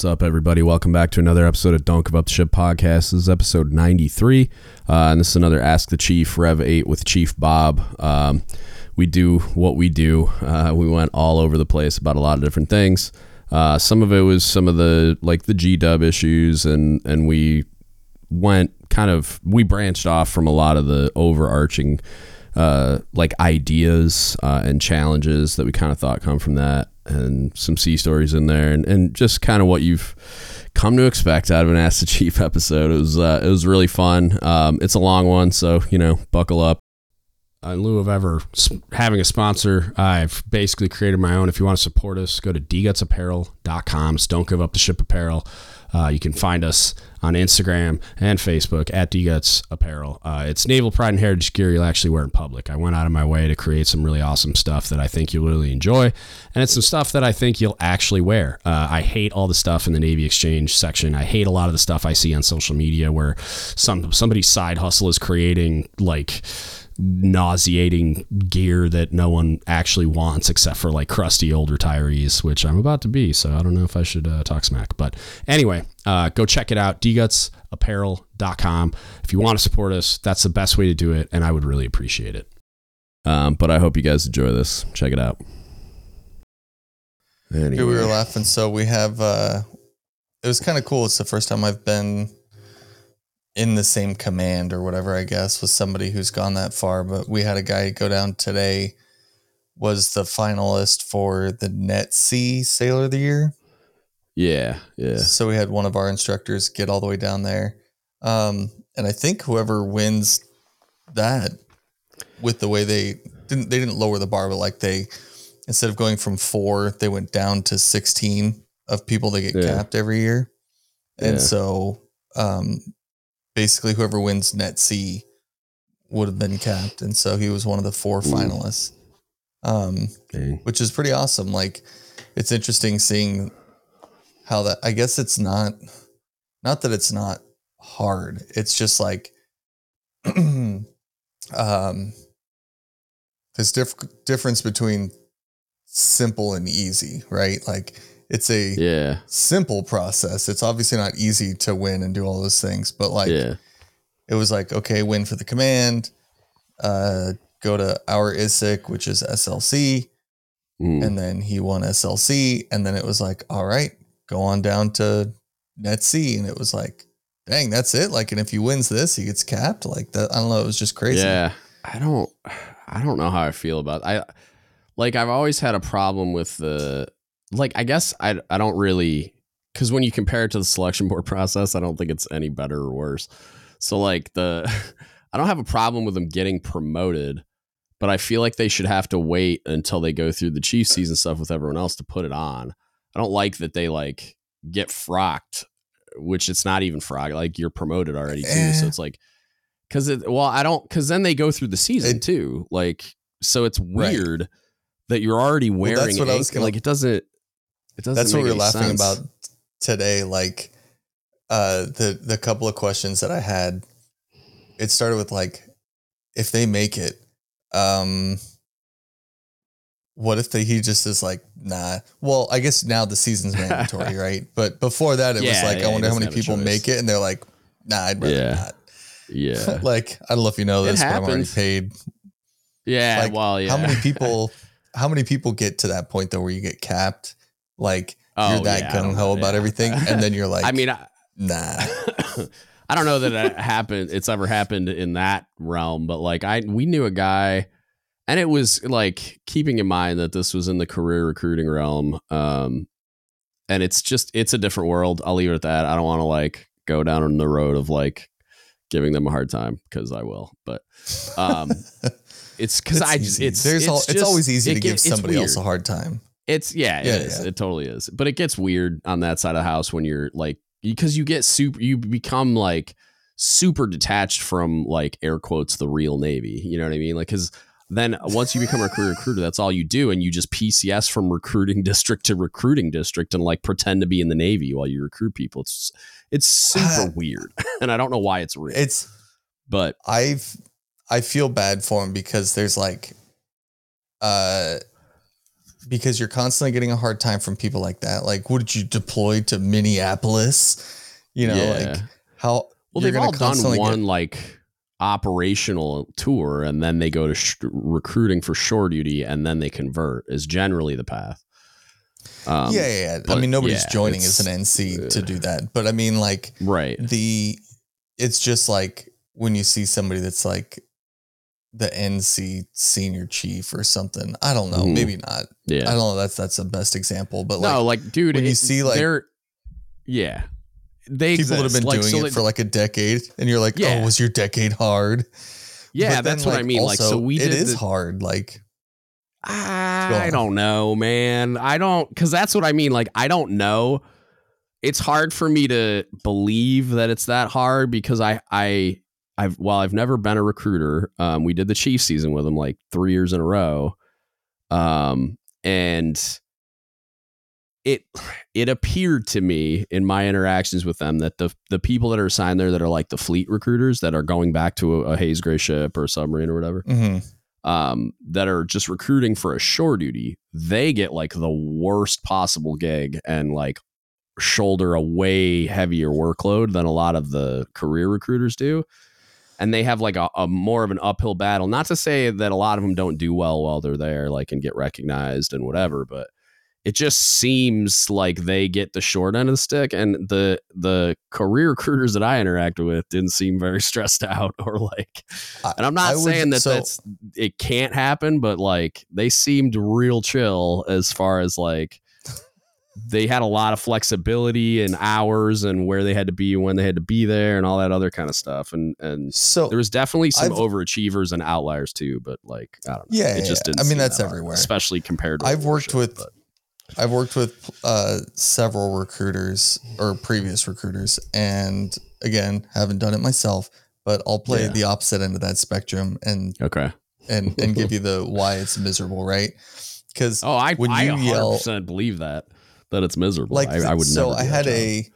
What's up, everybody? Welcome back to another episode of Don't Give Up the Ship podcast. This is episode 93, uh, and this is another Ask the Chief Rev 8 with Chief Bob. Um, we do what we do. Uh, we went all over the place about a lot of different things. Uh, some of it was some of the like the G Dub issues, and and we went kind of we branched off from a lot of the overarching uh, like ideas uh, and challenges that we kind of thought come from that, and some sea stories in there, and, and just kind of what you've come to expect out of an Ask the Chief episode. It was uh, it was really fun. Um, it's a long one, so you know, buckle up. In lieu of ever having a sponsor, I've basically created my own. If you want to support us, go to dgutsapparel.com. Don't Give Up the Ship Apparel. Uh, you can find us on Instagram and Facebook at DGuts Apparel. Uh, it's naval pride and heritage gear you'll actually wear in public. I went out of my way to create some really awesome stuff that I think you'll really enjoy, and it's some stuff that I think you'll actually wear. Uh, I hate all the stuff in the Navy Exchange section. I hate a lot of the stuff I see on social media where some somebody's side hustle is creating like nauseating gear that no one actually wants except for like crusty old retirees, which I'm about to be. So I don't know if I should uh, talk smack. But anyway, uh, go check it out. dgutsapparel.com. If you want to support us, that's the best way to do it. And I would really appreciate it. Um, but I hope you guys enjoy this. Check it out. Anyway. we were laughing. So we have, uh, it was kind of cool. It's the first time I've been in the same command or whatever, I guess, with somebody who's gone that far. But we had a guy go down today, was the finalist for the NETC Sailor of the Year. Yeah, yeah. So we had one of our instructors get all the way down there. Um, and I think whoever wins that with the way they didn't they didn't lower the bar, but like they instead of going from four, they went down to sixteen of people that get yeah. capped every year. And yeah. so um basically whoever wins NETC would have been capped, and so he was one of the four finalists. Um, okay. which is pretty awesome. Like, it's interesting seeing how that. I guess it's not, not that it's not hard. It's just like, um, there's diff- difference between simple and easy, right? Like it's a yeah simple process. It's obviously not easy to win and do all those things, but like yeah. it was like okay, win for the command, uh, go to our ISIC, which is SLC, mm. and then he won SLC, and then it was like all right, go on down to NETC, and it was like dang, that's it. Like, and if he wins this, he gets capped. Like that, I don't know. It was just crazy. Yeah, I don't, I don't know how I feel about. It. I like I've always had a problem with the like I guess I I don't really because when you compare it to the selection board process, I don't think it's any better or worse. So like the I don't have a problem with them getting promoted, but I feel like they should have to wait until they go through the chief season stuff with everyone else to put it on. I don't like that they like get frocked, which it's not even frog. Like you're promoted already too, eh. so it's like because it. Well, I don't because then they go through the season it, too. Like so, it's weird right. that you're already wearing. Well, that's what I was gonna, like it doesn't. It doesn't. That's what we are laughing sense. about today. Like uh, the the couple of questions that I had, it started with like, if they make it, um, what if they, he just is like, nah. Well, I guess now the season's mandatory, right? But before that, it yeah, was like, yeah, I wonder how many people make it, and they're like, nah, I'd rather yeah. not. Yeah. like I don't know if you know this, but I'm already paid. Yeah. Like, well, yeah. How many people? how many people get to that point though, where you get capped? Like oh, you're that yeah, gung ho about yeah. everything, and then you're like, I mean, I, nah. I don't know that it happened. It's ever happened in that realm, but like I, we knew a guy, and it was like keeping in mind that this was in the career recruiting realm. Um, and it's just it's a different world. I'll leave it at that. I don't want to like go down on the road of like giving them a hard time because I will, but um, it's because I just it's there's it's, all, just, it's always easy to give somebody else a hard time. It's yeah, it yeah, is. Yeah. It totally is. But it gets weird on that side of the house when you're like because you get super you become like super detached from like air quotes the real navy. You know what I mean? Like cuz then once you become a career recruiter, that's all you do, and you just PCS from recruiting district to recruiting district, and like pretend to be in the Navy while you recruit people. It's it's super weird, and I don't know why it's real. It's but I've I feel bad for him because there's like, uh, because you're constantly getting a hard time from people like that. Like, what did you deploy to Minneapolis? You know, Yeah. like how Well, they've all done constantly get- one like operational tour, and then they go to sh- recruiting for shore duty, and then they convert. Is generally the path. Um, yeah, yeah, yeah. I mean, nobody's yeah, joining as an NC to do that, but I mean, like Right. the, it's just like when you see somebody that's like the NC senior chief or something. I don't know, Mhm. maybe not. Yeah. I don't know. That's that's the best example, but no, like like, dude, when you see, like- they're, yeah, they people that have been Like, doing so it for like a decade, and you're like, Yeah. oh, was your decade hard? yeah, then, that's what I like, mean. like, so we it did is the- hard. Like, I don't know, man. I don't because that's what I mean. Like, I don't know. It's hard for me to believe that it's that hard because I I I've while I've never been a recruiter. Um, we did the Chief season with them like three years in a row. Um, and it it appeared to me in my interactions with them that the the people that are assigned there that are like the fleet recruiters that are going back to a, a Haze Gray ship or a submarine or whatever mhm. um, that are just recruiting for a shore duty, they get like the worst possible gig and like shoulder a way heavier workload than a lot of the career recruiters do. And they have like a, a more of an uphill battle. Not to say that a lot of them don't do well while they're there, like and get recognized and whatever, but it just seems like they get the short end of the stick. And the the career recruiters that I interacted with didn't seem very stressed out or like and I'm not I would- saying that so- that's it can't happen, but like they seemed real chill as far as like they had a lot of flexibility and hours and where they had to be when they had to be there and all that other kind of stuff. And and So there was definitely some I've- overachievers and outliers too, but like I don't know. Yeah, it just yeah, didn't. I mean, that's that hard, everywhere. especially compared to. I've worked with- but- I've worked with uh, several recruiters or previous recruiters, and again, haven't done it myself, but I'll play Yeah. the opposite end of that spectrum and okay. and and give you the why it's miserable, right? Because Oh, I When I you 100 yell- percent believe that that it's miserable. like I, I would so. I had a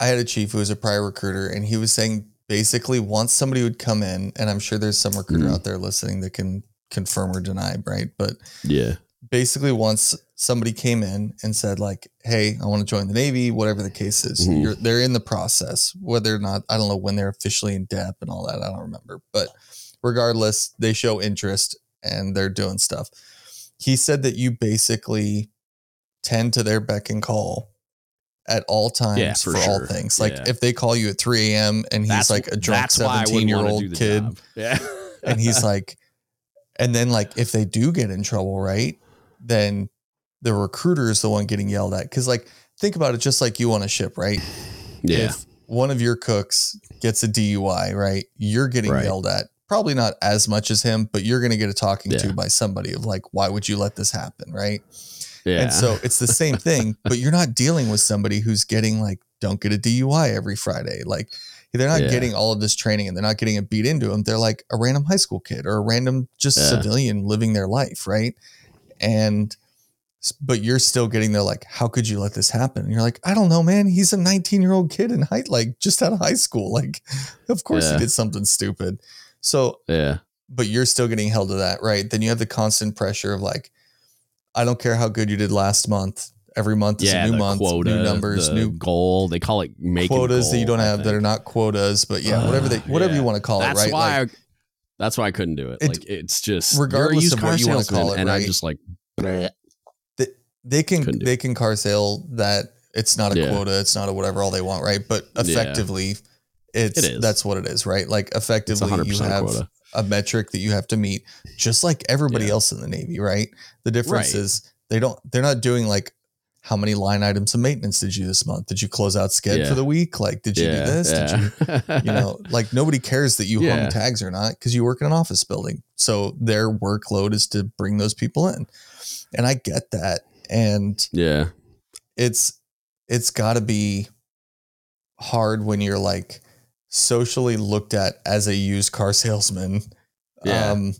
I had a chief who was a prior recruiter, and he was saying basically once somebody would come in, and I'm sure there's some recruiter Mhm. out there listening that can confirm or deny, right? But yeah. basically once somebody came in and said like hey i want to join the navy whatever the case is you're, they're in the process whether or not i don't know when they're officially in dep and all that i don't remember but regardless they show interest and they're doing stuff he said that you basically tend to their beck and call at all times Yeah, for, for all things like Yeah. if they call you at 3 a.m and he's like a drunk that's why I 17 year old kid job. Yeah. and he's like and then like if they do get in trouble right then the recruiter is the one getting yelled at because like think about it just like you on a ship right yeah. if one of your cooks gets a dui right you're getting Right. yelled at probably not as much as him but you're going to get a talking Yeah. to by somebody of like why would you let this happen right yeah. and so it's the same thing but you're not dealing with somebody who's getting like don't get a dui every friday like they're not Yeah. getting all of this training and they're not getting it beat into them they're like a random high school kid or a random just Yeah. civilian living their life right and but you're still getting there like how could you let this happen and you're like i don't know man he's a 19 year old kid in high like just out of high school like of course Yeah. he did something stupid so yeah. but you're still getting held to that, right? Then you have the constant pressure of like, I don't care how good you did last month. Every month is yeah, a new month, quota, new numbers, new goal. They call it making quotas that you don't have that are not quotas, but yeah, uh, whatever they, whatever yeah. you want to call That's it, right? why. Like, I, that's why I couldn't do it. It- like it's just regardless of what you wanna call it, and I'm just like, they can they can car sale that it's not a Yeah. quota, it's not a whatever, all they want, right? But effectively, it's It that's what it is, right? Like effectively, 100 you have quota. A metric that you have to meet, just like everybody Yeah. else in the Navy, right? The difference Right. is they don't they're not doing like how many line items of maintenance did you this month? Did you close out sked Yeah. for the week? Like, did you yeah, do this? Did you you know, like nobody cares that you Yeah. hung tags or not because you work in an office building. So their workload is to bring those people in. And I get that. And yeah, it's it's gotta be hard when you're like socially looked at as a used car salesman. Yeah. Um,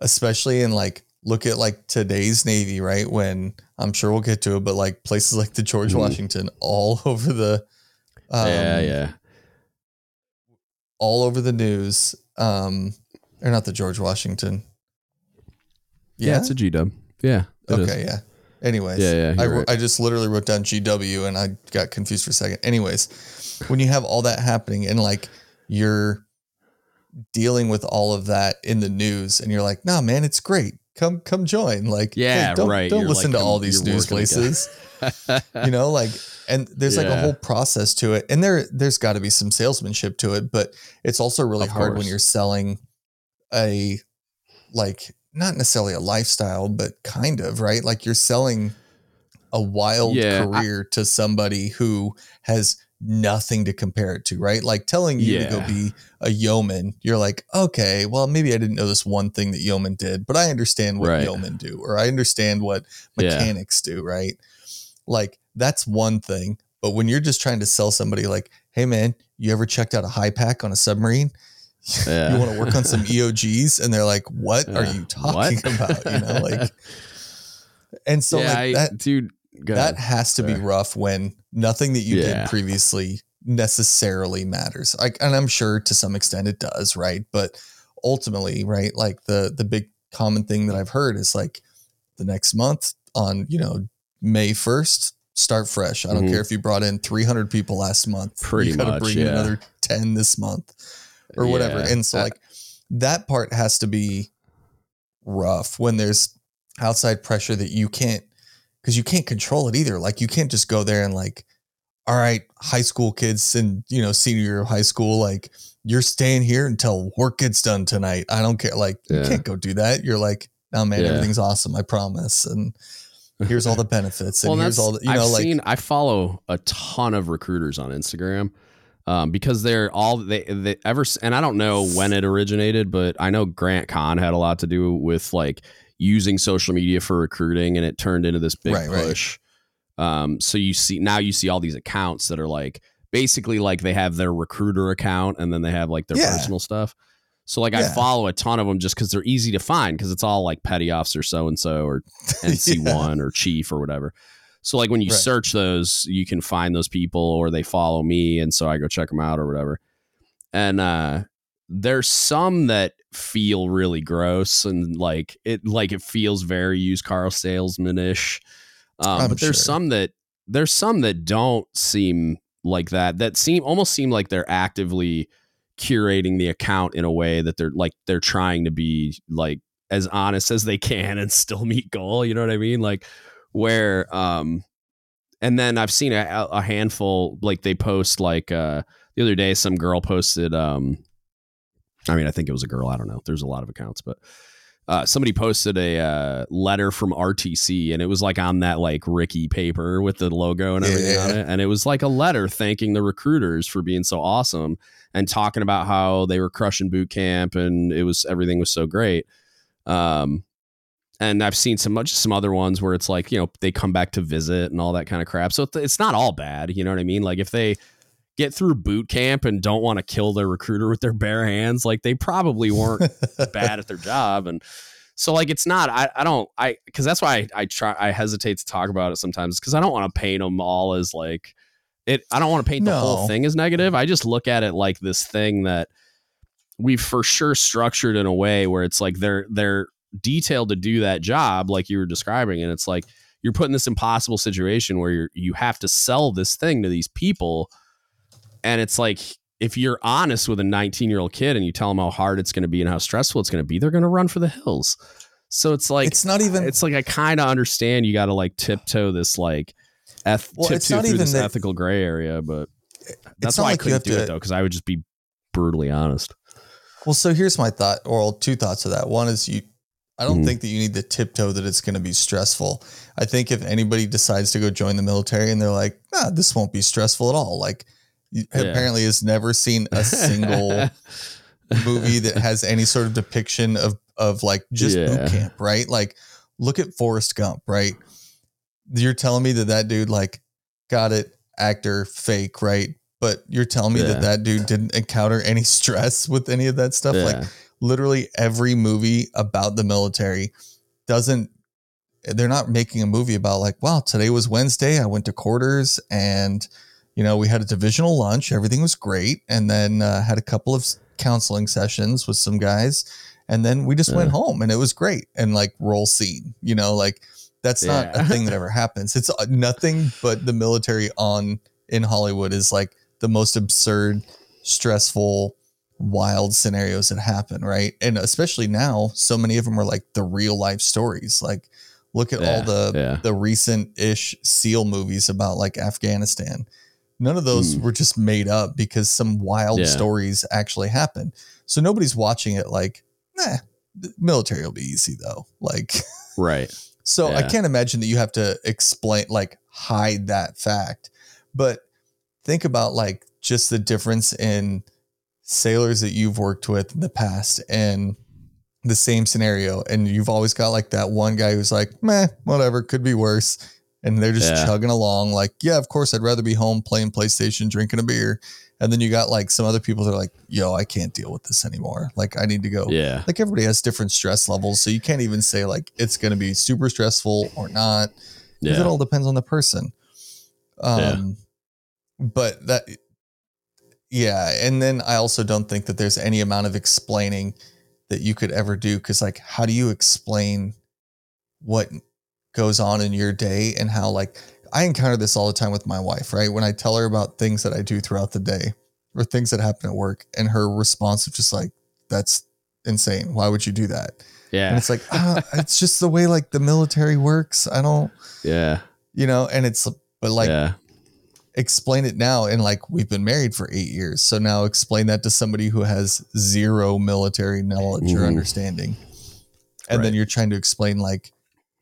especially in like look at like today's Navy, right? When I'm sure we'll get to it, but like places like the George Mhm. Washington all over the um, yeah, yeah. all over the news. Um, or not the George Washington. Yeah, Yeah. it's a G dub. Yeah. it is. okay. Yeah. Anyways, Yeah, yeah, I, right. I just literally wrote down GW and I got confused for a second. Anyways, when you have all that happening and like you're dealing with all of that in the news and you're like, nah, man, it's great. Come, come join. Like, hey, Yeah, don't, right. Don't You're listen like, to all these news places. you know, like, and there's like a whole process to it. And there, there's got to be some salesmanship to it, but it's also really Of hard when you're selling a, like, not necessarily a lifestyle, but kind of, right? Like you're selling a wild Yeah, I- career to somebody who has nothing to compare it to, right? Like telling you to go be a yeoman, you're like, okay, well, maybe I didn't know this one thing that yeoman did, but I understand what Right. yeomen do, or I understand what Yeah. mechanics do, right? Like that's one thing. But when you're just trying to sell somebody like, hey man, you ever checked out a HPAC on a submarine? Yeah. you want to work on some EOGs? And they're like, what are you talking What? about? You know, like and so yeah, like I- that dude. Go that ahead. has to be rough when nothing that you Yeah. did previously necessarily matters. Like, and I'm sure to some extent it does, right? But ultimately, right, like the the big common thing that I've heard is like the next month on you know May first, start fresh. I don't Mhm. care if you brought in 300 people last month. Pretty you gotta much, bring in another 10 this month or whatever. Yeah. And so like that part has to be rough when there's outside pressure that you can't because you can't control it either. Like you can't just go there and like, all right, high school kids and you know, senior year of high school, like you're staying here until work gets done tonight. I don't care. Like you can't go do that. You're like, no man, Yeah. everything's awesome. I promise. And here's all the benefits. And well, here's all the you know, I've like seen. I follow a ton of recruiters on Instagram. Um, because they're all they, they ever and I don't know when it originated, but I know Grant Kahn had a lot to do with like using social media for recruiting, and it turned into this big Right, right. push. Um, so you see now you see all these accounts that are like basically like they have their recruiter account and then they have like their Yeah. personal stuff. So like I follow a ton of them just because they're easy to find because it's all like petty officer so and so or NC one or chief or whatever. So like when you Right. search those, you can find those people or they follow me, and so I go check them out or whatever. And uh, there's some that feel really gross and like it like it feels very used car salesman ish. Um, but there's sure. some that there's some that don't seem like that. That seem almost seem like they're actively curating the account in a way that they're like they're trying to be like as honest as they can and still meet goal. You know what I mean? Like where um and then I've seen a, a handful like they post like uh the other day some girl posted um I mean I think it was a girl I don't know there's a lot of accounts but uh somebody posted a uh letter from RTC and it was like on that like Ricky paper with the logo and everything on it and it was like a letter thanking the recruiters for being so awesome and talking about how they were crushing boot camp and it was everything was so great um and I've seen some much some other ones where it's like you know they come back to visit and all that kind of crap. So it's not all bad, you know what I mean? Like if they get through boot camp and don't want to kill their recruiter with their bare hands, like they probably weren't bad at their job. And so like it's not I, I don't I because that's why I, I try I hesitate to talk about it sometimes because I don't want to paint them all as like it. I don't want to paint the whole thing as negative. I just look at it like this thing that we've for sure structured in a way where it's like they're they're detailed to do that job like you were describing and it's like you're put in this impossible situation where you're you have to sell this thing to these people and it's like if you're honest with a 19 year old kid and you tell them how hard it's going to be and how stressful it's going to be they're going to run for the hills so it's like it's not even it's like i kind of understand you got to like tiptoe this like eth- Well, tiptoe through this that- ethical gray area but that's why like i couldn't do to- it though because i would just be brutally honest Well, so here's my thought, or two thoughts of that. One is you, I don't Mhm. think that you need to tiptoe that it's going to be stressful. I think if anybody decides to go join the military and they're like, nah, this won't be stressful at all. Like, Yeah. apparently has never seen a single movie that has any sort of depiction of of like just Yeah. boot camp, right? Like, look at Forrest Gump, right? You're telling me that that dude like got it, actor, fake, right? But you're telling me Yeah. that that dude didn't encounter any stress with any of that stuff. Like, literally every movie about the military doesn't they're not making a movie about like wow today was wednesday i went to quarters and you know we had a divisional lunch everything was great and then uh, had a couple of counseling sessions with some guys and then we just went home and it was great and like roll scene you know like that's not a thing that ever happens. It's uh, nothing but the military on in Hollywood is like the most absurd, stressful, wild scenarios that happen, right? And especially now, so many of them are like the real life stories. Like look at all the yeah. the recent ish SEAL movies about like Afghanistan. None of those Mm. were just made up because some wild Yeah. stories actually happened. So nobody's watching it like, nah, the military will be easy though. Like Right. so I can't imagine that you have to explain, like, hide that fact. But think about, like, just the difference in sailors that you've worked with in the past and the same scenario. And you've always got, like, that one guy who's like, meh, whatever, could be worse. And they're just Yeah. chugging along, like, yeah, of course, I'd rather be home playing PlayStation, drinking a beer. And then you got, like, some other people that are like, yo, I can't deal with this anymore. Like, I need to go Yeah. like everybody has different stress levels so you can't even say like it's going to be super stressful or not Yeah. it all depends on the person um but that yeah and then i also don't think that there's any amount of explaining that you could ever do because like how do you explain what goes on in your day and how like i encounter this all the time with my wife right when i tell her about things that i do throughout the day or things that happen at work and her response is just like that's insane why would you do that Yeah. and it's like ah, it's just the way like the military works i don't Yeah. you know and it's but like yeah. explain it now and like we've been married for eight years so now explain that to somebody who has zero military knowledge or Mhm. understanding and then you're trying to explain like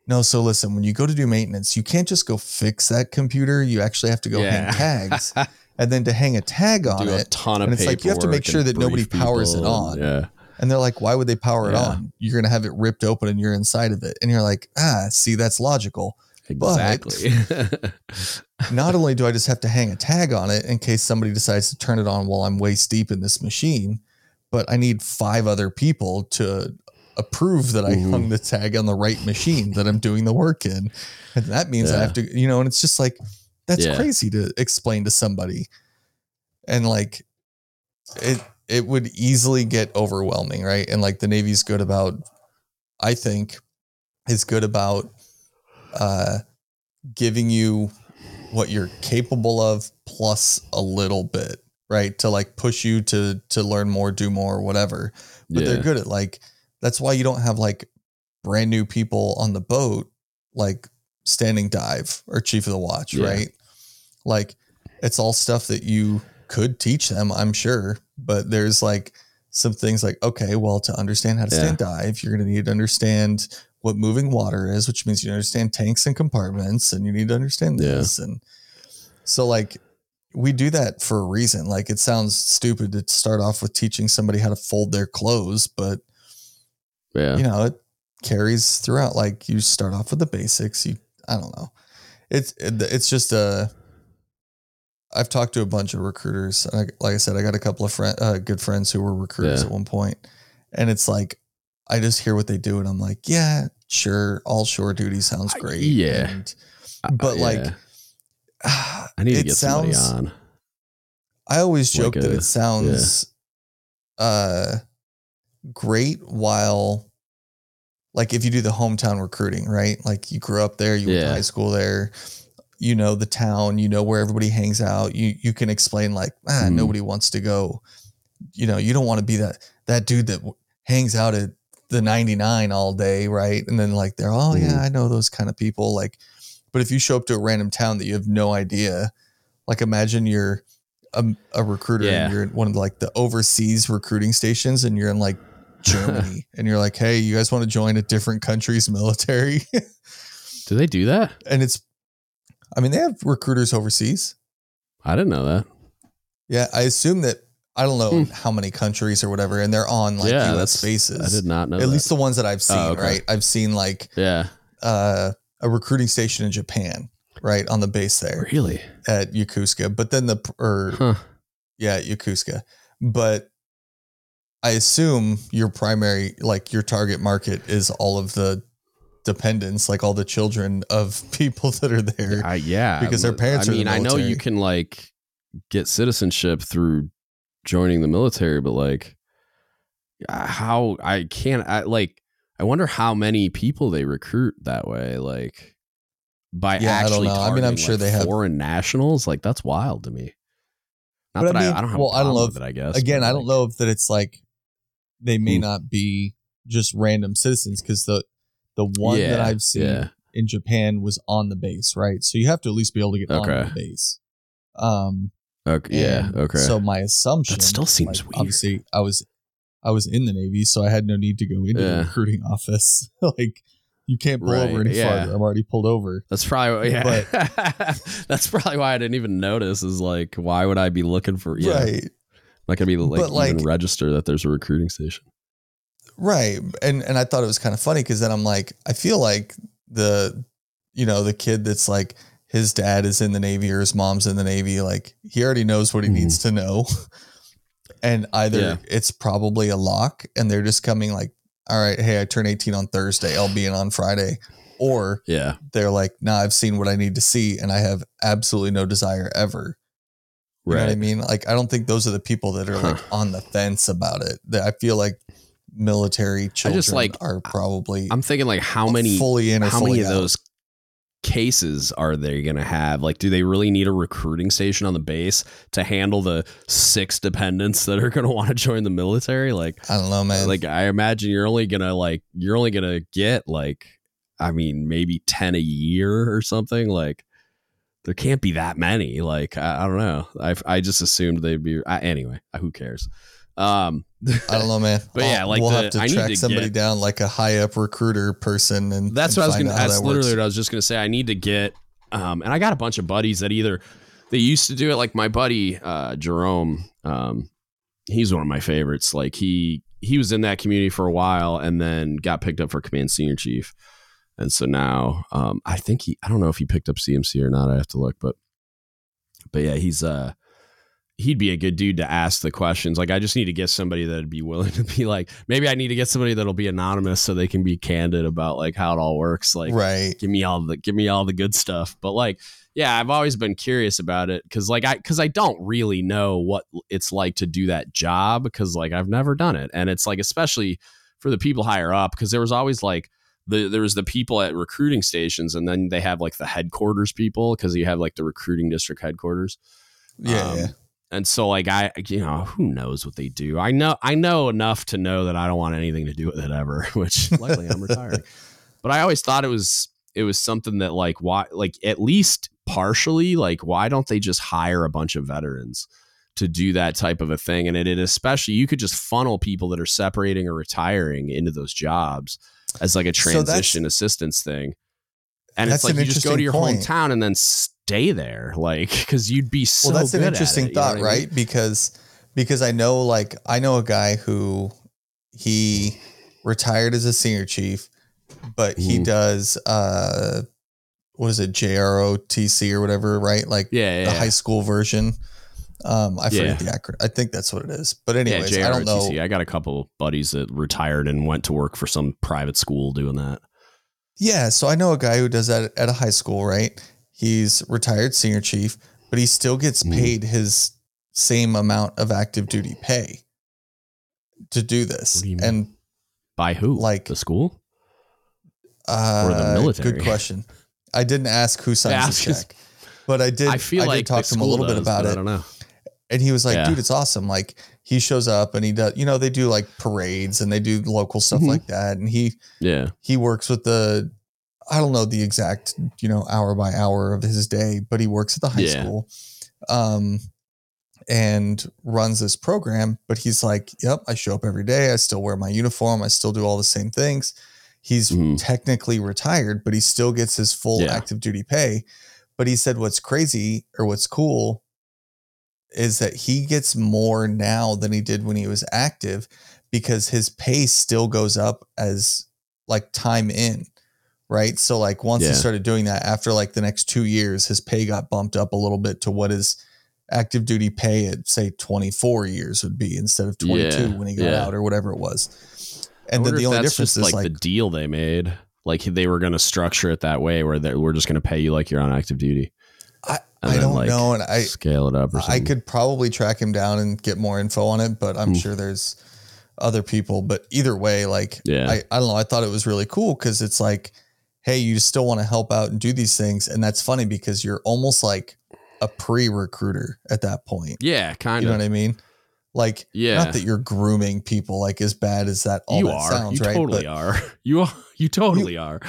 no so listen when you go to do maintenance you can't just go fix that computer you actually have to go hang tags and then to hang a tag on Do it ton of and it's like you have to make sure that nobody powers it on. and- Yeah. and they're like why would they power it Yeah. on you're going to have it ripped open and you're inside of it and you're like ah see that's logical Exactly. not only do I just have to hang a tag on it in case somebody decides to turn it on while I'm waist deep in this machine, but I need five other people to approve that I Mhm. hung the tag on the right machine that I'm doing the work in. And that means I have to, you know, and it's just like, that's Yeah. crazy to explain to somebody. And like, it, it would easily get overwhelming, right? And like the Navy's good about, I think, is good about uh, giving you what you're capable of plus a little bit, right? To like push you to to learn more, do more, whatever. But yeah. they're good at like that's why you don't have like brand new people on the boat like standing dive or chief of the watch, Yeah. right? Like it's all stuff that you could teach them, I'm sure, but there's like some things like okay, well to understand how to Yeah. stand dive, you're going to need to understand what moving water is, which means you understand tanks and compartments and you need to understand Yeah. this and so like we do that for a reason. Like it sounds stupid to start off with teaching somebody how to fold their clothes, but yeah. you know, it carries throughout. Like you start off with the basics. You, I don't know. It's it, it's just a. I've talked to a bunch of recruiters. and I, like I said, I got a couple of friend, uh, good friends who were recruiters Yeah. at one point, and it's like I just hear what they do, and I'm like, yeah, sure, all shore duty sounds Uh, great. yeah. and, Uh, but, like, yeah. I need to it get somebody sounds- on. I always Like joke that it sounds uh great while like if you do the hometown recruiting, right? Like you grew up there, you went to high school there, you know the town, you know where everybody hangs out. You you can explain like, ah, Mhm. nobody wants to go. You know, you don't want to be that that dude that hangs out at the 99 all day, right? And then like they're, oh yeah, I know those kind of people. Like, but if you show up to a random town that you have no idea, like imagine you're a, a recruiter Yeah. and you're in one of like the overseas recruiting stations and you're in like Germany and you're like, hey, you guys want to join a different country's military? Do they do that? and it's, I mean, they have recruiters overseas. I didn't know that. Yeah, I assume that I don't know Hmm. how many countries or whatever, and they're on like yeah, U.S. bases. I did not know. At that. least the ones that I've seen, Oh, okay. right? I've seen like yeah. uh, a recruiting station in Japan, right, on the base there Really? at Yokosuka. But then the or Huh. yeah, Yokosuka. But I assume your primary, like your target market, is all of the dependents, like all the children of people that are there. I, yeah. Because their parents I mean, I know you can like get citizenship through joining the military, but like how I can't I like I wonder how many people they recruit that way. Like by Yeah, I don't actually know. I mean, I'm sure like, they have- foreign nationals. Like that's wild to me. Not But I that I, mean, I, don't have well, a I don't know with it. I guess Again, I don't like, know if that it's like they may Hmm. not be just random citizens because the the one that I've seen yeah. in Japan was on the base, right? So you have to at least be able to get on the base. Um, Okay, yeah. Okay. So my assumption that still seems like, weird. Obviously, I was I was in the Navy, so I had no need to go into the recruiting office. like you can't pull Right, over any yeah. farther. I'm already pulled over. That's probably yeah. That's probably why I didn't even notice. Is like, why would I be looking for? Yeah, Right. Not gonna be like, But, like- even register that there's a recruiting station. Right. And and I thought it was kind of funny because then I'm like, I feel like the you know, the kid that's like his dad is in the Navy or his mom's in the Navy, like he already knows what he Mhm. needs to know. and either Yeah. it's probably a lock and they're just coming like, all right, hey, I turn 18 on Thursday, I'll be in on Friday. Or Yeah, they're like, nah, I've seen what I need to see and I have absolutely no desire ever. You know what I mean? Like, I don't think those are the people that are like on the fence about it. That I feel like military children like- are probably I'm thinking like, how many, fully in how many of out. those cases are they gonna have? Like, do they really need a recruiting station on the base to handle the six dependents that are gonna want to join the military? Like, I don't know, man. like I imagine you're only gonna like you're only gonna get like I mean maybe ten a year or something. Like there can't be that many. Like I, I don't know. I I just assumed they'd be I, anyway. Who cares? Um, I don't know, man. But yeah, I'll- like we'll the- have to I track to somebody get- down, like a high up recruiter person, and that's and what I was gonna. That's that literally works. what I was just gonna say. I need to get. Um, and I got a bunch of buddies that either they used to do it. Like my buddy uh, Jerome. Um, he's one of my favorites. Like he he was in that community for a while and then got picked up for command senior chief. And so now um, I think he I don't know if he picked up CMC or not. I have to look, but but yeah, he's uh he'd be a good dude to ask the questions. Like I just need to get somebody that'd be willing to be like maybe I need to get somebody that'll be anonymous so they can be candid about like how it all works. Like right. give me all the give me all the good stuff. But like yeah, I've always been curious about it cuz like I cuz I don't really know what it's like to do that job cuz like I've never done it. And it's like especially for the people higher up cuz there was always like the, there was the people at recruiting stations and then they have like the headquarters people because you have like the recruiting district headquarters. Yeah, Um, yeah. and so like I you know who knows what they do? I know I know enough to know that I don't want anything to do with it ever which luckily I'm retiring. But I always thought it was it was something that like why like at least partially like why don't they just hire a bunch of veterans to do that type of a thing? And it, it especially you could just funnel people that are separating or retiring into those jobs as like a So transition assistance thing and it's like an you just go to your point. hometown and then stay there like because you'd be so well, that's an interesting it, you know thought, I mean? right? Because because I know, like, I know a guy who he retired as a senior chief, but he Mhm. does uh, what is it, JROTC or whatever, right? Like yeah, the yeah. high school version. Um, I forget Yeah. the acronym. I think that's what it is. But yeah, anyways, I don't know. I got a couple buddies that retired and went to work for some private school doing that. Yeah, so I know a guy who does that at a high school, right? He's retired senior chief, but he still gets Mhm. paid his same amount of active duty pay to do this. Do you mean? And By who? Like- the school? uh, the military? Good question. I didn't ask who Yeah, signs was the check, but I did. I feel I did like talk to him a little bit does, about but I it, don't know. And he was like, Yeah. "Dude, it's awesome! Like he shows up and he does. You know, they do like parades and they do local stuff Mhm. like that, and he Yeah, he works with the I don't know the exact, you know, hour by hour of his day, but he works at the high Yeah. school. Um and runs this program, but he's like, "Yep, I show up every day. I still wear my uniform. I still do all the same things." He's Mhm. technically retired, but he still gets his full Yeah. active duty pay. But he said what's crazy or what's cool is that he gets more now than he did when he was active because his pay still goes up as like time in right so like once he started doing that after like the next two years his pay got bumped up a little bit to what his active duty pay at say 24 years would be instead of 22 Yeah, when he got yeah. out or whatever it was and then the only difference is like, like, the deal they made. Like they were going to structure it that way, where they, we're just going to pay you like you're on active duty. I, don't like, know and i Scale it up or I could probably track him down and get more info on it, but I'm Hmm. sure there's other people. But either way, like Yeah. I, I don't know. I thought it was really cool because it's like, hey, you still want to help out and do these things. And that's funny because you're almost like a pre recruiter at that point. Yeah, kind of. You know what I mean? Like, Yeah. not that you're grooming people like as bad as that all you that are. sounds, you right? totally But are. You are. You totally are.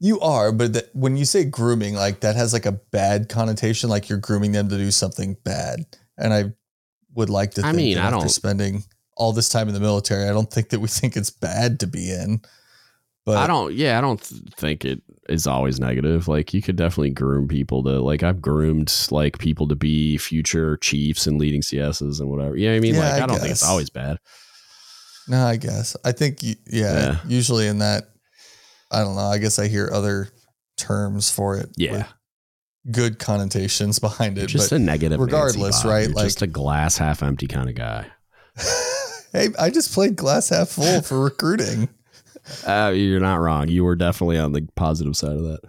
You are, but that when you say grooming, like that has like a bad connotation, like you're grooming them to do something bad. And I would like to I think mean, that I after don't- spending all this time in the military, I don't think that we think it's bad to be in. But I don't. Yeah, I don't think it is always negative. Like you could definitely groom people to like I've groomed like people to be future chiefs and leading CSs and whatever. Yeah, I mean, Yeah, like I, I don't think it's always bad. No, I guess. I think, yeah, Yeah. usually in that, I don't know. I guess I hear other terms for it. Yeah, Good connotations behind it. just but a negative. Regardless, Bob. right, You're like- just a glass half empty kind of guy. hey, I just played glass half full for recruiting. Uh, you're not wrong. You were definitely on the positive side of that.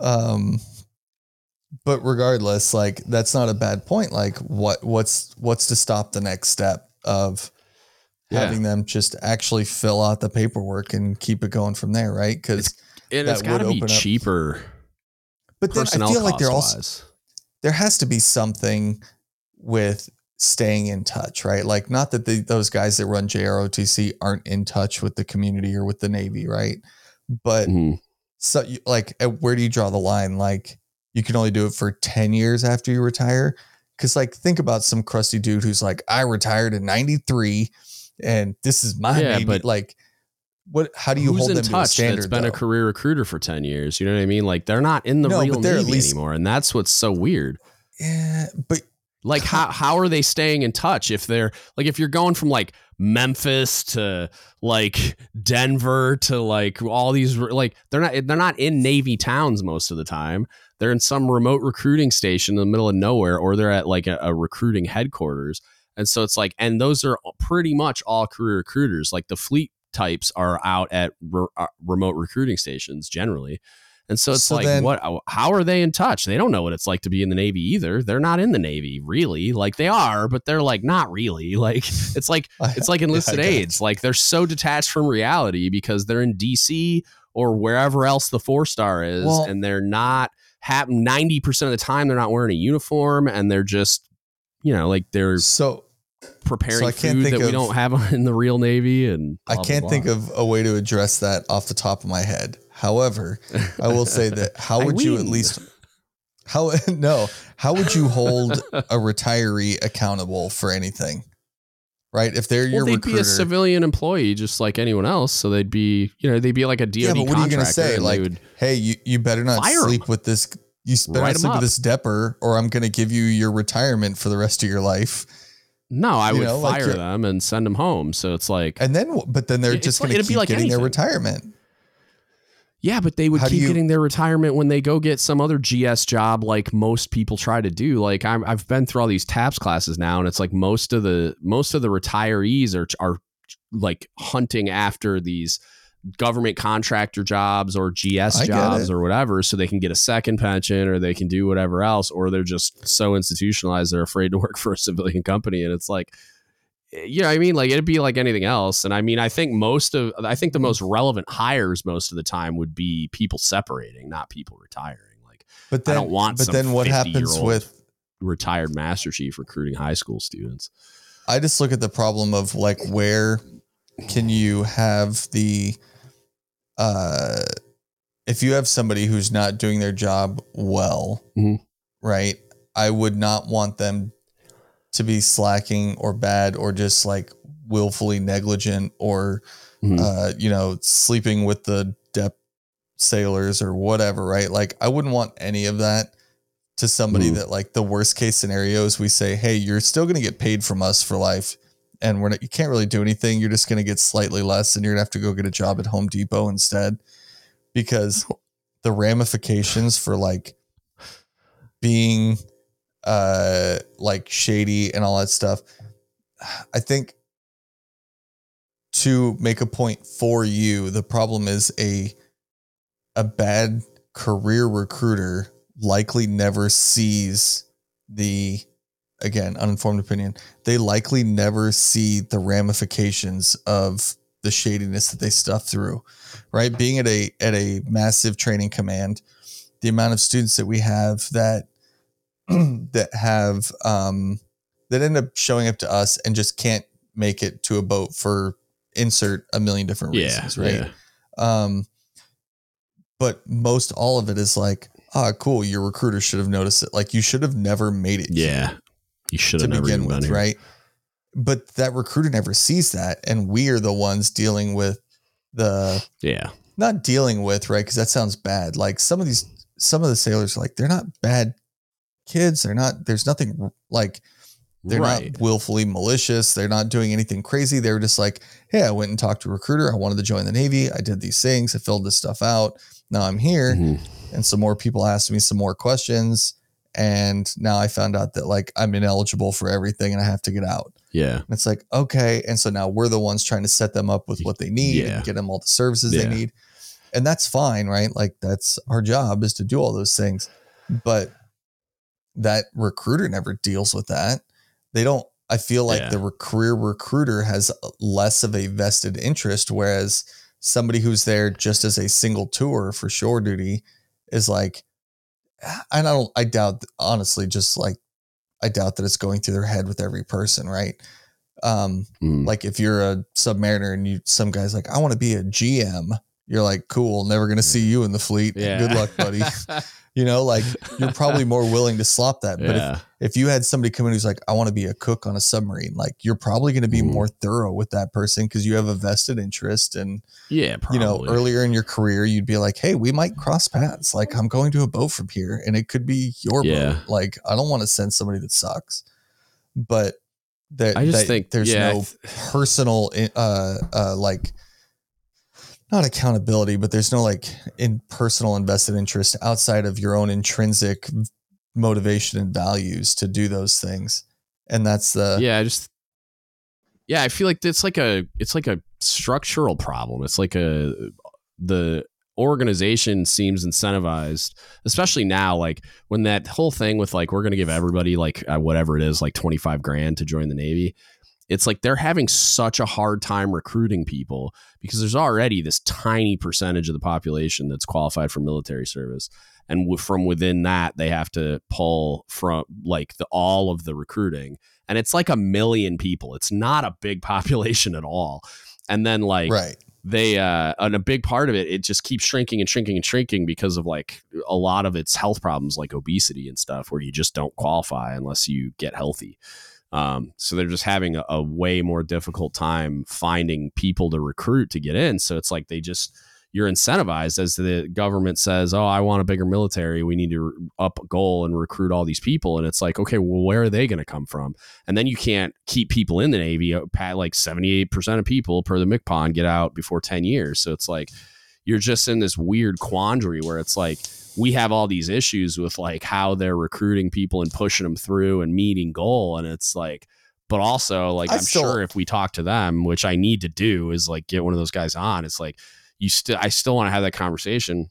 Um, but regardless, like that's not a bad point. Like what, what's, what's to stop the next step of Yeah. having them just actually fill out the paperwork and keep it going from there. Right. Cause, And That it's got to would be cheaper. but then I feel like cost they're also, wise. there has to be something with staying in touch, right? Like, not that the, those guys that run JROTC aren't in touch with the community or with the Navy, right? But Mhm. so, you, like, where do you draw the line? Like, you can only do it for 10 years after you retire. Cause, like, think about some crusty dude who's like, I retired in 93 and this is my Yeah, Navy. but like, what, how do you hold in them to a touch standard? that's been though? a career recruiter for 10 years? You know what I mean? Like they're not in the No, real but they're at Navy least- anymore. And that's what's so weird. yeah, but Like how how are they staying in touch if they're like if you're going from like Memphis to like Denver to like all these like they're not they're not in Navy towns most of the time. They're in some remote recruiting station in the middle of nowhere or they're at like a, a recruiting headquarters. And so it's like and those are pretty much all career recruiters. Like the fleet types are out at re- uh, remote recruiting stations generally. And so it's So like, then- what? How are they in touch? They don't know what it's like to be in the Navy either. They're not in the Navy, really. Like they are, but they're like not really. Like it's like it's like enlisted it. aides. Like they're so detached from reality because they're in DC or wherever else the four star is, Well- and they're not. Have ninety percent of the time they're not wearing a uniform, and they're just, you know, like they're so preparing I can't food think that we don't have in the real Navy. And I can't think of a way to address that off the top of my head. However, I will say that how would you at least how no, how would you hold a retiree accountable for anything? Right? If they're your Well, they'd recruiter. be a civilian employee just like anyone else. So they'd be, you know, they'd be like a DoD yeah, but what are you gonna contractor, say? Like, would- hey, you, you better not 'em. sleep with this you better not sleep with this depper, or I'm gonna give you your retirement for the rest of your life. No, I you would know, fire you're- them and send them home. So it's like, And then but then they're just like- gonna be keep like getting their retirement. yeah, but they would How keep you- getting their retirement when they go get some other GS job, like most people try to do. Like I'm, I've been through all these TAPS classes now, and it's like most of the most of the retirees are are like hunting after these government contractor jobs or GS I jobs or whatever so they can get a second pension or they can do whatever else or they're just so institutionalized they're afraid to work for a civilian company and it's like eh, you know I mean? Like it'd be like anything else and I mean I think most of I think the most relevant hires most of the time would be people separating not people retiring. Like But I then don't want but then what happens with retired master chief recruiting high school students. I just look at the problem of like where can you have the uh if you have somebody who's not doing their job well, Mhm. right? I would not want them to be slacking or bad or just like willfully negligent or Mhm. uh you know sleeping with the DEP sailors or whatever, right? Like I wouldn't want any of that to somebody Mhm. that like the worst case scenarios we say, "Hey, you're still going to get paid from us for life." And we're not, you can't really do anything. You're just going to get slightly less and you're going to have to go get a job at Home Depot instead because the ramifications for like being uh like shady and all that stuff. I think to make a point for you, the problem is a a bad career recruiter likely never sees the again uninformed opinion they likely never see the ramifications of the shadiness that they stuff through, right? Being at a at a massive training command, the amount of students that we have that that have um, that end up showing up to us and just can't make it to a boat for insert a million different Yeah. reasons, right? Yeah. Um, but most all of it is like, ah, cool. Your recruiter should have noticed it. Like you should have never made it. here Yeah. You should have never begin with, here. right? But that recruiter never sees that, and we are the ones dealing with the Yeah. not dealing with right because that sounds bad. Like some of these, some of the sailors, like they're not bad kids. They're not. There's nothing like they're right. not willfully malicious. They're not doing anything crazy. They're just like, hey, I went and talked to a recruiter. I wanted to join the Navy. I did these things. I filled this stuff out. Now I'm here. Mhm. And some more people asked me some more questions. And now I found out that like I'm ineligible for everything and I have to get out. Yeah. And it's like, okay. And so now we're the ones trying to set them up with what they need Yeah. and get them all the services Yeah. they need. And that's fine, right? Like that's our job is to do all those things. But that recruiter never deals with that. They don't, I feel like Yeah. the career recruiter has less of a vested interest, whereas somebody who's there just as a single tour for shore duty is like, I don't, I doubt, honestly, just like, I doubt that it's going through their head with every person, right? Um, Mm. like if you're a submariner and you some guys like, I want to be a GM, you're like, cool, never gonna see you in the fleet. yeah. Good luck, buddy. you know, like you're probably more willing to slop that. But yeah. if, if you had somebody come in who's like, I want to be a cook on a submarine, like you're probably gonna be Mhm. more thorough with that person because you have a vested interest and yeah. Probably. you know, earlier in your career, you'd be like, "Hey, we might cross paths. Like, I'm going to a boat from here, and it could be your Yeah. boat. Like, I don't want to send somebody that sucks." But that I just that think there's yeah, no th- personal, uh, uh, like, not accountability, but there's no like in personal invested interest outside of your own intrinsic motivation and values to do those things, and that's the yeah, I just yeah, I feel like it's like a it's like a structural problem. It's like a the organization seems incentivized, especially now, like when that whole thing with like we're to give everybody like uh, whatever it is, like twenty five grand to join the Navy. It's like they're having such a hard time recruiting people because there's already this tiny percentage of the population that's qualified for military service, and w- from within that they have to pull from like the all of the recruiting and it's like a million people. It's not a big population at all. And then like right. they uh and a big part of it it just keeps shrinking and shrinking and shrinking because of like a lot of its health problems like obesity and stuff where you just don't qualify unless you get healthy. Um, so they're just having a, a way more difficult time finding people to recruit to get in. So it's like they just you're incentivized as the government says, "Oh, I want a bigger military. We need to up a goal and recruit all these people." And it's like, okay, well, where are they going to come from? And then you can't keep people in the Navy. uh, like seventy eight percent of people per the MCPON get out before ten years. So it's like you're just in this weird quandary where it's like we have all these issues with like how they're recruiting people and pushing them through and meeting goal, and it's like. But also, like, I I'm still- sure if we talk to them, which I need to do, is like get one of those guys on. It's like you still I still want to have that conversation,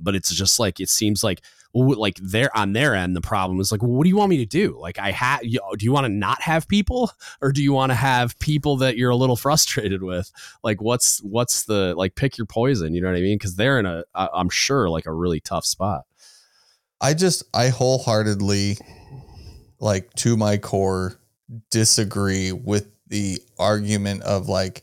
but it's just like it seems like like they're on their end the problem is like well, what do you want me to do? Like i have do you want to not have people? Or do you want to have people that you're a little frustrated with? Like what's what's the like pick your poison you know what i mean? Because they're in a i'm sure like a really tough spot. I just I wholeheartedly like to my core disagree with the argument of like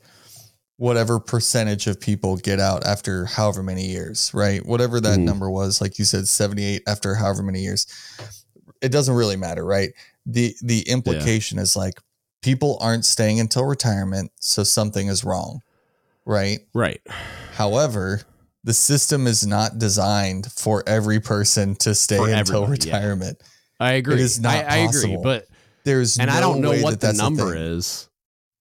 whatever percentage of people get out after however many years, right? Whatever that Mhm. number was, like you said 78 after however many years. It doesn't really matter, right? The the implication is like people aren't staying until retirement, so something is wrong. Right? right However, the system is not designed for every person to stay For until everybody, yeah. retirement. i agree is not I, I agree but There's and no i don't know what that the number is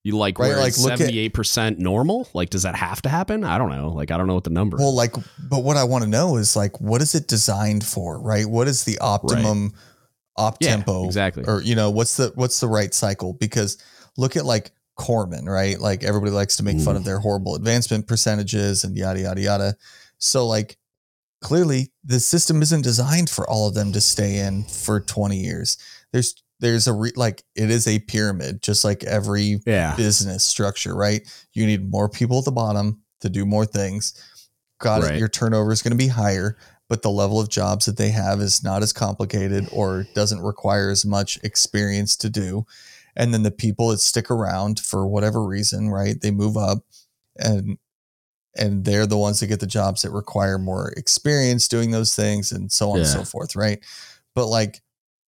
you like Right, like, look 78% normal like does that have to happen i don't know like i don't know what the number Well, like, but what I want to know is like, what is it designed for? Right? What is the optimum op Yeah, tempo? exactly. Or you know, what's the what's the right cycle? Because look at like Corpsman, right? Like everybody likes to make fun of their horrible advancement percentages and yada yada yada. So like clearly the system isn't designed for all of them to stay in for 20 years. There's there's a re, like it is a pyramid, just like every Yeah. business structure, right? You need more people at the bottom to do more things. Got Right. it. Your turnover is going to be higher, but the level of jobs that they have is not as complicated or doesn't require as much experience to do. And then the people that stick around for whatever reason, right? They move up and and they're the ones that get the jobs that require more experience doing those things and so on and so forth, right? But like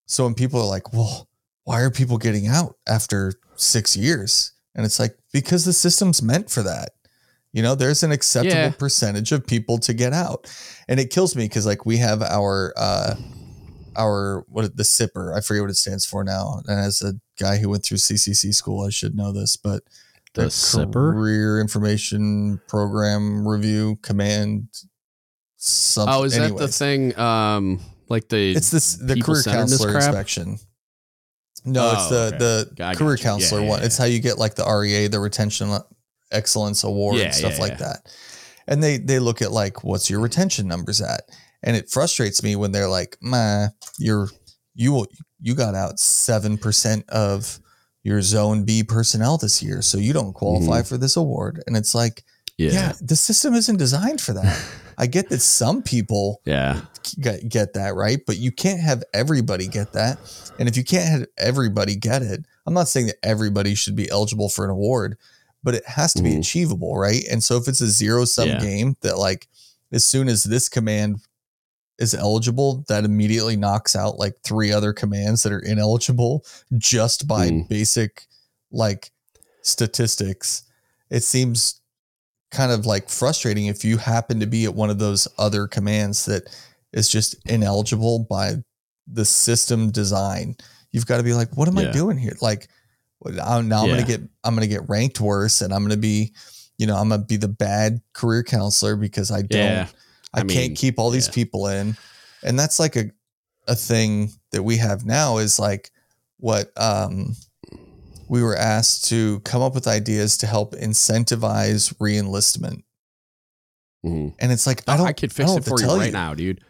so when people are like, "Well, why are people getting out after 6 years?" And it's like because the system's meant for that. You know, there's an acceptable Yeah. percentage of people to get out. And it kills me cuz like we have our uh our what the CIPR, I forget what it stands for now. And as a guy who went through CCC school, I should know this, but The CIPR? Career Information Program Review Command. Something. Oh, is that the thing? Um, like the It's this the career counselor crap? inspection. No, it's Oh, the okay. the I career got counselor yeah, one. yeah. It's how you get like the REA, the Retention Excellence Award, Yeah, and stuff yeah, like yeah. that. And they they look at like what's your retention numbers at, and it frustrates me when they're like, "Ma, you're you will you got out seven percent of your Zone B personnel this year, so you don't qualify for this award." And it's like, Mm-hmm. yeah, yeah, the system isn't designed for that. I get that some people yeah, get, get that right but you can't have everybody get that and if you can't have everybody get it i'm not saying that everybody should be eligible for an award but it has to be Mhm. achievable right and so if it's a zero sum Yeah. game that like as soon as this command is eligible that immediately knocks out like three other commands that are ineligible just by Mm. basic like statistics it seems kind of like frustrating if you happen to be at one of those other commands that is just ineligible by the system design. You've got to be like, what am I doing here? Like, I'm, now I'm Yeah. gonna get I'm gonna get ranked worse, and I'm gonna be, you know, I'm gonna be the bad career counselor because I don't, yeah. I, I can't keep all these people in, and that's like a a thing that we have now is like what um we were asked to come up with ideas to help incentivize reenlistment. Mhm. And it's like I I, don't I could fix don't it have to for you tell right now, dude.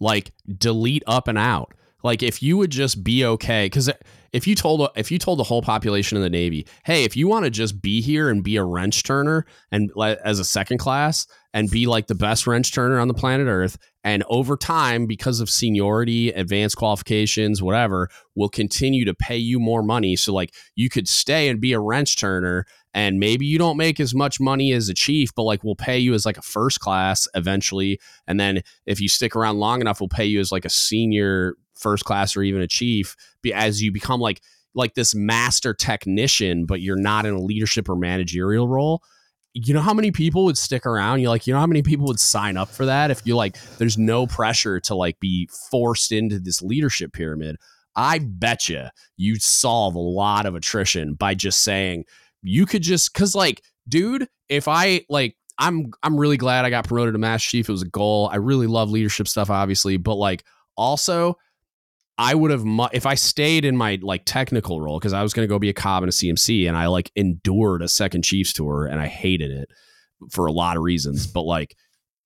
Like delete up and out. Like if you would just be okay, because if you told if you told the whole population of the Navy, hey, if you want to just be here and be a wrench turner and as a second class and be like the best wrench turner on the planet Earth, and over time because of seniority, advanced qualifications, whatever, will continue to pay you more money. So like you could stay and be a wrench turner and maybe you don't make as much money as a chief, but like we'll pay you as like a first class eventually. And then if you stick around long enough, we'll pay you as like a senior first class or even a chief as you become like like this master technician, but you're not in a leadership or managerial role. You know how many people would stick around? You like, you know how many people would sign up for that if you like there's no pressure to like be forced into this leadership pyramid. I bet you you'd solve a lot of attrition by just saying you could just cuz like dude, if I like I'm I'm really glad I got promoted to master chief. It was a goal. I really love leadership stuff obviously, but like also I would have mu- if I stayed in my like technical role because I was going to go be a cob and a CMC and I like endured a second Chiefs tour and I hated it for a lot of reasons, but like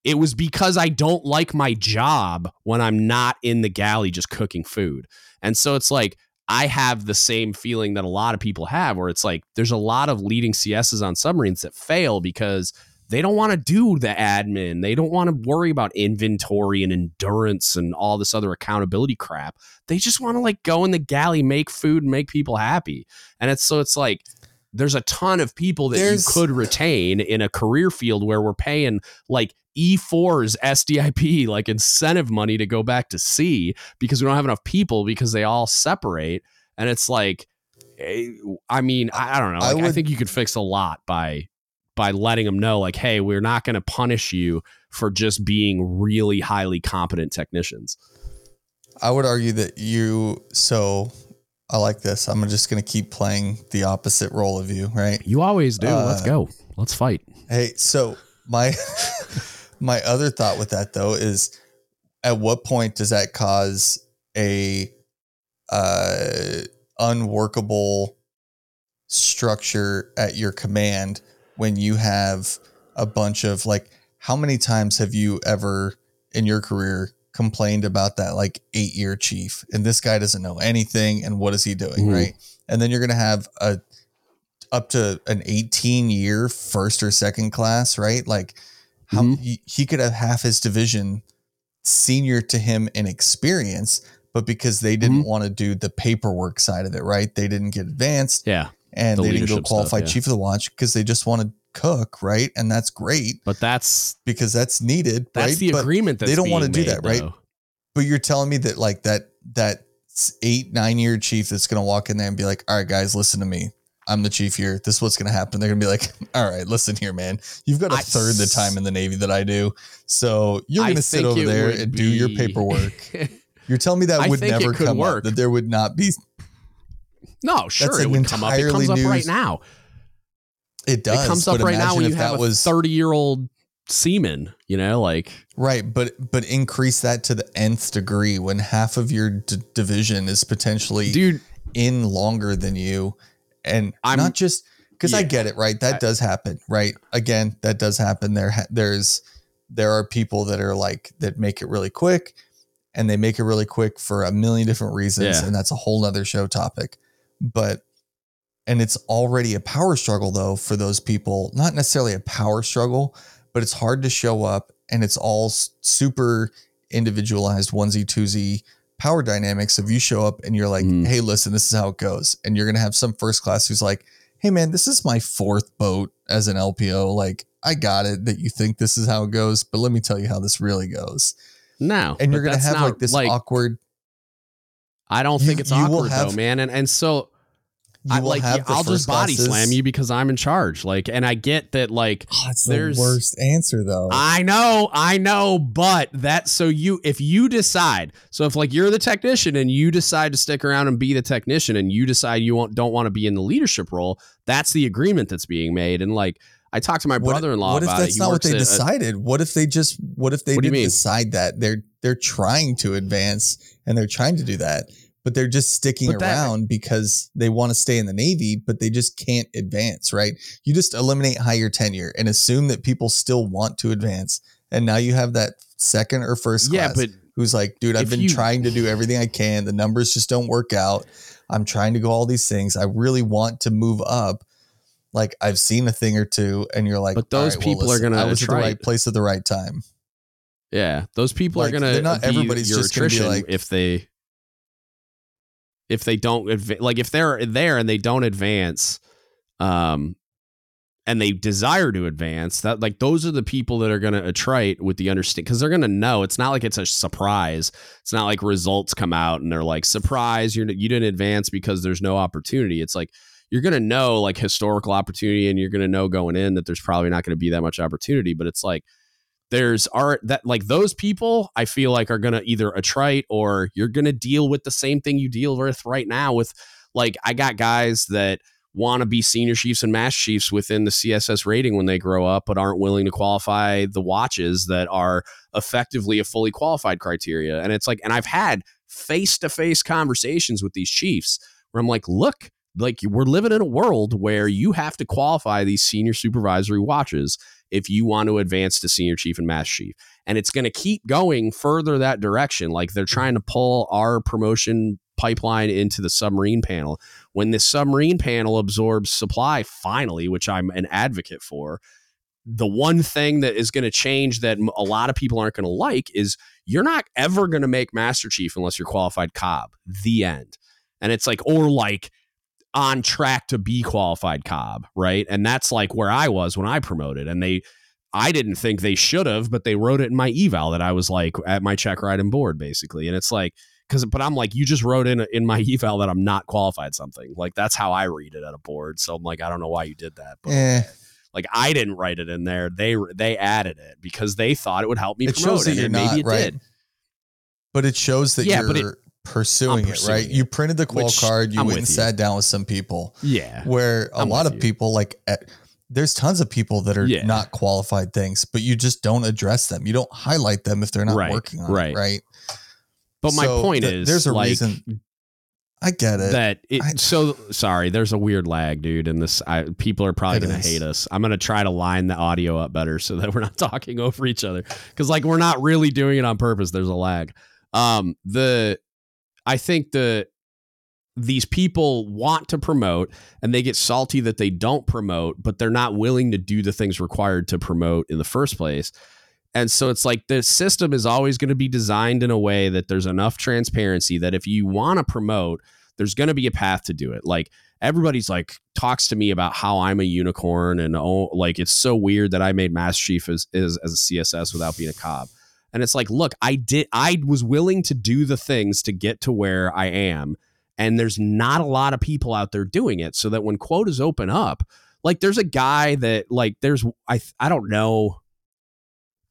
it was because I don't like my job when I'm not in the galley just cooking food. And so it's like I have the same feeling that a lot of people have where it's like there's a lot of leading CSs on submarines that fail because they don't want to do the admin. They don't want to worry about inventory and endurance and all this other accountability crap. They just want to like go in the galley, make food, and make people happy. And it's so it's like there's a ton of people that There's- you could retain in a career field where we're paying like E4's SDIP, like incentive money to go back to sea because we don't have enough people because they all separate. And it's like, eh, I mean, I, I don't know. I Like, I, would- think you could fix a lot by by letting them know, like, hey, we're not going to punish you for just being really highly competent technicians. I would argue that you so I like this. I'm just gonna keep playing the opposite role of you, right? You always do. Let's Uh, go. Let's fight. Hey, so my my other thought with that though is at what point does that cause a uh unworkable structure at your command when you have a bunch of like how many times have you ever in your career complained about that like eight year chief, and this guy doesn't know anything, and what is he doing, Mhm. right? And then you're gonna have a up to an 18 year first or second class, right? Like how Mhm. he, he could have half his division senior to him in experience, but because they didn't Mm-hmm. want to do the paperwork side of it, right? They didn't get advanced Yeah. and The they didn't go qualify stuff, yeah. chief of the watch because they just want to cook, right? And that's great But that's because that's needed, that's right? the but, agreement that's they don't wanna do made, that, right? but you're telling me that like that that eight nine year chief that's gonna walk in there and be like, all right, guys, listen to me. I'm the chief here. This is what's gonna happen. They're gonna be like, all right, listen here, man. You've got a I- third the time in the Navy that I do, so you're gonna sit over there and do your paperwork. You're telling me that I would never could come work. up. That there would not be. no, sure, it would come up. It comes up right now. It does. it comes up right now when you have that a was 30 year old seaman, you know, like right, but but increase that to the nth degree when half of your d- division is potentially dude, in longer than you. And I'm- not just because i get it right? That I- does happen right? Again that does happen. There there's there are people that are like that make it really quick and they make it really quick for a million different reasons Yeah. and that's a whole nother show topic. But and it's already a power struggle though for those people not necessarily a power struggle but it's hard to show up and it's all super individualized onesie twosie power dynamics if you show up and you're like Mhm. hey listen this is how it goes and you're gonna have some first class who's like hey man this is my fourth boat as an lpo like i got it that you think this is how it goes but let me tell you how this really goes no. and you're gonna have like this like, awkward I don't think it's you will awkward though, man. And and so I will like have the I'll just body classes- slam you because I'm in charge. Like, and I get that like ah, Oh, that's There's- the worst answer though I know, I know, but that so you if you decide, so if like you're the technician and you decide to stick around and be the technician and you decide you won't, don't want to be in the leadership role, that's the agreement that's being made. And like I talked to my brother-in-law What if about that's it. Not what they at decided? what if they just? What if they didn't decide that? They're they're trying to advance and they're trying to do that, but they're just sticking that- around because they want to stay in the Navy, but they just can't advance. Right? You just eliminate higher tenure and assume that people still want to advance, and now you have that second or first yeah, class but who's like, dude, I've been you- trying to do everything I can. The numbers just don't work out. I'm trying to go all these things. I really want to move up. Like I've seen a thing or two, and you're like, But those right, well, people are gonna I was at the right place at the right time. yeah, those people Like, are gonna they're not- everybody's just gonna be like- if they if they don't like if they're there and they don't advance, um, and they desire to advance, that like those are the people that are gonna attrite with the understand because they're gonna know it's not like it's a surprise. It's not like results come out and they're like surprise you're you didn't advance because there's no opportunity. It's like you're gonna know like historical opportunity and you're gonna know going in that there's probably not gonna be that much opportunity, but it's like there's are that like those people I feel like are gonna either attrite or you're gonna deal with the same thing you deal with right now with like I got guys that want to be senior chiefs and master chiefs within the CSS rating when they grow up, but aren't willing to qualify the watches that are effectively a fully qualified criteria. And it's like, and I've had face to face conversations with these chiefs where I'm like, look, like we're living in a world where you have to qualify these senior supervisory watches if you want to advance to senior chief and master chief. And it's going to keep going further that direction. Like they're trying to pull our promotion pipeline into the submarine panel. When this submarine panel absorbs supply finally, which I'm an advocate for, the one thing that is going to change that a lot of people aren't going to like is you're not ever going to make master chief unless you're qualified cob. The end. And it's like, or like on track to be qualified cob, right? And that's like where I was when I promoted. And they, I didn't think they should have, but they wrote it in my eval that I was like at my check ride and board basically. And it's like, because, but I'm like, you just wrote in in my eval that I'm not qualified something. Like that's how I read it at a board. So I'm like, I don't know why you did that, but Eh, like I didn't write it in there. They they added it because they thought it would help me it promote shows that it, you're and not maybe it right, did. but it shows that Yeah, you're but it- pursuing, I'm it, right? it, You printed the qual which card. You I'm went and you. sat down with some people. Yeah, where a I'm lot of you. people like at, there's tons of people that are Yeah. not qualified things but you just don't address them you don't highlight them if they're not Right, working on right. it right but my point th- is, there's a like, reason I get it. that it I- so sorry there's a weird lag dude and this I, people are probably gonna is. hate us i'm gonna try to line the audio up better so that we're not talking over each other because like we're not really doing it on purpose there's a lag um the i think the these people want to promote and they get salty that they don't promote but they're not willing to do the things required to promote in the first place and so it's like the system is always going to be designed in a way that there's enough transparency that if you want to promote, there's going to be a path to do it. Like everybody's like talks to me about how I'm a unicorn and oh, like it's so weird that I made Master Chief as, as, as a CSS without being a cob. And it's like, look, I did, I was willing to do the things to get to where I am. And there's not a lot of people out there doing it. So that when quotas open up, like there's a guy that like there's I I don't know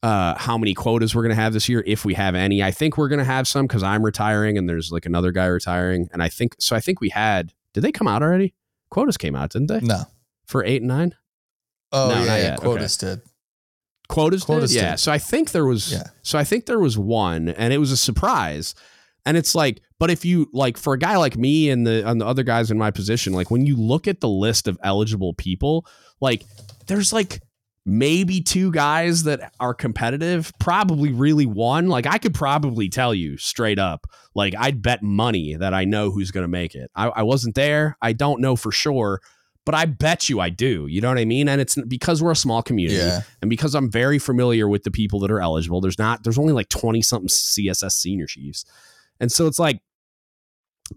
uh, how many quotas we're going to have this year, if we have any. I think we're going to have some because I'm retiring and there's like another guy retiring. And I think, so I think we had, did they come out already? Quotas came out, didn't they? no. For eight and nine? Oh No, yeah, yeah. Quotas did. Quotas, Quotas did? Yeah. So I think there was, Yeah. so I think there was one and it was a surprise. And it's like, but if you like for a guy like me and the and the other guys in my position, like when you look at the list of eligible people, like there's like maybe two guys that are competitive, probably really one. Like I could probably tell you straight up, like I'd bet money that I know who's going to make it. I, I wasn't there. I don't know for sure, but I bet you I do. You know what I mean? And it's because we're a small community Yeah. and because I'm very familiar with the people that are eligible. There's not, there's only like 20 something CSS senior chiefs. And so it's like,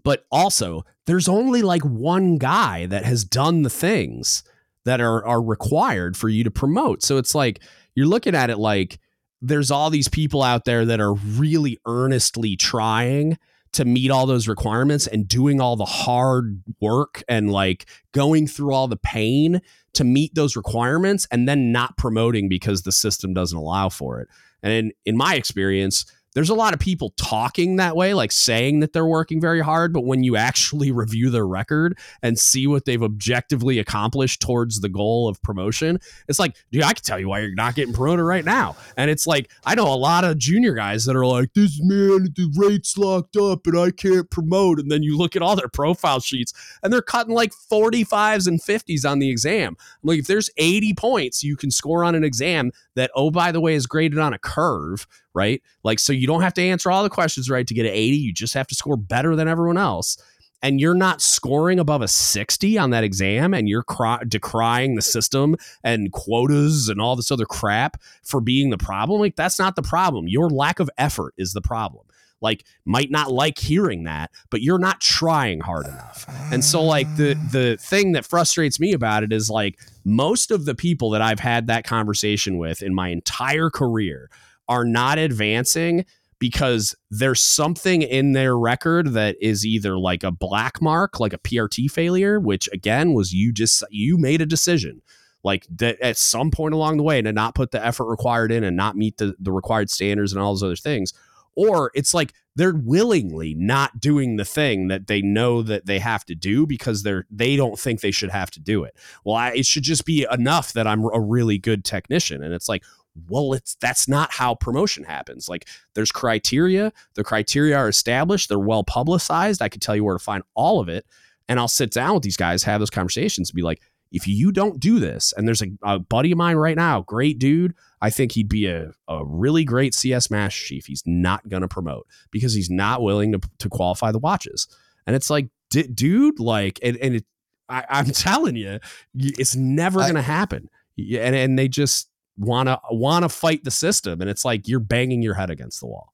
but also there's only like one guy that has done the things that are are required for you to promote. So it's like you're looking at it like there's all these people out there that are really earnestly trying to meet all those requirements and doing all the hard work and like going through all the pain to meet those requirements and then not promoting because the system doesn't allow for it. And in, in my experience, there's a lot of people talking that way, like saying that they're working very hard, but when you actually review their record and see what they've objectively accomplished towards the goal of promotion, it's like, dude, I can tell you why you're not getting promoted right now. And it's like, I know a lot of junior guys that are like, this man, the rate's locked up and I can't promote. And then you look at all their profile sheets and they're cutting like 45s and 50s on the exam. I'm like, if there's 80 points you can score on an exam that, oh, by the way, is graded on a curve, right? Like, so you don't have to answer all the questions right to get an 80. You just have to score better than everyone else. And you're not scoring above a 60 on that exam and you're cry- decrying the system and quotas and all this other crap for being the problem. Like, that's not the problem. Your lack of effort is the problem. Like, might not like hearing that, but you're not trying hard enough. And so like the the thing that frustrates me about it is like most of the people that I've had that conversation with in my entire career are not advancing because there's something in their record that is either like a black mark, like a PRT failure, which again was you just you made a decision. Like that at some point along the way to not put the effort required in and not meet the, the required standards and all those other things. Or it's like they're willingly not doing the thing that they know that they have to do because they're they don't think they should have to do it. Well, I, it should just be enough that I'm a really good technician, and it's like, well, it's that's not how promotion happens. Like, there's criteria. The criteria are established. They're well publicized. I can tell you where to find all of it, and I'll sit down with these guys, have those conversations, and be like, if you don't do this, and there's a, a buddy of mine right now, great dude. I think he'd be a, a really great CS Master Chief. He's not going to promote because he's not willing to, to qualify the watches. And it's like, d- dude, like, and, and it, I, I'm telling you, it's never going to happen. And, and they just want to want to fight the system. And it's like you're banging your head against the wall.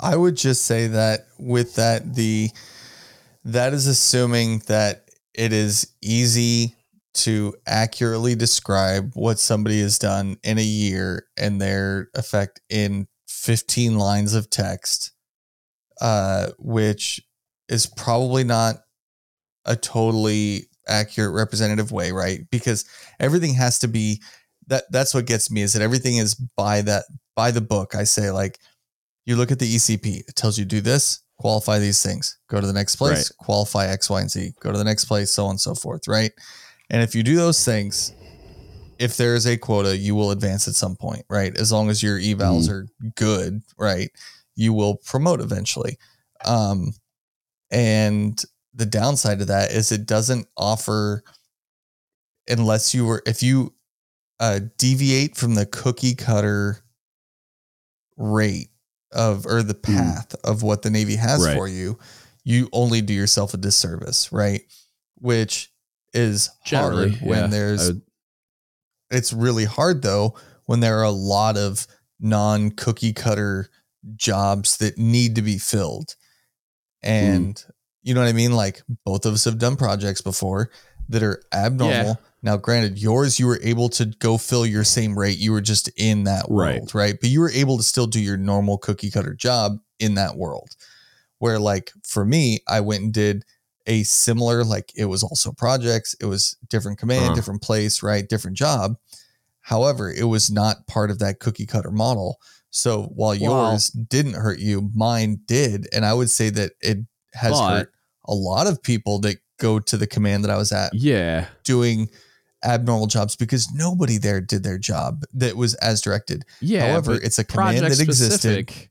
I would just say that with that the that is assuming that it is easy to accurately describe what somebody has done in a year and their effect in 15 lines of text uh which is probably not a totally accurate representative way right because everything has to be that that's what gets me is that everything is by that by the book i say like you look at the ECP, it tells you do this, qualify these things, go to the next place, qualify X, Y, and Z, go to the next place, so on and so forth, right? And if you do those things, if there is a quota, you will advance at some point, right? As long as your evals are good, right? You will promote eventually. Um, And the downside of that is it doesn't offer unless you were if you uh, deviate from the cookie cutter rate of or the path of what the Navy has Right. for you, you only do yourself a disservice, right? Which is Generally, hard when yeah, there's would- it's really hard though when there are a lot of non cookie cutter jobs that need to be filled. And you know what I mean? Like both of us have done projects before that are abnormal. Yeah. Now, granted, yours, you were able to go fill your same rate. You were just in that Right. world, right? But you were able to still do your normal cookie cutter job in that world. Where, like, for me, I went and did a similar, like, it was also projects, it was different command, Uh-huh. different place, right? Different job. However, it was not part of that cookie cutter model. So while Well- yours didn't hurt you, mine did. And I would say that it has But- hurt a lot of people that go to the command that I was at yeah. doing abnormal jobs because nobody there did their job that was as directed. Yeah. However, it's a command that existed. specific.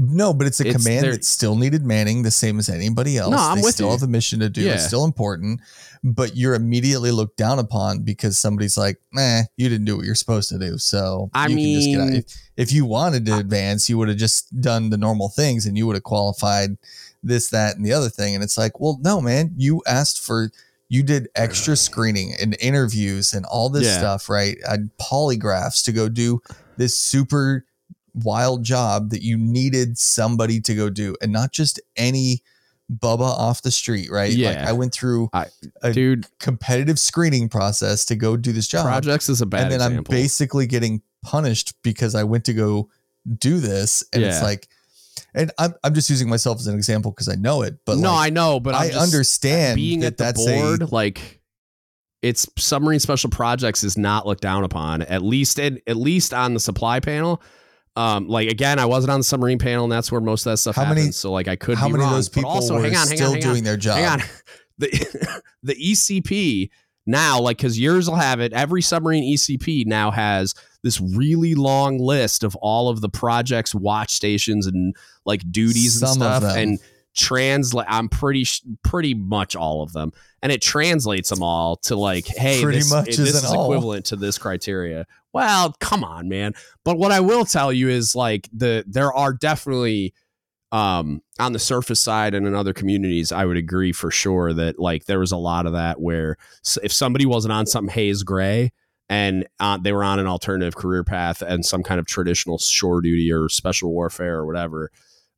No, but it's a It's command there- that still needed manning the same as anybody else. No, I'm they with still you. have a mission to do. It's still important, but you're immediately looked down upon because somebody's like, "Nah, you didn't do what you're supposed to do." So I you can just get out. mean- If, if you wanted to advance, you would have just done the normal things, and you would have qualified this, that, and the other thing. And it's like, well, no, man, you asked for. You did extra screening and interviews and all this Yeah. stuff, right? And polygraphs to go do this super wild job that you needed somebody to go do and not just any bubba off the street, right? Like Yeah. I went through I- a Dude, competitive screening process to go do this job. projects is a bad and then example. I'm basically getting punished because I went to go do this. And it's like, and I'm, I'm just using myself as an example because I know it, but no, like, I know, but I'm I understand being that at the that's board, a, like it's submarine special projects is not looked down upon. At least at, at least on the supply panel. Um, like again, I wasn't on the submarine panel, and that's where most of that stuff How happens. many- so like I could how many wrong. of those people also, were hang on, hang still on, hang on. doing their job? Hang on. The the ECP now, like, because yours will have it. Every submarine ECP now has this really long list of all of the projects, watch stations, and like duties and Some of stuff, and translate. I'm pretty pretty much all of them, and it translates them all to like, hey, Pretty this, much this isn't all. equivalent to this criteria. Well, come on, man. But what I will tell you is like the there are definitely um on the surface side and in other communities i would agree for sure that like there was a lot of that where if somebody wasn't on something haze gray and uh, they were on an alternative career path and some kind of traditional shore duty or special warfare or whatever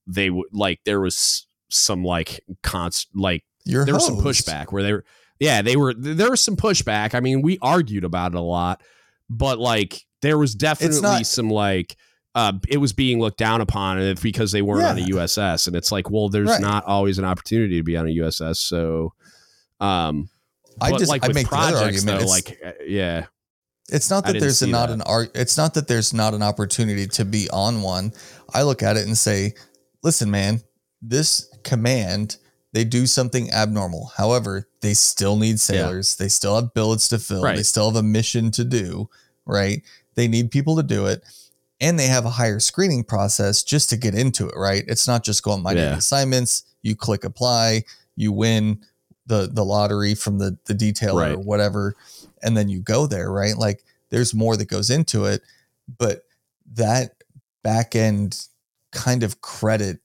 they would like there was some like const like You're there was some pushback where they were yeah they were there was some pushback i mean we argued about it a lot but like there was definitely not- some like uh, it was being looked down upon if because they weren't on a USS, and it's like, well, there's Right. not always an opportunity to be on a USS. So, um, I just like I make the projects argument. though, like uh, yeah, It's not that there's a, not that. an art. It's not that there's not an opportunity to be on one. I look at it and say, listen, man, this command they do something abnormal. However, they still need sailors. They still have billets to fill. They still have a mission to do. Right? They need people to do it, and they have a higher screening process just to get into it. Right? It's not just going my Yeah. assignments. You click apply. You win the the lottery from the the detailer or whatever and then you go there, right? Like there's more that goes into it, but that back end kind of credit,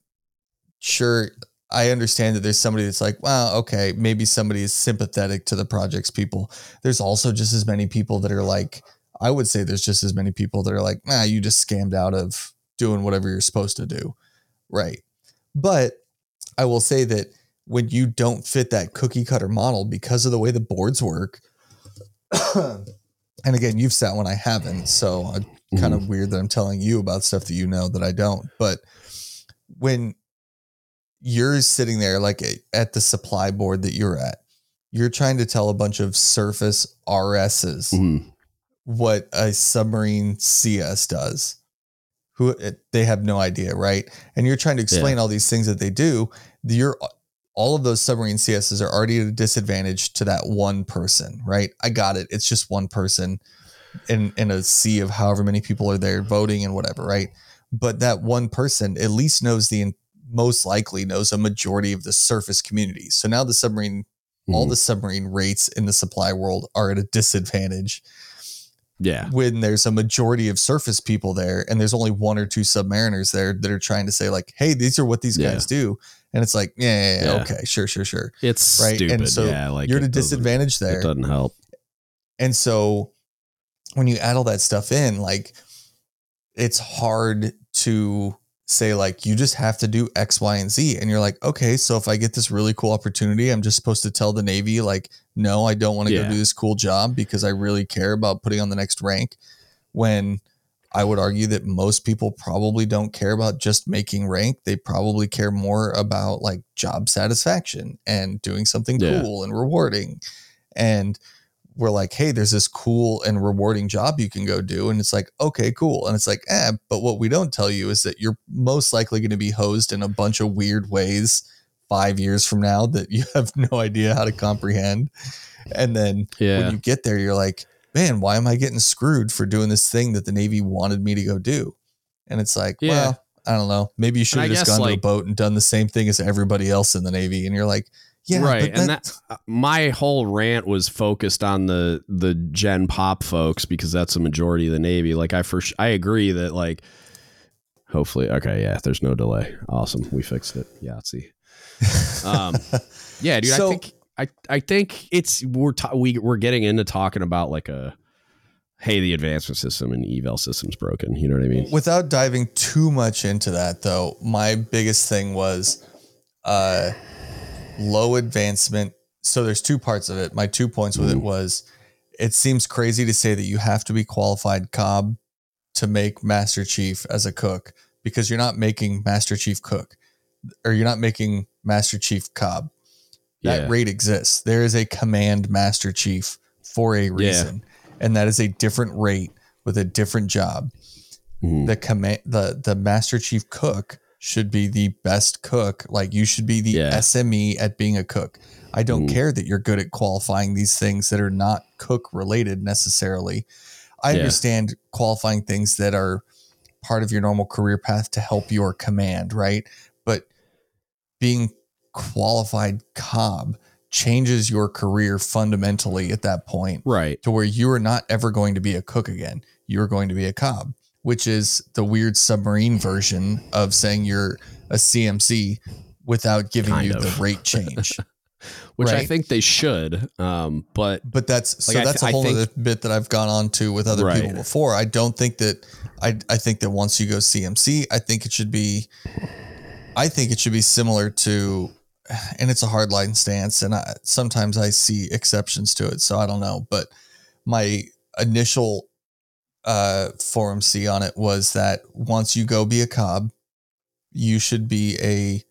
sure, I understand that there's somebody that's like, wow, okay, maybe somebody is sympathetic to the project's people. There's also just as many people that are like, I would say there's just as many people that are like, nah, you just scammed out of doing whatever you're supposed to do. Right. But I will say that when you don't fit that cookie cutter model because of the way the boards work, and again, you've sat when I haven't, so I'm kind Mm-hmm. of weird that I'm telling you about stuff that you know that I don't. But when you're sitting there, like at the supply board that you're at, you're trying to tell a bunch of surface RSs Mhm. what a submarine CS does. Who they have no idea, right? And you're trying to explain all these things that they do. You're all of those submarine CSs are already at a disadvantage to that one person, right? I got it. It's just one person in in a sea of however many people are there voting and whatever, right? But that one person at least knows the most likely knows a majority of the surface community. So now the submarine, all Mhm. the submarine rates in the supply world are at a disadvantage yeah, when there's a majority of surface people there and there's only one or two submariners there that are trying to say like, hey, these are what these Yeah. guys do. And it's like, yeah, yeah, yeah, okay, sure, sure, sure. it's Right. stupid. And so yeah, like You're at a disadvantage there. It doesn't help. And so when you add all that stuff in, like it's hard to say like you just have to do X, Y, and Z. And you're like, okay, so if I get this really cool opportunity, I'm just supposed to tell the Navy, like, no, I don't want to Yeah. go do this cool job because I really care about putting on the next rank. When I would argue that most people probably don't care about just making rank. They probably care more about like job satisfaction and doing something Yeah. cool and rewarding. And we're like, hey, there's this cool and rewarding job you can go do. And it's like, okay, cool. And it's like, eh, but what we don't tell you is that you're most likely going to be hosed in a bunch of weird ways five years from now that you have no idea how to comprehend. And then Yeah, when you get there, you're like, man, why am I getting screwed for doing this thing that the Navy wanted me to go do? And it's like, Yeah. well, I don't know. Maybe you should have just gone to a boat and done the same thing as everybody else in the Navy. And you're like, yeah, right. but and that uh, my whole rant was focused on the the Gen Pop folks because that's a majority of the Navy. Like I first, I agree that like, hopefully, okay, yeah, there's no delay. Awesome, we fixed it. Yahtzee. Um, yeah, dude. So- I think I I think it's we're ta- we we're getting into talking about like a hey the advancement system and eval system's broken. You know what I mean? Without diving too much into that, though, my biggest thing was uh, low advancement. So there's two parts of it. My two points with it Mhm. was it seems crazy to say that you have to be qualified cob to make Master Chief as a cook because you're not making Master Chief cook or you're not making Master Chief cob. That Yeah. rate exists. There is a command Master Chief for a reason, and that is a different rate with a different job the command the the master chief cook should be the best cook like you should be the Yeah. sme at being a cook i don't Mm. care that you're good at qualifying these things that are not cook related necessarily i Yeah. understand qualifying things that are part of your normal career path to help your command right but being qualified cob changes your career fundamentally at that point Right. to where you are not ever going to be a cook again. You're going to be a cob, which is the weird submarine version of saying you're a CMC without giving Kind you of. the rate change. Which I think they should. Um, but but that's so Like, I that's th- a whole think- other bit that I've gone on to with other Right. people before. I don't think that I I think that once you go CMC, I think it should be I think it should be similar to and it's a hard line stance and I, sometimes I see exceptions to it, so I don't know, but my initial uh forum C on it was that once you go be a cob, you should be a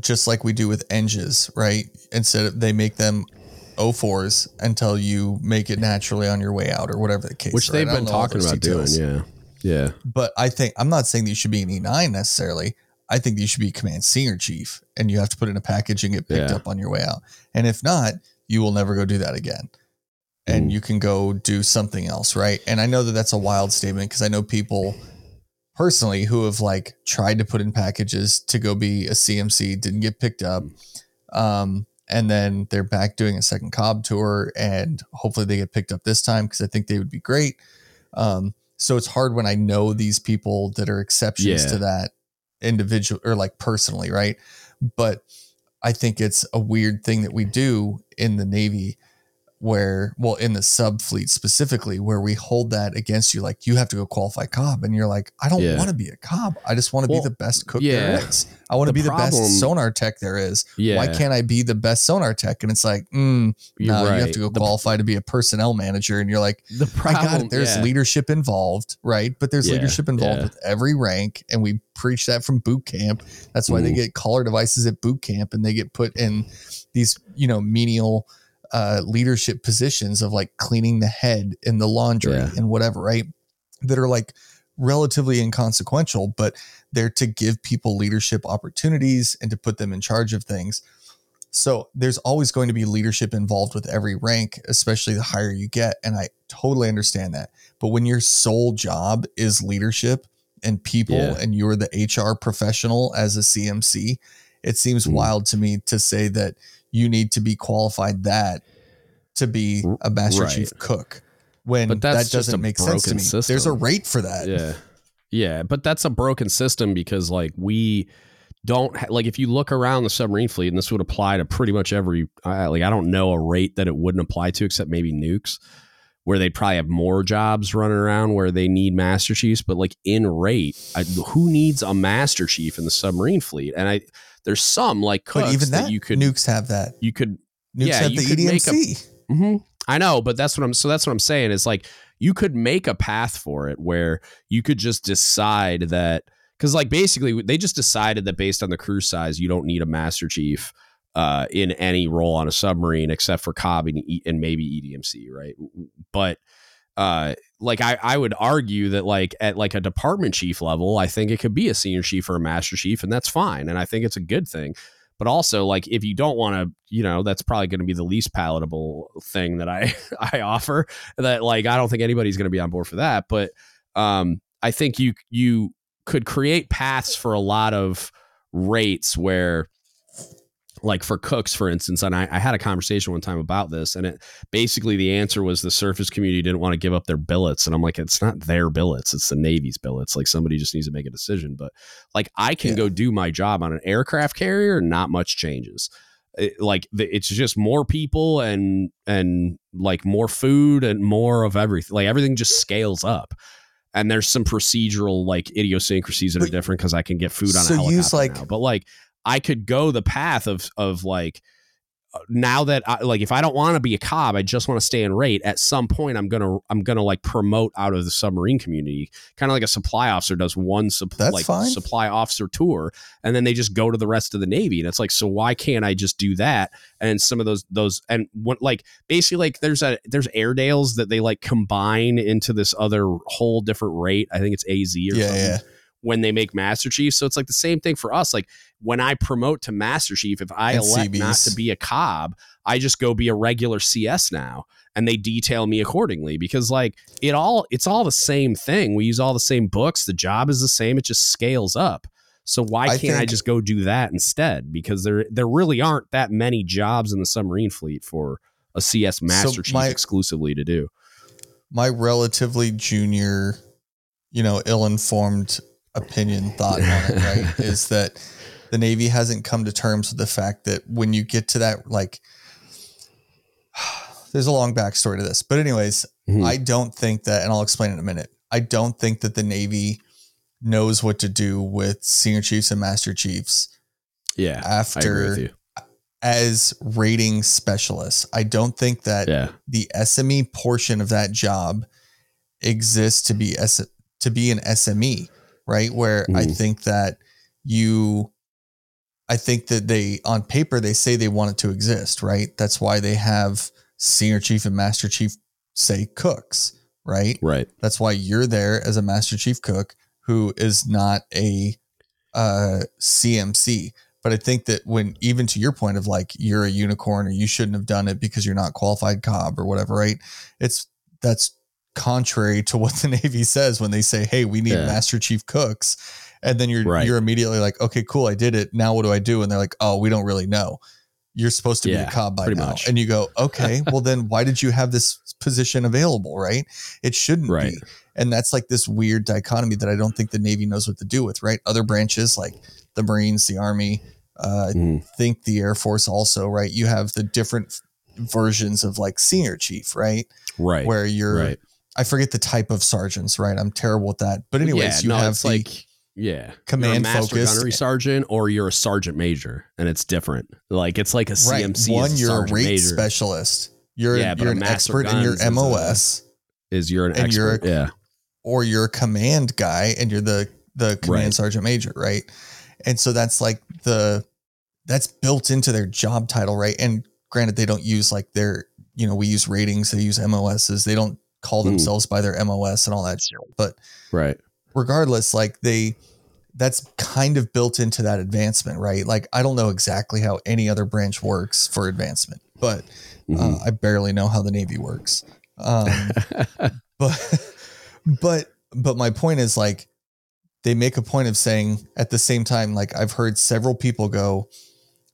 just like we do with enges, right? Instead of they make them O4s until you make it naturally on your way out or whatever the case. which right? they've been talking about details. doing. Yeah. Yeah. But I think I'm not saying that you should be an E9 necessarily. I think you should be command senior chief and you have to put in a package and get picked Yeah. up on your way out. And if not, you will never go do that again. And Mm. you can go do something else, right? And I know that that's a wild statement because I know people personally who have like tried to put in packages to go be a CMC, didn't get picked up. Um, and then they're back doing a second cob tour, and hopefully they get picked up this time because I think they would be great. Um, so it's hard when I know these people that are exceptions Yeah. to that individual or like personally, right? But I think it's a weird thing that we do in the Navy where, well, in the sub fleet specifically, where we hold that against you, like you have to go qualify cob, and you're like, I don't Yeah. want to be a cob. I just want to Well, be the best cook yeah. there is. I want to The be the best sonar tech there is. Yeah. Why can't I be the best sonar tech? And it's like, mm, no, you have to go The- qualify to be a personnel manager, and you're like, The I problem, got it. There's yeah. leadership involved, right? But there's leadership involved with every rank, and we preach that from boot camp. That's why they Mhm. get collar devices at boot camp, and they get put in these, you know, menial uh, leadership positions of like cleaning the head in the laundry Yeah. and whatever, right? That are like relatively inconsequential, but they're to give people leadership opportunities and to put them in charge of things. So there's always going to be leadership involved with every rank, especially the higher you get. And I totally understand that. But when your sole job is leadership, and people Yeah. and you're the HR professional as a CMC, it seems Mhm. wild to me to say that you need to be qualified that to be a master Right. chief cook when that doesn't make sense to me. There's a rate for that. Yeah. Yeah, but that's a broken system because like we don't ha- like if you look around the submarine fleet and this would apply to pretty much every I like I don't know a rate that it wouldn't apply to except maybe nukes where they'd probably have more jobs running around where they need master chiefs but like in rate I, who needs a master chief in the submarine fleet and I there's some like But even that, that, you could nukes have that. you could Nukes Yeah, have you the could make a- EDMC. hmm I know, but that's what I'm. So that's what I'm saying is like you could make a path for it where you could just decide that because like basically they just decided that based on the crew size you don't need a master chief uh, in any role on a submarine except for cob and, and maybe EDMC, right? But uh, like I, I would argue that like at like a department chief level, I think it could be a senior chief or a master chief, and that's fine, and I think it's a good thing. But also like if you don't want to you know that's probably going to be the least palatable thing that i i offer that like i don't think anybody's going to be on board for that but um i think you you could create paths for a lot of rates where like for cooks for instance and I, I had a conversation one time about this and it basically the answer was the surface community didn't want to give up their billets and i'm like it's not their billets it's the navy's billets like somebody just needs to make a decision but like i can Yeah. go do my job on an aircraft carrier and not much changes It- like the, it's just more people and and like more food and more of everything like everything just scales up and there's some procedural like idiosyncrasies that are different because i can get food on So a helicopter use, like- now. but like i could go the path of of like uh, now that I, like if I don't want to be a cob, I just want to stay in rate. At some point, I'm gonna I'm gonna like promote out of the submarine community, kind of like a supply officer does one sup- That's like fine. supply officer tour, and then they just go to the rest of the navy. And it's like, so why can't I just do that? And some of those those and what like basically like there's a there's Airedales that they like combine into this other whole different rate. I think it's AZ or Yeah, something yeah. When they make Master Chief. So it's like the same thing for us. Like when I promote to Master Chief, if I And elect not to be a cob, I just go be a regular CS now and they detail me accordingly because like it all it's all the same thing. We use all the same books. The job is the same. It just scales up. So why can't I think- just go do that instead? Because there there really aren't that many jobs in the submarine fleet for a CS Master Chief my- exclusively to do. my relatively junior, you know, ill-informed opinion thought on it, right, is that the Navy hasn't come to terms with the fact that when you get to that, like, there's a long backstory to this, but anyways, Mhm. I don't think that, and I'll explain in a minute. I don't think that the Navy knows what to do with senior chiefs and master chiefs Yeah, I agree after with you. as rating specialists. I don't think that Yeah, the SME portion of that job exists to be S- to be an SME, right? Where I Mhm. think that you I think that they on paper they say they want it to exist, right? That's why they have senior chief and master chief say cooks, right? right. That's why you're there as a master chief cook who is not a uh, CMC. But I think that when even to your point of like you're a unicorn or you shouldn't have done it because you're not qualified cob or whatever, right? It's that's contrary to what the Navy says when they say, "Hey, we need Yeah. master chief cooks," and then you're Right. you're immediately like, "Okay, cool, I did it. Now what do I do?" And they're like, "Oh, we don't really know." You're supposed to be a cob by now, much. and you go, "Okay, well then why did you have this position available?" Right? It shouldn't Right. be and that's like this weird dichotomy that I don't think the Navy knows what to do with. Right? Other branches like the Marines, the Army, uh. I think the Air Force also. Right? You have the different versions of like senior chief, right? Right. Where you're, right. I forget the type of sergeants, right? I'm terrible with that. But anyways, yeah, you no, have the, like yeah, command master focused- gunnery sergeant or you're a sergeant major, and it's different. Like it's like a right. CMC. One, a you're a rate major, specialist. You're Yeah, you're an expert in your guns is a- MOS, Is you're an and you're expert? a- yeah, or you're a command guy and you're the the command Right. sergeant major, right? And so that's like the that's built into their job title, right? And granted, they don't use like their you know we use ratings, they use MOSs, they don't call Hmm. themselves by their MOS and all that shit. But right. regardless, like they that's kind of built into that advancement, right? Like I don't know exactly how any other branch works for advancement, but Mhm. uh, I barely know how the Navy works. Um, but but but my point is like they make a point of saying at the same time, like I've heard several people go,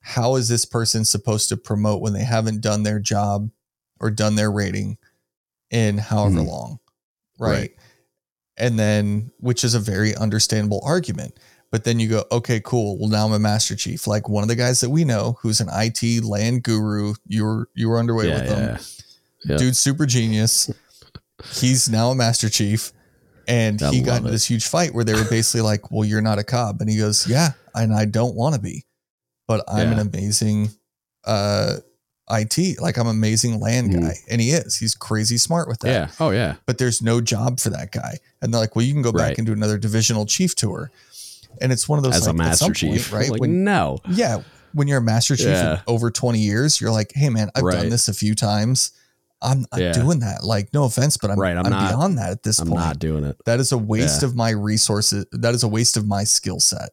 how is this person supposed to promote when they haven't done their job or done their rating in however Mhm. long? Right? Right. And then, which is a very understandable argument. But then you go, okay, cool. Well, now I'm a master chief. Like one of the guys that we know who's an IT LAN guru. You were you were underway Yeah, with them yeah. Dude's super genius. He's now a master chief. And I he got into it. this huge fight where they were basically like, Well, you're not a cob. And he goes, Yeah, and I don't want to be. But I'm an amazing uh IT. Like I'm amazing LAN Mhm. guy. And he is. He's crazy smart with that. Yeah. Oh yeah. But there's no job for that guy. And they're like, Well, you can go back Right. and do another divisional chief tour. And it's one of those As like, a master chief, point, right? Like, when no. yeah, when you're a master chief Yeah. over 20 years, you're like, hey man, I've done this a few times. I'm, I'm Yeah. doing that. Like, no offense, but I'm, Right, I'm I'm, not- beyond that at this point. I'm not doing it. that is a waste Yeah. of my resources. That is a waste of my skill set.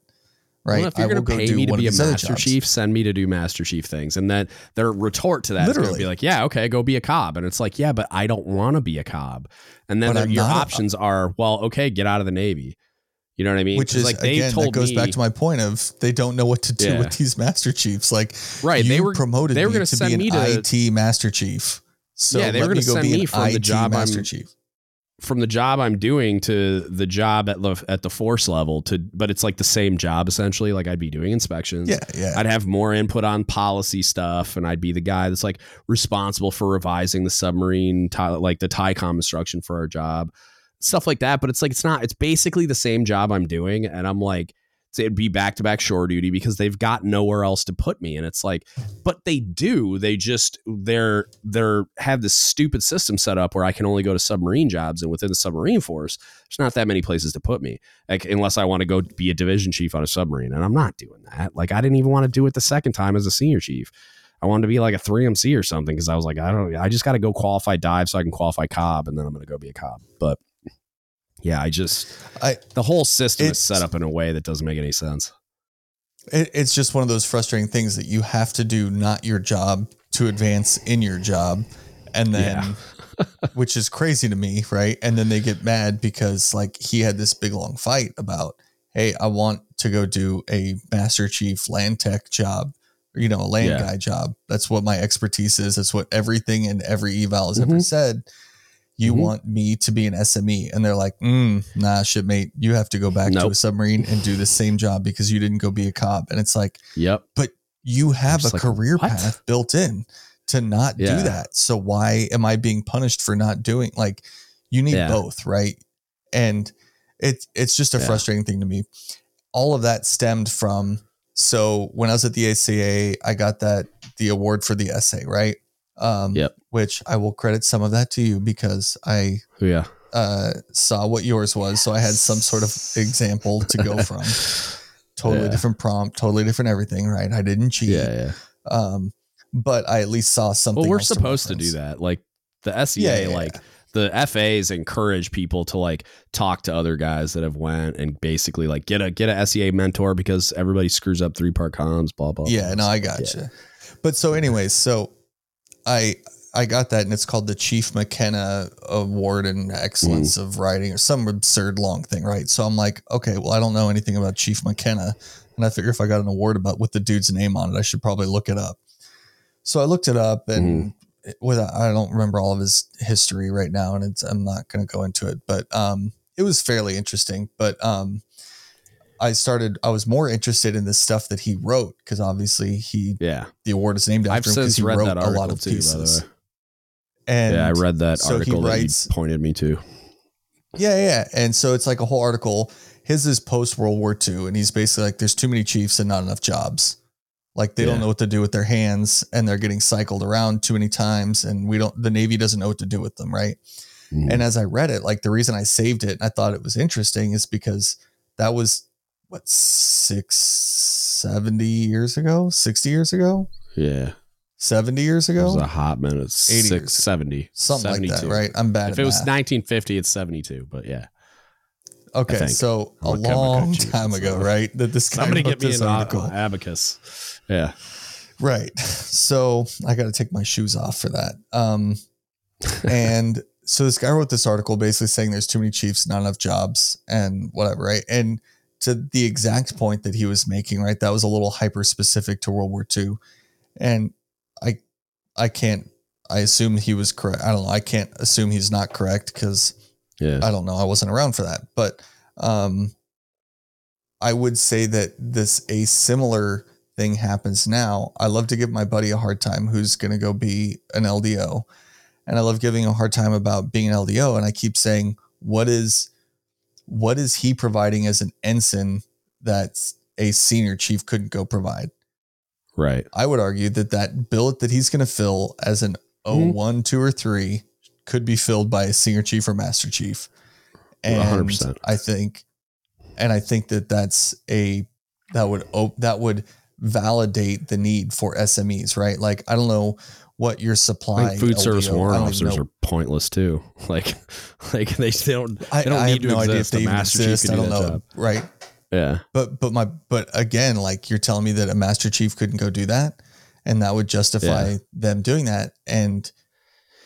Right. Well, if you're I will going to pay me to be a master chief, send me to do master chief things. And then their retort to that is going to be like, yeah, okay, go be a cob. And it's like, yeah, but I don't want to be a cob. And then your not a- options are, well, okay, get out of the Navy. You know what I mean? Which is like they again, told that goes me, back to my point of they don't know what to do Yeah. with these master chiefs. Like, right. They were promoted they were gonna send be me an to IT master chief. So Yeah, they were gonna go send be me from the IT job master I'm- chief. From the job I'm doing to the job at the at the force level to, but it's like the same job essentially. Like I'd be doing inspections. Yeah, yeah. I'd have more input on policy stuff, and I'd be the guy that's like responsible for revising the submarine, like the TYCOM instruction for our job, stuff like that. But it's like it's not. It's basically the same job I'm doing, and I'm like, it'd be back to back shore duty because they've got nowhere else to put me, and it's like, but they do. They just they're they're have this stupid system set up where I can only go to submarine jobs, and within the submarine force, there's not that many places to put me, like unless I want to go be a division chief on a submarine, and I'm not doing that. Like I didn't even want to do it the second time as a senior chief. I wanted to be like a 3MC or something because I was like, I don't, I just got to go qualify dive so I can qualify cob, and then I'm going to go be a cob. But yeah, I just, I- the whole system is set up in a way that doesn't make any sense. It, it's just one of those frustrating things that you have to do not your job to advance in your job. And then, which is crazy to me, right? And then they get mad because, like, he had this big long fight about, hey, I want to go do a Master Chief LAN tech job, you know, a LAN Yeah. guy job. That's what my expertise is. That's what everything and every eval has ever Mhm. said. You Mhm. want me to be an SME. And they're like, mm, nah, shipmate, you have to go back to a submarine and do the same job because you didn't go be a cob. And it's like, Yep. But you have a like, career what? path built in to not Yeah. do that. So why am I being punished for not doing like you need Yeah. both, right? And it it's just a Yeah. frustrating thing to me. All of that stemmed from so when I was at the ACA, I got that the award for the essay, right? Um Yep. which I will credit some of that to you because I Yeah. uh saw what yours was. So I had some sort of example to go from. Totally Yeah. different prompt, totally different everything, right? I didn't cheat Yeah. Yeah. um, but I at least saw something. Well, we're supposed to do that. Like the SEA, Yeah, like the FAs encourage people to like talk to other guys that have went and basically like get a get a SEA mentor because everybody screws up three part comms, blah blah. Yeah, blah. no, I got you. But so, anyways, so I I got that, and it's called the Chief McKenna Award in Excellence Mm. of Writing, or some absurd long thing, right? So I'm like, okay, well, I don't know anything about Chief McKenna, and I figure if I got an award about with the dude's name on it, I should probably look it up. So I looked it up, and Mm-hmm. with I don't remember all of his history right now, and it's, I'm not going to go into it, but um, it was fairly interesting. But um, I started, I was more interested in the stuff that he wrote because obviously he Yeah. the award is named after I've him because he wrote that a lot of too, pieces. And yeah, I read that so he article that writes- you pointed me to. Yeah, yeah. And so it's like a whole article. His is post World War II, and he's basically like, there's too many chiefs and not enough jobs. Like they Yeah. don't know what to do with their hands, and they're getting cycled around too many times, and we don't. The Navy doesn't know what to do with them, right? Mhm. And as I read it, like the reason I saved it and I thought it was interesting is because that was what six seventy years ago, 60 years ago, yeah, 70 years it was ago, a hot minute. 80 Six. 70, something like that, 72. right? I'm bad If it was 1950, it's 72. But yeah, Okay, so a long time ago, right? That this guy somebody get me an article. abacus. Yeah, right? So I got to take my shoes off for that. Um, and so this guy wrote this article basically saying there's too many chiefs, not enough jobs, and whatever, right? And to the exact point that he was making, right? That was a little hyper specific to World War II, and I, I can't. I assume he was correct. I don't know. I can't assume he's not correct because Yeah. I don't know. I wasn't around for that, but um, I would say that this a similar thing happens now. I love to give my buddy a hard time who's going to go be an LDO, and I love giving a hard time about being an LDO. And I keep saying, what is what is he providing as an ensign that a senior chief couldn't go provide? Right. I would argue that that billet that he's going to fill as an Mhm. 01, 2, or 3 could be filled by a senior chief or master chief. And 100%. I think, and I think that that's a, that would, that would validate the need for SMEs, right? Like, I don't know what your I supply think food service warrant I even officers know. are pointless too. Like, like they, they don't I, they don't I need have to no idea if exist. they even master chief exist. I do don't know. job. Right. Yeah. But but my but again, like you're telling me that a master chief couldn't go do that, and that would justify Yeah. them doing that, and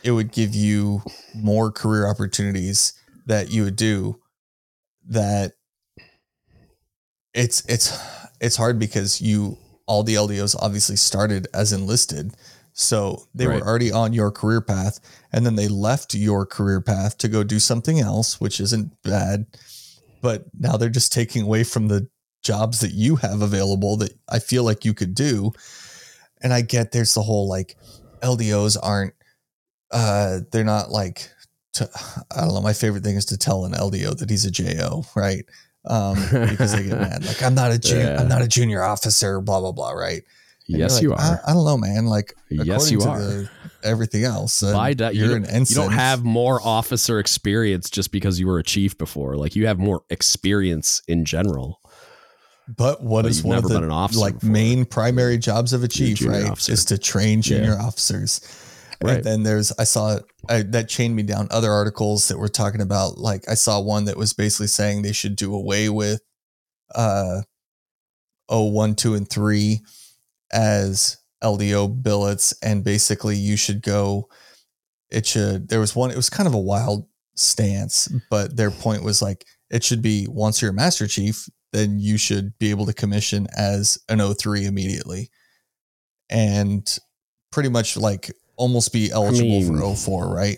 it would give you more career opportunities that you would do. That it's it's it's hard because you all the LDOs obviously started as enlisted, so they Right. were already on your career path, and then they left your career path to go do something else, which isn't bad but now they're just taking away from the jobs that you have available that I feel like you could do. And I get there's the whole like LDOs aren't uh they're not like to, I don't know my favorite thing is to tell an LDO that he's a JO, right? Um because they get mad like I'm not a junior Yeah. I'm not a junior officer blah blah blah, right? And Yes, you're you are. I, I don't know, man. Like Yes, you to are. the- everything else. uh, By you you're don't- an ensign. You don't have more officer experience just because you were a chief before. Like you have more experience in general. But what But is one of the like before. main primary jobs of a chief, right? officer. Is to train junior officers. Right. And then there's I saw I, that chained me down other articles that were talking about like I saw one that was basically saying they should do away with uh oh one, two, and three as LDO billets and basically you should go it should there was one it was kind of a wild stance, but their point was like it should be once you're a master chief, then you should be able to commission as an O3 immediately. And pretty much like almost be eligible mean, for 04, right?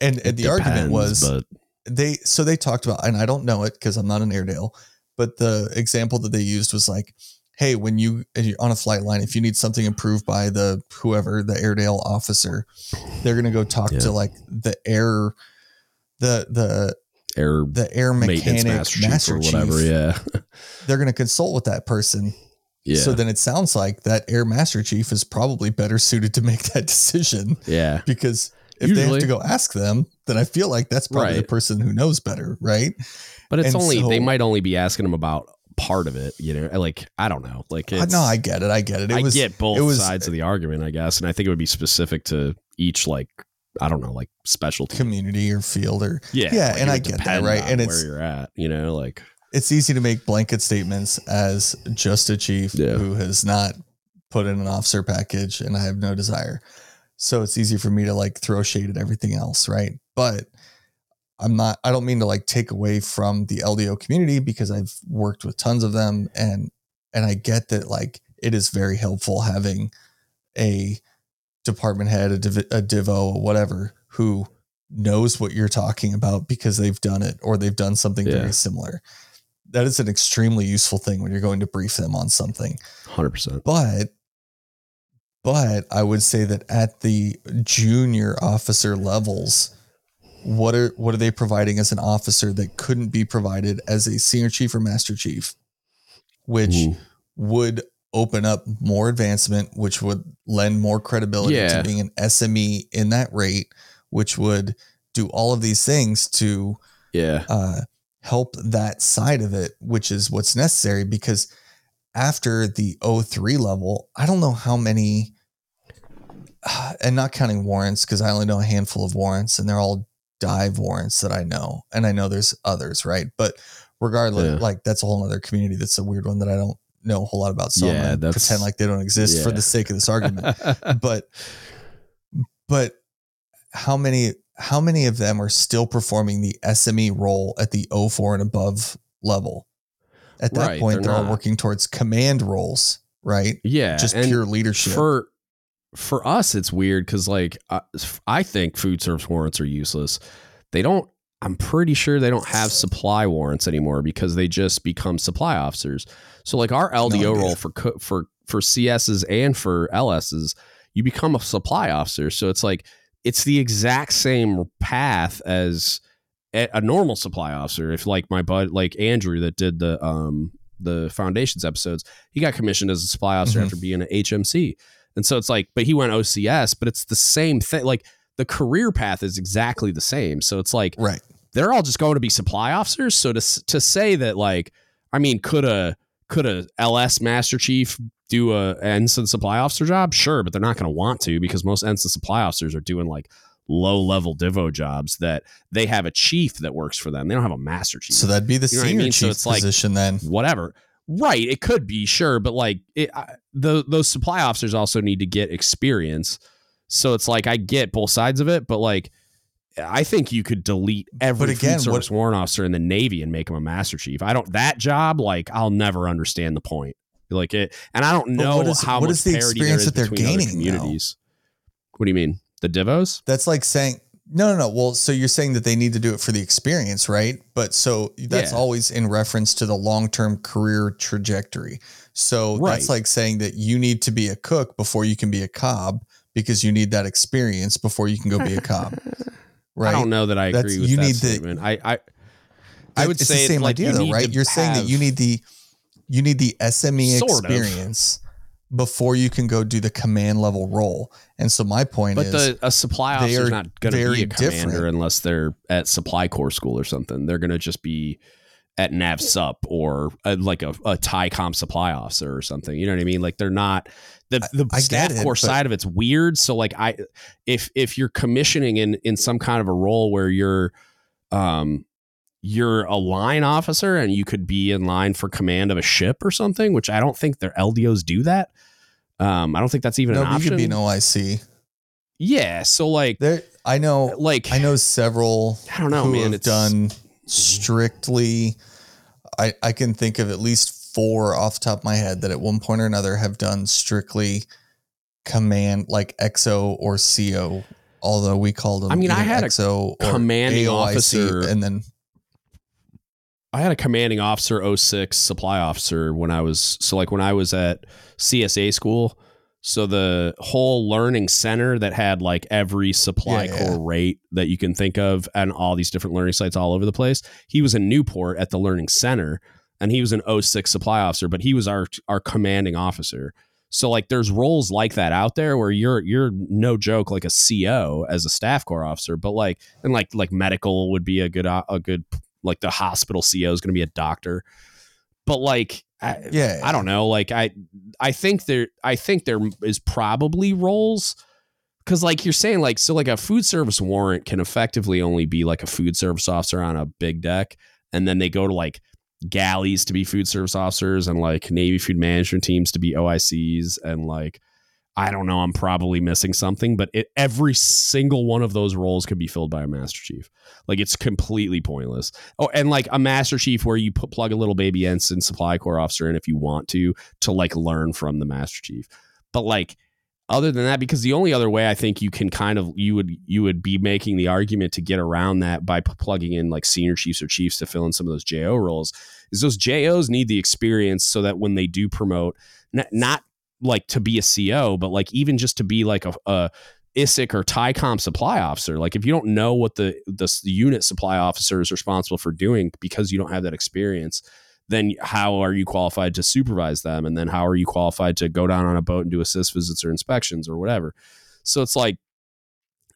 And, and the It argument was but they so they talked about and I don't know it because I'm not an Airedale, but the example that they used was like, hey, when you you're on a flight line, if you need something improved by the whoever the Airedale officer, they're gonna go talk Yeah. to like the air the the air the air mechanic master, master, chief or whatever. chief. Yeah. They're gonna consult with that person. Yeah. So then it sounds like that air master chief is probably better suited to make that decision yeah. because if they have to go ask them, then I feel like that's probably the person who knows better, right? But it's And only they might only be asking them about part of it, you know. Like I don't know. Like Uh, no, I get it. I get it. It I was get both it was- sides of the argument, I guess, and I think it would be specific to each like I don't know, like specialty. community or field or yeah, yeah, like, and I get that, right? And where you're at, you know, like it's easy to make blanket statements as just a chief Yeah. who has not put in an officer package and I have no desire. So it's easy for me to like throw shade at everything else, right? But I'm not I don't mean to like take away from the LDO community because I've worked with tons of them and and I get that like it is very helpful having a department head, a, div- a divo, whatever, who knows what you're talking about because they've done it or they've done something Yeah. very similar. That is an extremely useful thing when you're going to brief them on something. hundred percent. But but I would say that at the junior officer levels, what are what are they providing as an officer that couldn't be provided as a senior chief or master chief? Which Ooh. would open up more advancement, which would lend more credibility Yeah. to being an SME in that rate, which would do all of these things to Yeah. uh, help that side of it, which is what's necessary because after the 03 level, I don't know how many, and not counting warrants, because I only know a handful of warrants and they're all dive warrants that I know. And I know there's others, right? But regardless, Yeah. like that's a whole other community that's a weird one that I don't know a whole lot about. So I'm Yeah, that's- pretend like they don't exist for the sake of this argument but but how many how many of them are still performing the SME role at the 04 and above level? At that Right, point, they're they're all working towards command roles, right? Yeah, Just pure leadership. for for us it's weird because like I, I think food service warrants are useless. They don't i'm pretty sure they don't have supply warrants anymore because they just become supply officers. So like our ldo idea. role for for for cs's and for ls's you become a supply officer. So it's like it's the exact same path as a, normal supply officer. If like my bud like andrew that did the um the foundations episodes he got commissioned as a supply officer Mhm. after being an hmc and so it's like, but he went OCS, but it's the same thing. Like the career path is exactly the same. So it's like right. they're all just going to be supply officers. So to to say that like, I mean, could a could a LS Master Chief do a ensign supply officer job? Sure, but they're not going to want to because most ensign supply officers are doing like low level divo jobs that they have a chief that works for them. They don't have a master chief So that'd be the You what I senior mean? So chief it's like- position then. whatever. Right, it could be sure, but like it, I, the those supply officers also need to get experience. So it's like I get both sides of it, but like I think you could delete every But again, food service warrant officer in the Navy and make him a master chief. I don't that job like I'll never understand the point. Like it, and I don't know what is- how what much is the experience that they're gaining, though? communities. What do you mean? The divos? That's like saying no, no, no. Well, so you're saying that they need to do it for the experience, right? But so that's Yeah. always in reference to the long-term career trajectory. So Right. that's like saying that you need to be a cook before you can be a cob because you need that experience before you can go be a cob. Right? I don't know that I That's- agree with you that need the- statement. I, I I would it's say the same like, idea though, right? You're saying that you need the you need the SME Sort of. Before you can go do the command level role. And so my point But is the a supply officer are not going to be a commander different. unless they're at supply corps school or something. They're going to just be at NAVSUP or uh like a, a TYCOM supply officer or something. You know what I mean? Like they're not the the I staff it, corps side of it's weird. So like I if if you're commissioning in in some kind of a role where you're um you're a line officer and you could be in line for command of a ship or something, which I don't think their LDOs do that. Um, I don't think that's even no, an you option. could be an OIC. yeah, so like There I know like I know several I don't know, who man. have It's done strictly I, I can think of at least four off the top of my head that at one point or another have done strictly command like XO or CO, although we called them I mean, I had a XO or commanding AOIC, officer- and then I had a commanding officer 06 supply officer when I was so like when I was at CSA school. So the whole learning center that had like every supply Yeah, yeah. rate that you can think of and all these different learning sites all over the place. He was in Newport at the learning center and he was an 06 supply officer, but he was our our commanding officer. So like there's roles like that out there where you're you're no joke like a CO as a staff corps officer, but like and like like medical would be a good a good like the hospital CEO is going to be a doctor. But like I, yeah, I don't know. Like I, I think there, I think there is probably roles because, like you're saying, like so, like a food service warrant can effectively only be like a food service officer on a big deck, and then they go to like galleys to be food service officers, and like Navy food management teams to be OICs, and like I don't know, I'm probably missing something, but it, every single one of those roles could be filled by a master chief. Like it's completely pointless. Oh, and like a master chief where you put plug a little baby ensign supply corps officer in if you want to to like learn from the master chief. But like other than that, because the only other way I think you can kind of you would you would be making the argument to get around that by p- plugging in like senior chiefs or chiefs to fill in some of those JO roles is those JOs need the experience so that when they do promote, n- not like to be a CO, but like even just to be like a, a ISIC or TYCOM supply officer. Like if you don't know what the the unit supply officer is responsible for doing because you don't have that experience, then how are you qualified to supervise them? And then how are you qualified to go down on a boat and do assist visits or inspections or whatever? So it's like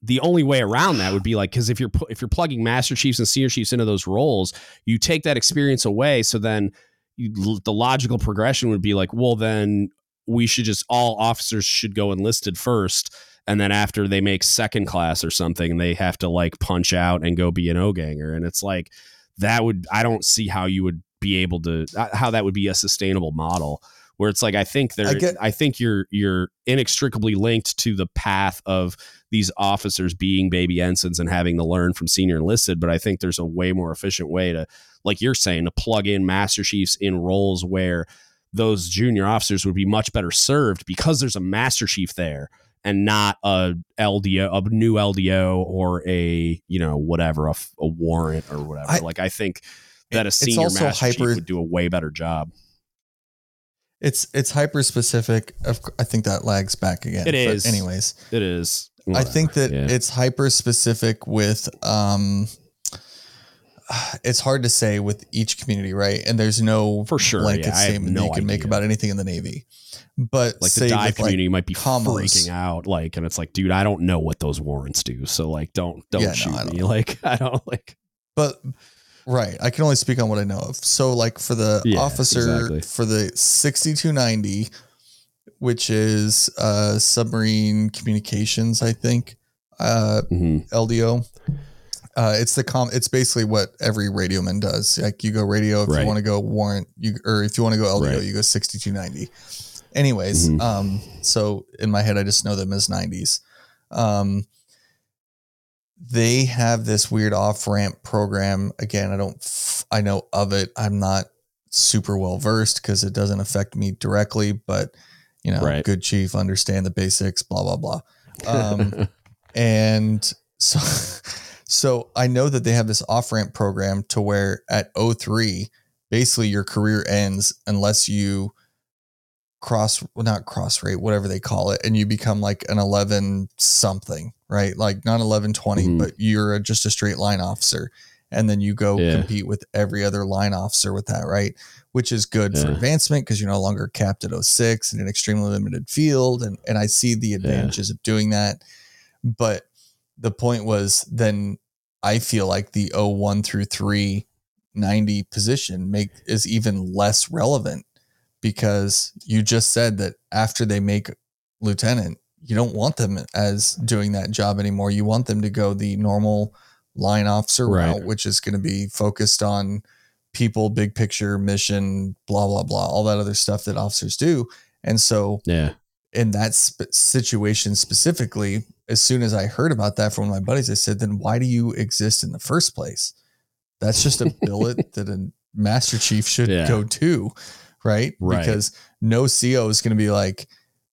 the only way around that would be like because if you're if you're plugging master chiefs and senior chiefs into those roles, you take that experience away. So then you, the logical progression would be like, well, then we should just all officers should go enlisted first and then after they make second class or something they have to like punch out and go be an o ganger and it's like that would i don't see how you would be able to uh, how that would be a sustainable model where it's like I think there I get- I think you're you're inextricably linked to the path of these officers being baby ensigns and having to learn from senior enlisted, but I think there's a way more efficient way to like you're saying to plug in master chiefs in roles where those junior officers would be much better served because there's a master chief there and not a LDO, a new LDO or a you know whatever a warrant or whatever. I- like I think that a senior master chief hyper- would do a way better job. It's it's hyper specific. I think that lags back again. It But anyways, It is. I think that Yeah. it's hyper specific with um it's hard to say with each community, right? And there's no For sure, blanket yeah, statement no you can make about anything in the Navy. But like say the dive with, like, community might be combos. freaking out, like, and it's like, dude, I don't know what those warrants do, so like, don't don't Yeah, shoot I don't me, know. like, I don't like, but right, I can only speak on what I know of. So like for the Yeah, officer exactly. for the 6290 which is uh submarine communications, I think. Uh Mhm. LDO. Uh, it's the com. It's basically what every radioman does. Like you go radio if Right. you want to go warrant, you or if you want to go LDO, Right. you go sixty two ninety. Anyways, Mhm. um, so in my head, I just know them as nineties. Um, they have this weird off ramp program. Again, I don't. f- I know of it. I'm not super well versed because it doesn't affect me directly, but you know, Right. good chief, understand the basics. Blah blah blah. Um, and so so I know that they have this off ramp program to where at 03 basically your career ends unless you cross well, not cross rate whatever they call it and you become like an 11 something right? Like not 11 20 Mhm. but you're just a straight line officer and then you go Yeah. compete with every other line officer with that right? Which is good for advancement because you're no longer capped at 06 in an extremely limited field and and I see the advantages of doing that. But the point was then I feel like the 01 through 390 position make is even less relevant because you just said that after they make lieutenant you don't want them as doing that job anymore. You want them to go the normal line officer Right. route which is going to be focused on people big picture mission blah blah blah all that other stuff that officers do. And so yeah, in that sp- situation specifically, as soon as I heard about that from one of my buddies, I said, then why do you exist in the first place? That's just a billet that a master chief should Yeah. go to, right? Right. Because no CO is going to be like,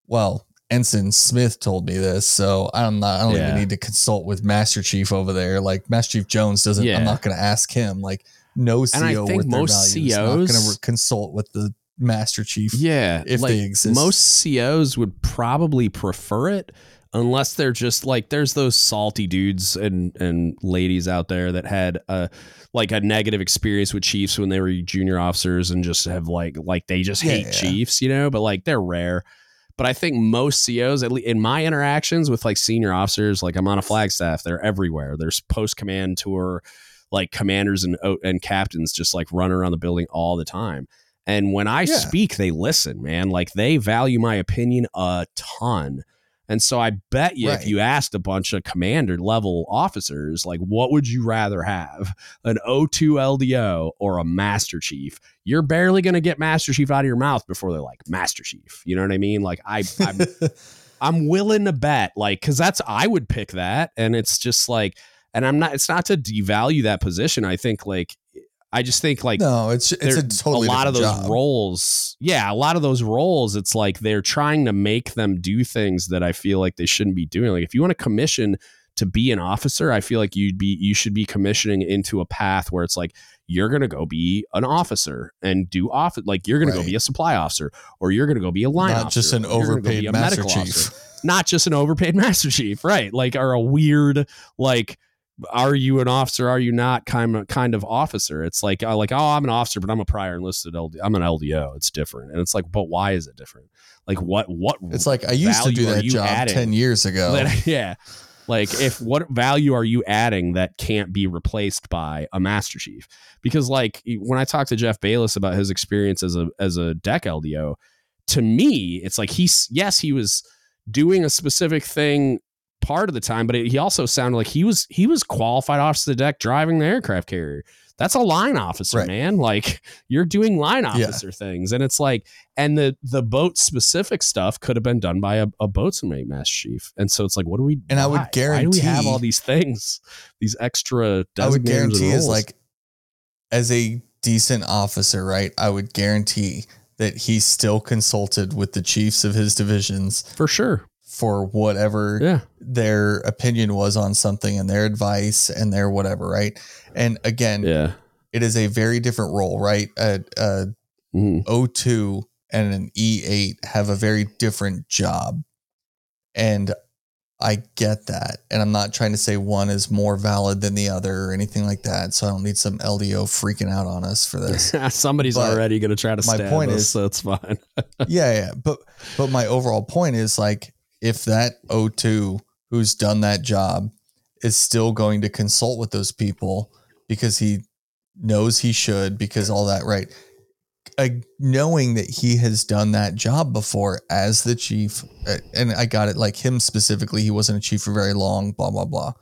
well, Ensign Smith told me this, so I'm not. I don't Yeah. even need to consult with Master Chief over there. Like Master Chief Jones doesn't. Yeah. I'm not going to ask him. Like no CO And I think most value is not going to consult with the Master Chief. yeah. if they exist. most COs would probably prefer it, unless they're just like there's those salty dudes and and ladies out there that had a like a negative experience with chiefs when they were junior officers and just have like like they just hate yeah. chiefs, you know. But like they're rare. But I think most COs, at least in my interactions with like senior officers, like I'm on a flag staff, they're everywhere. There's post command tour, like commanders and oh, and captains just like run around the building all the time. And when I Yeah. speak, they listen, man. Like they value my opinion a ton. And so I bet you if you asked a bunch of commander level officers, like, what would you rather have, an O2 LDO or a Master Chief? You're barely going to get Master Chief out of your mouth before they're like Master Chief. You know what I mean? Like I, I'm, I'm willing to bet, like, because that's I would pick that, and it's just like, and I'm not. It's not to devalue that position. I think like, I just think like no, it's it's a totally lot of those job. roles yeah a lot of those roles it's like they're trying to make them do things that i feel like they shouldn't be doing like if you want to commission to be an officer i feel like you'd be you should be commissioning into a path where it's like you're gonna go be an officer and do off like you're gonna go be a supply officer or you're gonna go be a line not officer just an go overpaid master chief. officer not just an overpaid master chief, right? Like, or a weird, like, are you an officer? Are you not kind of kind of officer? It's like, uh, like, oh, I'm an officer, but I'm a prior enlisted LD. I'm an LDO. It's different, and it's like, but why is it different? Like, what, what? It's like I used to do that job adding ten years ago. that- yeah. Like, if what value are you adding that can't be replaced by a master chief? Because, like, when I talked to Jeff Bayless about his experience as a as a deck LDO, to me, it's like he's yes, he was doing a specific thing part of the time, but it, he also sounded like he was he was qualified officer of the deck driving the aircraft carrier. that's a line officer, Right. man. Like you're doing line Yeah. officer things. And it's like, and the the boat specific stuff could have been done by a, a boatswain master chief. And so it's like, what do we And I would why? why do we have guarantee- all these things, these extra I would guarantee is like as a decent officer, right? I would guarantee that he still consulted with the chiefs of his divisions for sure. For whatever Yeah. their opinion was on something and their advice and their whatever, right? And again, Yeah. it is a very different role, right? A, a Mhm. O2 and an E8 have a very different job. And I get that. And I'm not trying to say one is more valid than the other or anything like that. So I don't need some LDO freaking out on us for this. Somebody's But already going to try to my stab point us, is- so it's fine. yeah, yeah. But but my overall point is like if that O2 who's done that job is still going to consult with those people because he knows he should because all that right uh, knowing that he has done that job before as the chief uh, and I got it like him specifically he wasn't a chief for very long blah blah blah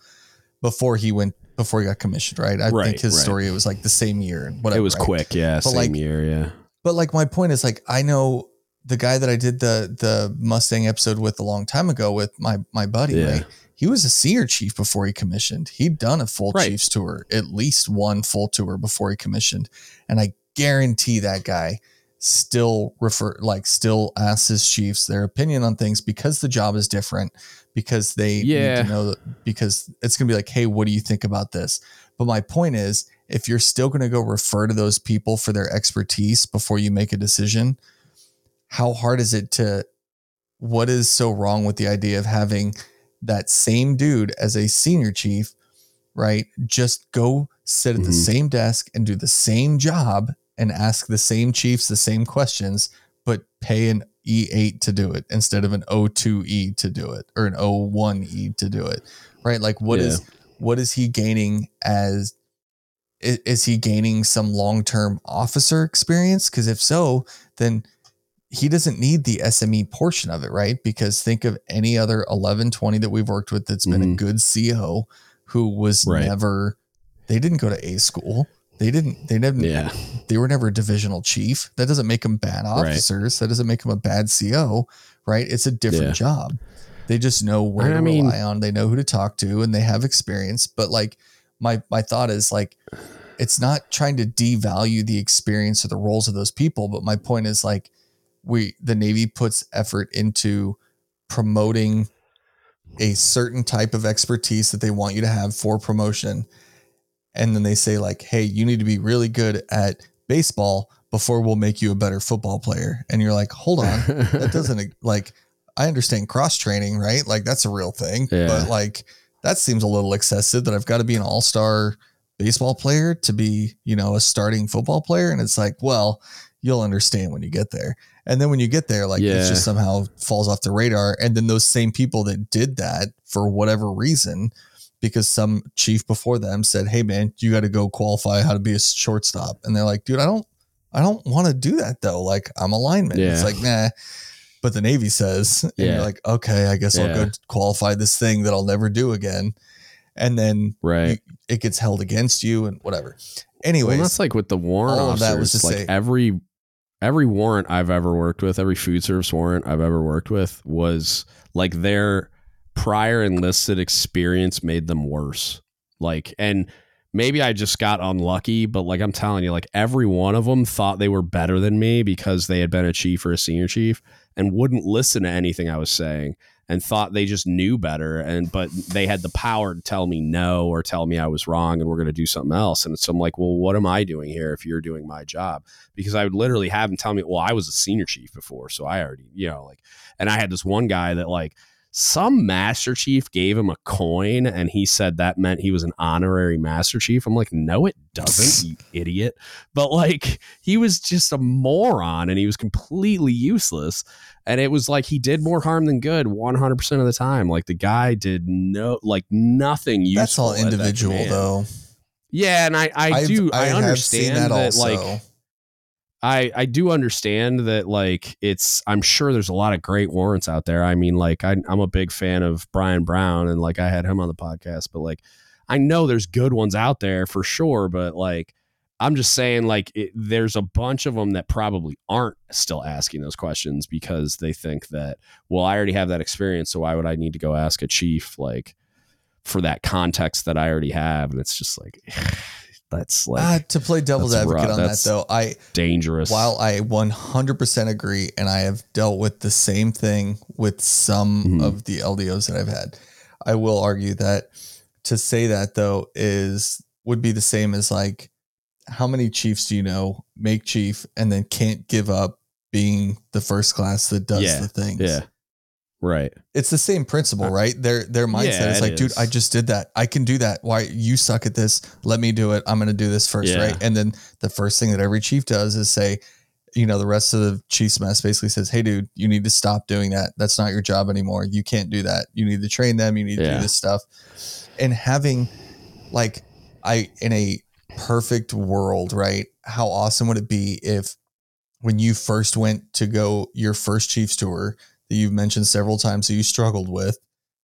before he went before he got commissioned right I Right, think his right. story it was like the same year and whatever it was right? quick. Yeah. But same like- year. Yeah. But like my point is like I know the guy that I did the the Mustang episode with a long time ago with my my buddy, Yeah. right? He was a senior chief before he commissioned. He'd done a full Right. chief's tour, at least one full tour before he commissioned. And I guarantee that guy still refer like still asks his chiefs their opinion on things because the job is different, because they Yeah. need to know that because it's gonna be like, hey, what do you think about this? But my point is, if you're still going to go refer to those people for their expertise before you make a decision, how hard is it to? What is so wrong with the idea of having that same dude as a senior chief, right? Just go sit at the Mhm. same desk and do the same job and ask the same chiefs the same questions, but pay an E8 to do it instead of an O2E to do it or an O1E to do it, right? Like, what is Yeah. what is he gaining as i- is he gaining some long-term officer experience because if so then he doesn't need the sme portion of it right because think of any other 11 20 that we've worked with that's been a Mhm. good CEO who was Right. never they didn't go to a school they didn't they didn't Yeah. they were never a divisional chief that doesn't make them bad Right. officers that doesn't make them a bad CEO, right it's a different Yeah. job they just know where I to mean- rely on they know who to talk to and they have experience but like my my thought is like it's not trying to devalue the experience or the roles of those people but my point is like we the navy puts effort into promoting a certain type of expertise that they want you to have for promotion and then they say like hey you need to be really good at baseball before we'll make you a better football player and you're like hold on that doesn't like I understand cross training, right? Like that's a real thing. Yeah. But like that seems a little excessive that I've got to be an all-star baseball player to be, you know, a starting football player and it's like, well, you'll understand when you get there. And then when you get there like it just somehow falls off the radar and then those same people that did that for whatever reason because some chief before them said, "Hey man, you got to go qualify how to be a shortstop." And they're like, "Dude, I don't I don't want to do that though. Like I'm a lineman." It's like, "Nah." But the Navy says, and Yeah. you're like, okay, I guess I'll go qualify this thing that I'll never do again. And then right. it gets held against you and whatever. Well, that's like with the warrant all of that was officers. to like say- every every warrant I've ever worked with, every food service warrant I've ever worked with was like their prior enlisted experience made them worse. Like, and maybe I just got unlucky, but like I'm telling you, like every one of them thought they were better than me because they had been a chief or a senior chief and wouldn't listen to anything I was saying and thought they just knew better and but they had the power to tell me no or tell me I was wrong and we're going to do something else and so I'm like well what am I doing here if you're doing my job because I would literally have them tell me well I was a senior chief before so I already you know like and I had this one guy that like some master chief gave him a coin and he said that meant he was an honorary master chief. I'm like, no, it doesn't, you idiot. But like, he was just a moron and he was completely useless. And it was like he did more harm than good 100% of the time. Like, the guy did no, like, nothing useful. that's all at that individual though. Yeah. And I, I I've- do, I, have understand that, like. I I do understand that like it's I'm sure there's a lot of great warrants out there. I mean like I I'm a big fan of Brian Brown and like I had him on the podcast, but like I know there's good ones out there for sure, but like I'm just saying, like, it, there's a bunch of them that probably aren't still asking those questions because they think that, well, I already have that experience, so why would I need to go ask a chief like for that context that I already have? And it's just like, that's like Ah, to play devil's advocate rough. on that That's- though, I dangerous. while I 100% agree, and I have dealt with the same thing with some Mhm. of the LDOs that I've had, I will argue that to say that though is would be the same as like how many chiefs do you know make chief and then can't give up being the first class that does Yeah, the things? yeah, right. It's the same principle, Uh, right? Their their mindset yeah, is like, dude. I just did that. I can do that. Why you suck at this? Let me do it. I'm gonna do this first, Yeah. right? And then the first thing that every chief does is say, you know, the rest of the chief's mess basically says, Hey dude, you need to stop doing that. That's not your job anymore. You can't do that. You need to train them, you need to Yeah. do this stuff. And having like I in a perfect world, right? How awesome would it be if when you first went to go your first Chiefs tour that you've mentioned several times that you struggled with,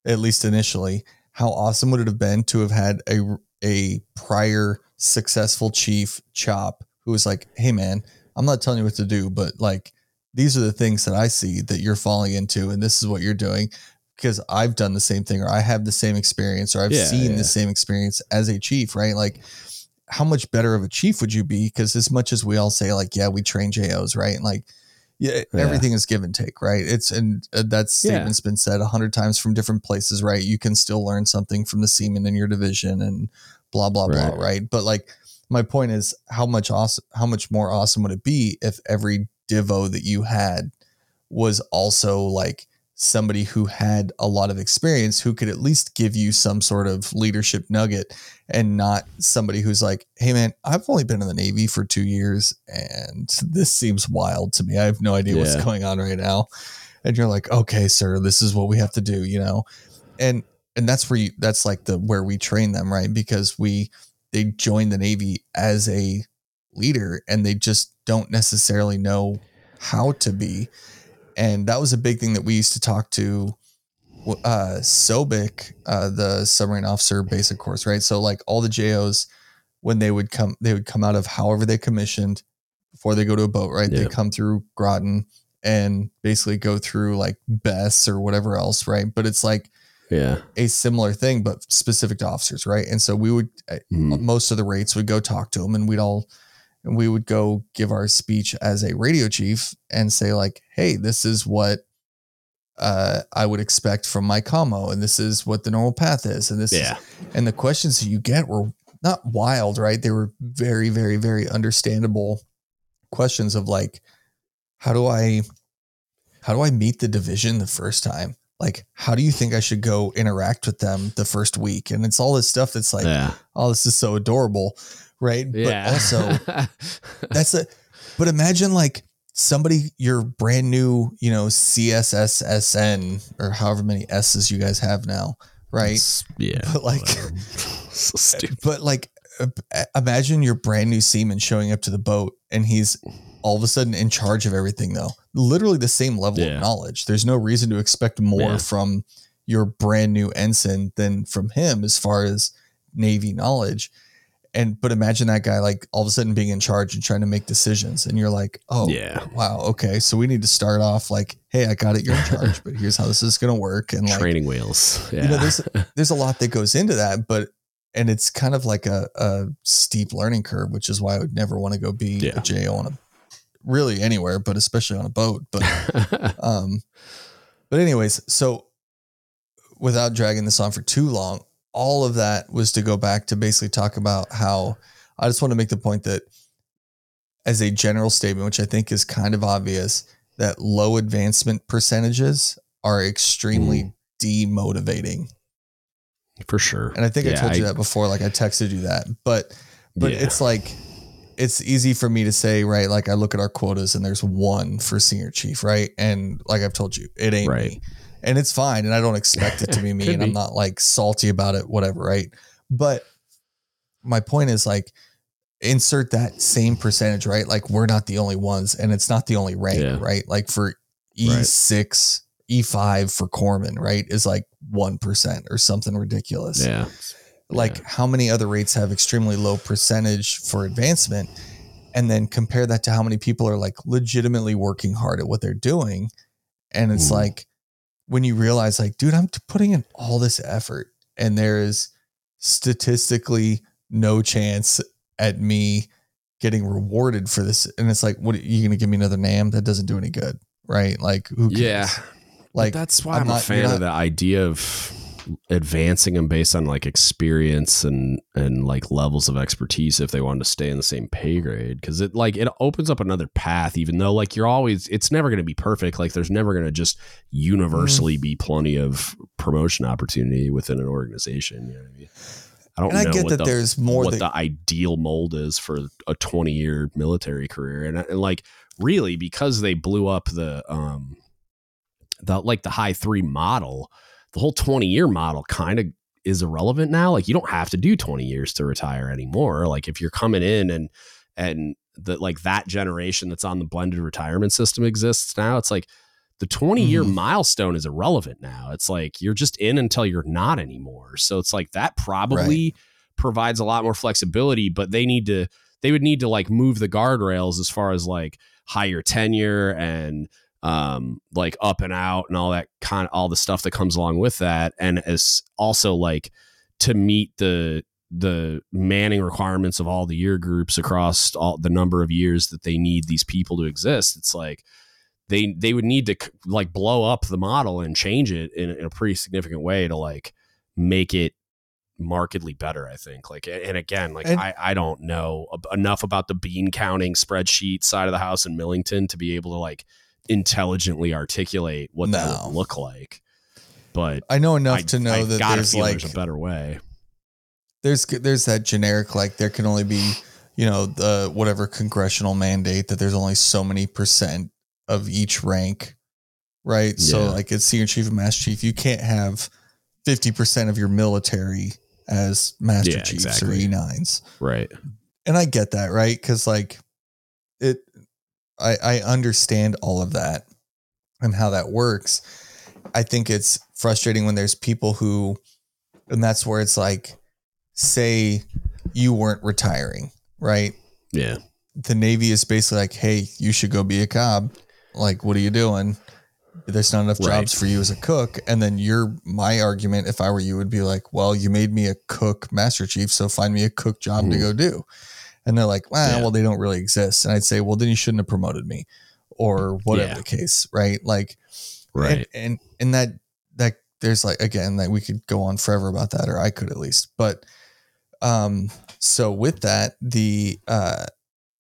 at least initially, how awesome would it have been to have had a a prior successful chief chop who was like, "Hey man, I'm not telling you what to do, but like these are the things that I see that you're falling into and this is what you're doing." Because I've done the same thing, or I have the same experience, or I've Yeah, seen yeah. the same experience as a chief, right? Like, how much better of a chief would you be? Because as much as we all say, like, yeah, we train JOs, right? And like, yeah, Yeah. everything is give and take, right? It's and uh, that statement's been said a hundred times from different places, right? You can still learn something from the seaman in your division and blah blah blah, Right. right? But like, my point is, how much awesome, how much more awesome would it be if every divo that you had was also like somebody who had a lot of experience who could at least give you some sort of leadership nugget and not somebody who's like, hey man, I've only been in the Navy for two years and this seems wild to me. I have no idea what's going on right now. And you're like, okay, sir, this is what we have to do, you know? And and that's where you that's like the where we train them, right? Because we they join the Navy as a leader and they just don't necessarily know how to be. And that was a big thing that we used to talk to uh Sobik, uh the submarine officer basic course, right? So like all the JOs when they would come they would come out of however they commissioned before they go to a boat, right? They come through Groton and basically go through like BESS or whatever else, right? But it's like Yeah. a similar thing, but specific to officers, right? And so we would Mhm. most of the rates would go talk to them and we'd all and we would go give our speech as a radio chief and say like hey this is what uh, i would expect from my como and this is what the normal path is and this Yeah. is and the questions that you get were not wild right they were very very very understandable questions of like how do i how do i meet the division the first time like how do you think i should go interact with them the first week and it's all this stuff that's like yeah. oh, this is so adorable, right? Yeah. But also, that's a, but imagine like somebody, your brand new, you know, CSSSN or however many S's you guys have now, right? It's- yeah. But like, so stupid. but like, uh, imagine your brand new seaman showing up to the boat and he's all of a sudden in charge of everything, though. Literally the same level Yeah. of knowledge. There's no reason to expect more Yeah. from your brand new ensign than from him as far as Navy knowledge. And but imagine that guy like all of a sudden being in charge and trying to make decisions, and you're like, oh Yeah. wow, okay, so we need to start off like, hey, I got it, you're in charge, but here's how this is gonna work, and like Training wheels. Yeah. you know, there's there's a lot that goes into that, but and it's kind of like a, a steep learning curve, which is why I would never want to go be Yeah. a JO on a really anywhere, but especially on a boat. But um, but anyways, so without dragging this on for too long, all of that was to go back to basically talk about how I just want to make the point that as a general statement, which I think is kind of obvious, that low advancement percentages are extremely mm. demotivating. For sure. And I think I Yeah, told you I- that before, like I texted you that. But but Yeah. it's like it's easy for me to say, right? Like I look at our quotas and there's one for senior chief, right? And like I've told you, it ain't Right. me. And it's fine. And I don't expect it to be me. Could and I'm not like salty about it, whatever, right? But my point is like insert that same percentage, right? Like we're not the only ones, and it's not the only rank, Yeah. right? Like for E6, E5 for Corpsman, right? Is like one percent or something ridiculous Yeah. like Yeah. how many other rates have extremely low percentage for advancement and then compare that to how many people are like legitimately working hard at what they're doing and it's Mhm. like when you realize like dude i'm putting in all this effort and there is statistically no chance at me getting rewarded for this and it's like what are you gonna give me another name that doesn't do any good right like who cares? Yeah. like But that's why I'm I'm, not- a fan you're of the idea of advancing them based on like experience and and like levels of expertise if they wanted to stay in the same pay grade. Because it like it opens up another path even though like you're always it's never going to be perfect. Like there's never going to just universally be plenty of promotion opportunity within an organization you know what I mean? I don't and i get what that the, there's more what that the ideal mold is for a 20 year military career. And, and like really because they blew up the um the like the high three model the whole 20 year model kind of is irrelevant now like you don't have to do 20 years to retire anymore like if you're coming in and and the like that generation that's on the blended retirement system exists now it's like the 20 year Mhm. milestone is irrelevant now. It's like you're just in until you're not anymore. So it's like that probably provides a lot more flexibility but they need to they would need to like move the guardrails as far as like higher tenure and um like up and out and all that kind of all the stuff that comes along with that. And as also like to meet the the manning requirements of all the year groups across all the number of years that they need these people to exist it's like they they would need to like blow up the model and change it in, in a pretty significant way to like make it markedly better i think. Like and again like And- i i don't know enough about the bean counting spreadsheet side of the house in millington to be able to like intelligently articulate what that would look like but i know enough I- to know I that gotta there's like there's a better way. there's there's that generic like there can only be you know the whatever congressional mandate that there's only so many percent of each rank right? So like it's senior chief and master chief. You can't have 50% of your military as master Yeah, chiefs exactly. or e9s right. And i get that right? Because like i i understand all of that and how that works. I think it's frustrating when there's people who and that's where it's like say you weren't retiring right? Yeah. The navy is basically like hey you should go be a cob like what are you doing? There's not enough Right. jobs for you as a cook. And then your my argument if i were you would be like well you made me a cook master chief so find me a cook job to Mhm. go do and they're like well Yeah. well they don't really exist and i'd say well then you shouldn't have promoted me or whatever Yeah. the case right like right and, and and that that there's like again that we could go on forever about that or i could at least but um so with that the uh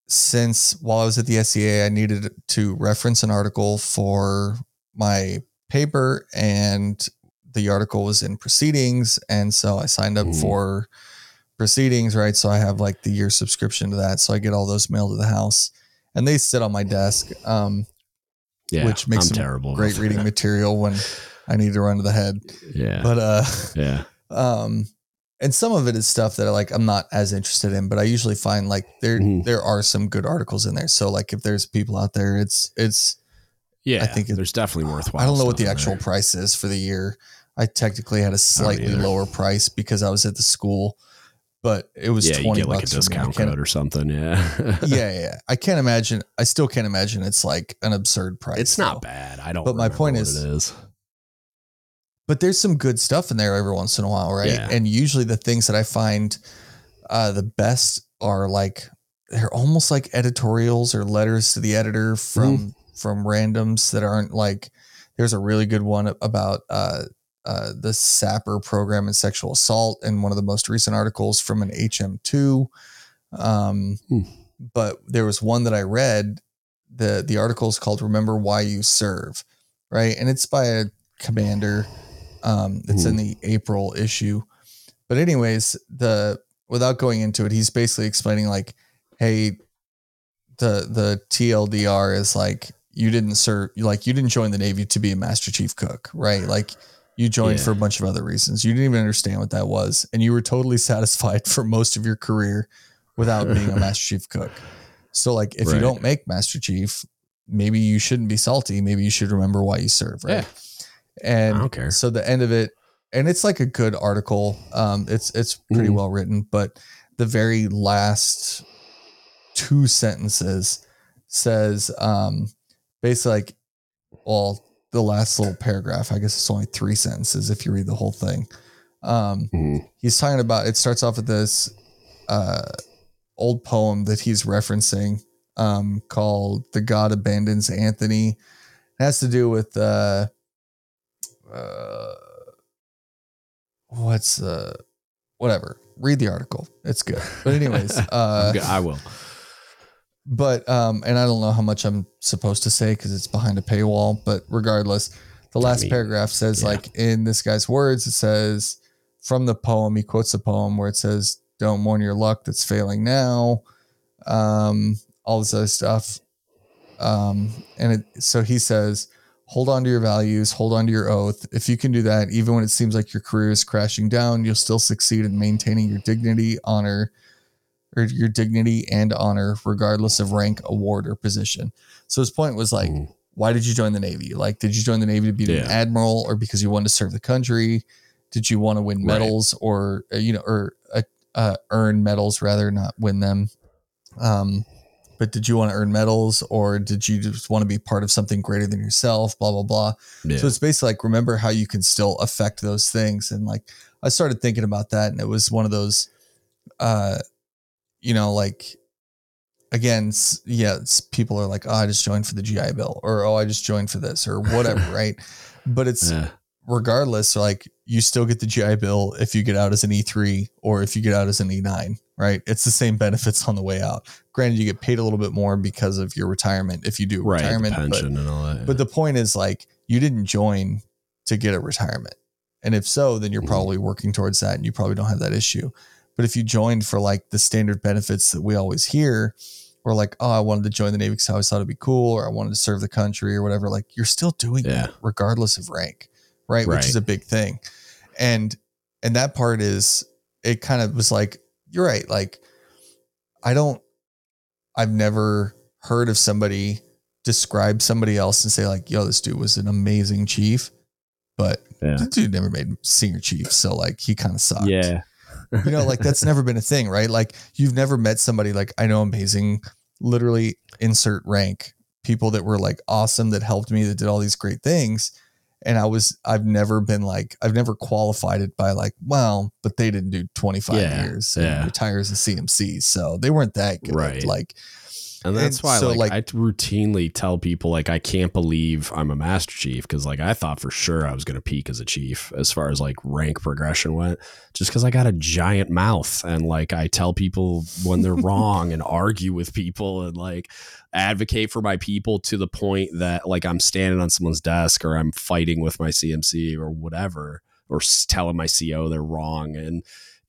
since while i was at the SEA i needed to reference an article for my paper and the article was in proceedings and so i signed up Mhm. for proceedings right so i have like the year subscription to that so i get all those mailed to the house and they sit on my desk um yeah which makes I'm terrible great reading material when I need to run to the head. yeah But uh yeah um and some of it is stuff that I like I'm not as interested in, but I usually find like there Mhm. there are some good articles in there. So like if there's people out there, it's it's yeah I think it- there's definitely worthwhile I don't know what the actual there. price is for the year. I technically had a slightly lower price because I was at the school, but it was yeah you 20 get like a bucks for me. I discount code or something yeah yeah, yeah. I can't imagine I still can't imagine it's like an absurd price. it's not though. bad i don't But my point is, it is, but there's some good stuff in there every once in a while, right? Yeah. And usually the things that I find uh, the best are like they're almost like editorials or letters to the editor from Mm-hmm. from randoms that aren't like. There's a really good one about uh, uh, the SAPR program and sexual assault in one of the most recent articles from an HM2. Um, Hmm. But there was one that I read. the The article is called "Remember Why You Serve," right? And it's by a commander. Um, it's in the April issue. But anyways, the without going into it, he's basically explaining like, hey, the the TLDR is like you didn't serve like you didn't join the Navy to be a Master Chief Cook, right? Like you joined Yeah. for a bunch of other reasons. You didn't even understand what that was. And you were totally satisfied for most of your career without being a Master Chief Cook. So like if you don't make Master Chief, maybe you shouldn't be salty. Maybe you should remember why you serve, right? Yeah. And so the end of it, and it's like a good article. Um, it's it's pretty Mhm. well written, but the very last two sentences says um, basically like, well, the last little paragraph. I guess it's only three sentences if you read the whole thing. Um, Mhm. he's talking about. It starts off with this uh, old poem that he's referencing um, called "The God Abandons Antony." It has to do with uh, uh, what's uh, whatever. Read the article; it's good. But anyways, uh, I will. But um, and I don't know how much I'm supposed to say because it's behind a paywall. But regardless, the last mean, paragraph says yeah. like in this guy's words, it says from the poem. He quotes a poem where it says, "Don't mourn your luck that's failing now." Um, all this other stuff. Um, and it, so he says, hold on to your values, hold on to your oath. If you can do that, even when it seems like your career is crashing down, you'll still succeed in maintaining your dignity, honor, or your dignity and honor, regardless of rank, award, or position. So his point was like, why did you join the Navy? Like, did you join the Navy to be an admiral or because you wanted to serve the country? Did you want to win Right. medals or, uh, you know, or uh, uh, earn medals rather, not win them? Um, but did you want to earn medals or did you just want to be part of something greater than yourself? Blah, blah, blah. Yeah. So it's basically like remember how you can still affect those things. And like I started thinking about that and it was one of those uh you know, like again, yeah, people are like, oh, I just joined for the GI Bill or oh, I just joined for this or whatever, right? But it's yeah. regardless, like you still get the GI Bill if you get out as an E3 or if you get out as an E9, right? It's the same benefits on the way out. Granted, you get paid a little bit more because of your retirement if you do Right. retirement, but and all that. but the point is like you didn't join to get a retirement. And if so, then you're Mhm. probably working towards that and you probably don't have that issue. But if you joined for like the standard benefits that we always hear, or like, oh, I wanted to join the Navy because I always thought it'd be cool, or I wanted to serve the country or whatever, like you're still doing Yeah. that regardless of rank. Right? Which is a big thing. And and that part is it kind of was like, you're right. Like I don't I've never heard of somebody describe somebody else and say like, "Yo, this dude was an amazing chief," but Yeah. the dude never made senior chief, so like he kind of sucked. yeah. You know, like that's never been a thing, right? Like you've never met somebody like I know amazing, literally insert rank people that were like awesome that helped me that did all these great things. And I was, I've never been like, I've never qualified it by like, well, but they didn't do 25 Yeah, years and yeah. retire as a CMC. So they weren't that good. Right. Like, And that's And why, so, like, like- I routinely tell people, like, I can't believe I'm a master chief because, like, I thought for sure I was going to peak as a chief as far as like rank progression went, just because I got a giant mouth and like I tell people when they're wrong and argue with people and like advocate for my people to the point that like I'm standing on someone's desk or I'm fighting with my CMC or whatever or telling my CO they're wrong and.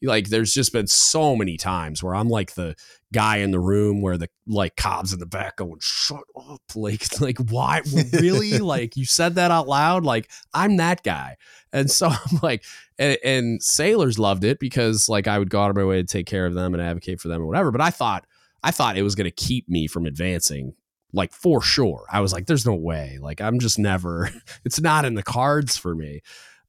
Like there's just been so many times where I'm like the guy in the room where the like cops in the back going shut up like like why really? Like you said that out loud? Like i'm that guy. And so i'm like and, and sailors loved it because like i would go out of my way to take care of them and advocate for them or whatever but i thought i thought it was going to keep me from advancing like for sure. I was like there's no way. Like i'm just never it's not in the cards for me.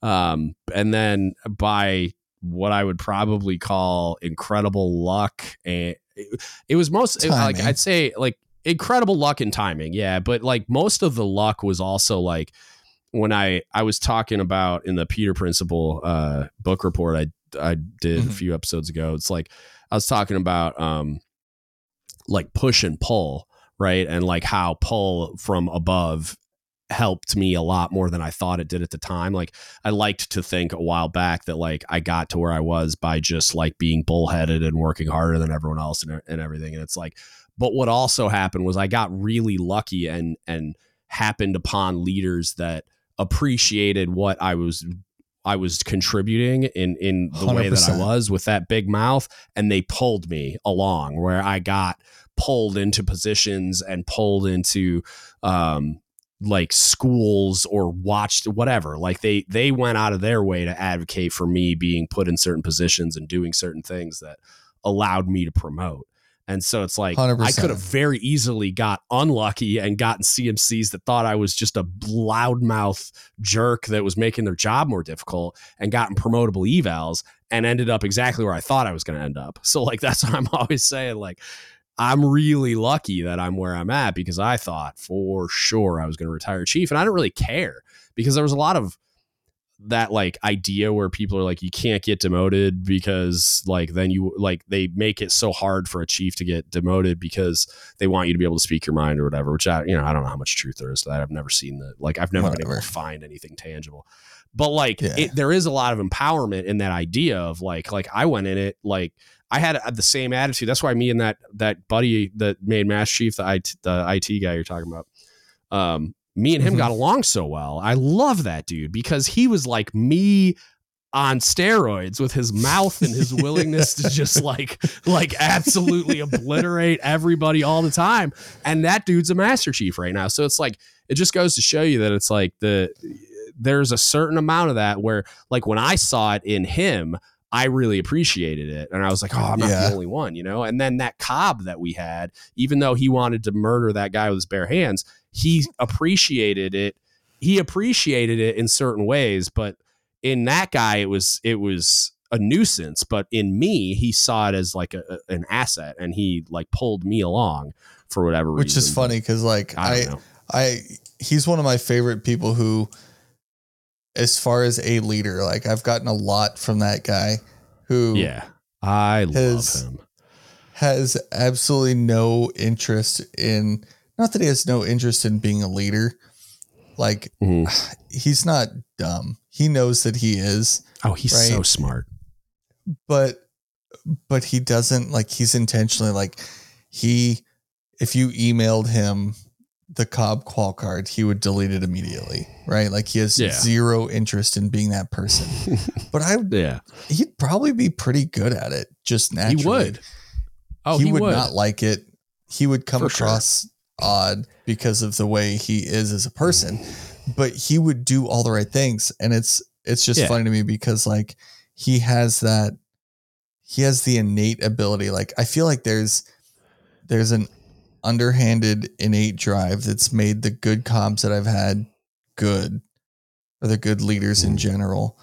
Um and then by what i would probably call incredible luck and it, it was most it- like i'd say like incredible luck and timing yeah but like most of the luck was also like when i i was talking about in the peter principle uh book report i i did a Mhm. few episodes ago it's like i was talking about um like push and pull right and like how pull from above helped me a lot more than i thought it did at the time. Like i liked to think a while back that like i got to where i was by just like being bullheaded and working harder than everyone else and, and everything. And it's like but what also happened was i got really lucky and and happened upon leaders that appreciated what i was i was contributing in in the way that i was with that big mouth and they pulled me along where i got pulled into positions and pulled into um like schools or watched whatever like they they went out of their way to advocate for me being put in certain positions and doing certain things that allowed me to promote And so it's like 100%. I could have very easily got unlucky and gotten CMCs that thought I was just a loudmouth jerk that was making their job more difficult and gotten promotable evals and ended up exactly where I thought I was going to end up. So like that's what I'm always saying like I'm really lucky that I'm where I'm at because I thought for sure I was going to retire chief and I don't really care because there was a lot of that like idea where people are like you can't get demoted because like then you like they make it so hard for a chief to get demoted because they want you to be able to speak your mind or whatever which I you know I don't know how much truth there is to that. I've never seen the like I've never been able to find anything tangible. But like Yeah. it, there is a lot of empowerment in that idea of like like I went in it like I had the same attitude that's why me and that that buddy that made Mass Chief the IT, the IT guy you're talking about um me and him Mhm. got along so well. I love that dude because he was like me on steroids with his mouth and his willingness to just like like absolutely obliterate everybody all the time. And that dude's a master chief right now. So it's like it just goes to show you that it's like the there's a certain amount of that where like when I saw it in him, I really appreciated it. And I was like, oh, I'm not Yeah. the only one, you know? And then that COB that we had, even though he wanted to murder that guy with his bare hands, he appreciated it. He appreciated it in certain ways, but in that guy, it was it was a nuisance. But in me, he saw it as like a, a- an asset, and he like pulled me along for whatever reason. which is funny because like I I. I he's one of my favorite people who as far as a leader like I've gotten a lot from that guy who Yeah, I His- love him. has absolutely no interest in not that he has no interest in being a leader like Mhm. he's not dumb he knows that he is Oh, he's so smart. but but he doesn't like he's intentionally like he if you emailed him the COB qual card he would delete it immediately right like he has Yeah. zero interest in being that person but i Yeah, he'd probably be pretty good at it just naturally he would. Oh, he, he, would, would. not like it he would come For sure. across odd because of the way he is as a person but he would do all the right things and it's it's just Yeah. funny to me because like he has that he has the innate ability like i feel like there's there's an underhanded innate drive that's made the good comps that i've had good or the good leaders in Mhm. general.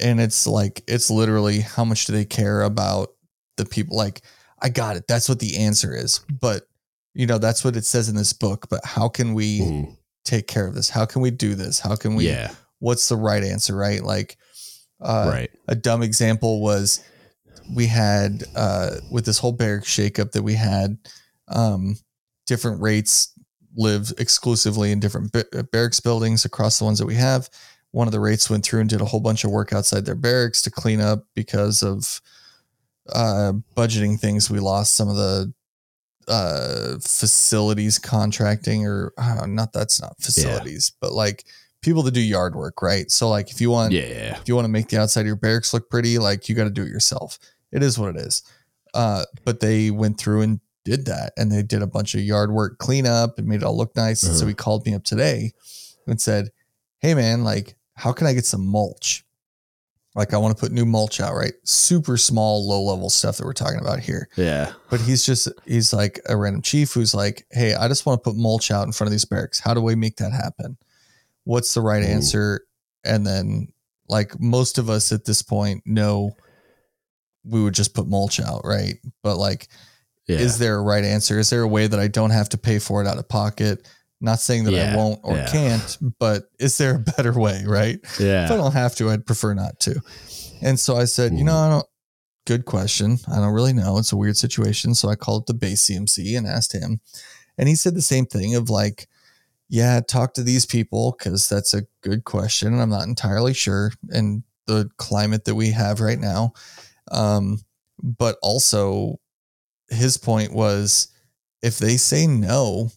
And it's like it's literally how much do they care about the people like i got it. That's what the answer is. But you know that's what it says in this book but how can we Mhm. take care of this? How can we do this? How can we Yeah, what's the right answer right? Like uh, right. a dumb example was we had uh, with this whole barracks shakeup that we had um, different rates live exclusively in different ba- barracks buildings across the ones that we have. One of the rates went through and did a whole bunch of work outside their barracks to clean up because of uh, budgeting things. We lost some of the uh facilities contracting or uh, not that's not facilities but like people that do yard work right? So like if you want Yeah, if you want to make the outside of your barracks look pretty, like you got to do it yourself. It is what it is. Uh, but they went through and did that, and they did a bunch of yard work cleanup and made it all look nice. And so Uh-huh. he called me up today and said, "Hey man, like, how can I get some mulch? Like, I want to put new mulch out, right? Super small, low level stuff that we're talking about here. yeah. But he's just he's like a random chief who's like, "Hey, I just want to put mulch out in front of these barracks. How do we make that happen? What's the right Ooh. answer?" And then like most of us at this point know we would just put mulch out, right? But like Yeah. is there a right answer? Is there a way that I don't have to pay for it out of pocket? Not saying that I won't or yeah. can't, but is there a better way, right? Yeah. If I don't have to, I'd prefer not to. And so I said, you know, Mhm. I don't. Good question. I don't really know. It's a weird situation. So I called the base CMC and asked him, and he said the same thing of like, yeah, talk to these people because that's a good question. I'm not entirely sure in the climate that we have right now. Um, but also, his point was, if they say no,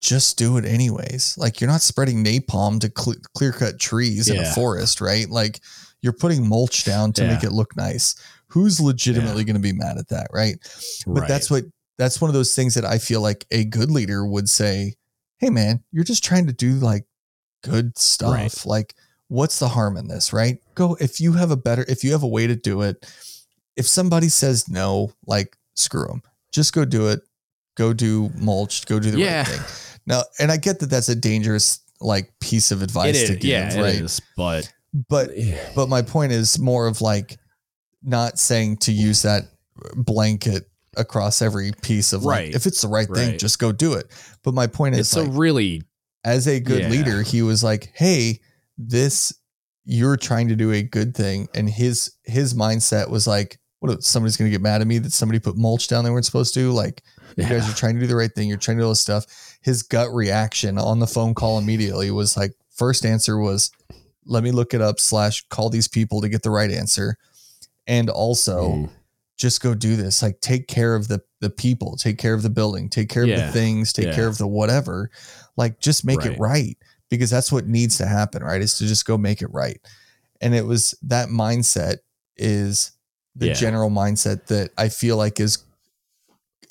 just do it anyways. Like you're not spreading napalm to cle clear cut trees in a forest, right? Like you're putting mulch down to make it look nice. Who's legitimately going to be mad at that, right? But right. that's what that's one of those things that I feel like a good leader would say, "Hey man, you're just trying to do like good stuff. Right. Like what's the harm in this, right? Go if you have a better if you have a way to do it. If somebody says no, like screw them. Just go do it. Go do mulch. Go do the Yeah. right thing. Now, and I get that that's a dangerous like piece of advice It to is, give, yeah, right? it is. But But but my point is more of like not saying to use that blanket across every piece of like Right. if it's the right thing, just go do it. But my point is it's like a really as a good Yeah. leader, he was like, "Hey, this you're trying to do a good thing," and his his mindset was like, "What? if Somebody's going to get mad at me that somebody put mulch down they weren't supposed to? Like, you guys are trying to do the right thing. You're trying to do all this stuff." His gut reaction on the phone call immediately was like, first answer was, "Let me look it up." Slash, call these people to get the right answer, and also Mm. just go do this. Like take care of the the people, take care of the building, take care of the things, take Yeah. care of the whatever. Like just make it Right. right because that's what needs to happen, right? Is to just go make it right. And it was that mindset is the Yeah. general mindset that I feel like is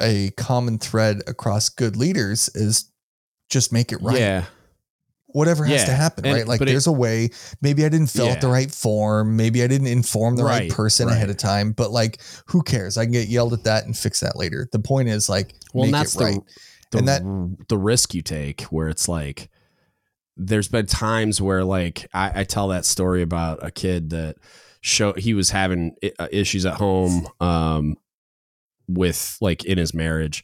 a common thread across good leaders is just make it right yeah, whatever has Yeah, to happen, and- right? Like but it- there's a way. Maybe I didn't fill out the right form. Maybe I didn't inform the right, Right, person ahead of time. But like, who cares? I can get yelled at that and fix that later. The point is like, well, make that's it right. the the, And that- the risk you take where it's like there's been times where like I, I tell that story about a kid that show he was having uh, issues at home um with like in his marriage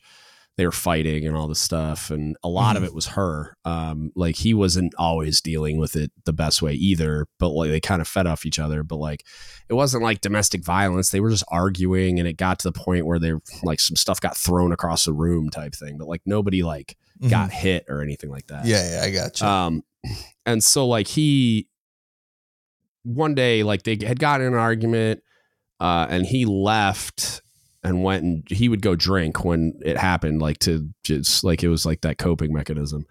they were fighting and all this stuff and a lot of Mhm. it was her um like he wasn't always dealing with it the best way either but like they kind of fed off each other but like it wasn't like domestic violence they were just arguing and it got to the point where they like some stuff got thrown across the room type thing but like nobody like Mhm. got hit or anything like that Yeah, yeah, I got you. um, and so like he one day like they had gotten in an argument, uh, and he left and went and he would go drink when it happened, like to just like it was like that coping mechanism.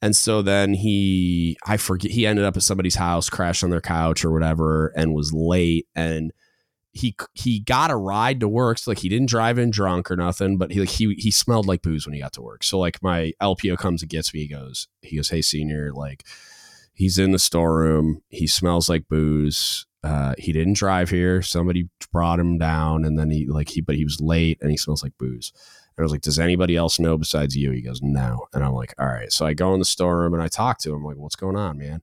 And so then he, I forget, he ended up at somebody's house, crashed on their couch or whatever, and was late. And he he got a ride to work. So like he didn't drive in drunk or nothing, but he like he he smelled like booze when he got to work. So like my LPO comes and gets me. He goes, he goes, hey senior, like he's in the storeroom. He smells like booze. Uh, he didn't drive here. Somebody brought him down, and then he like he, but he was late, and he smells like booze. And I was like, "Does anybody else know besides you?" He goes, "No." And I'm like, "All right." So I go in the storeroom and I talk to him, I'm like, "What's going on, man?"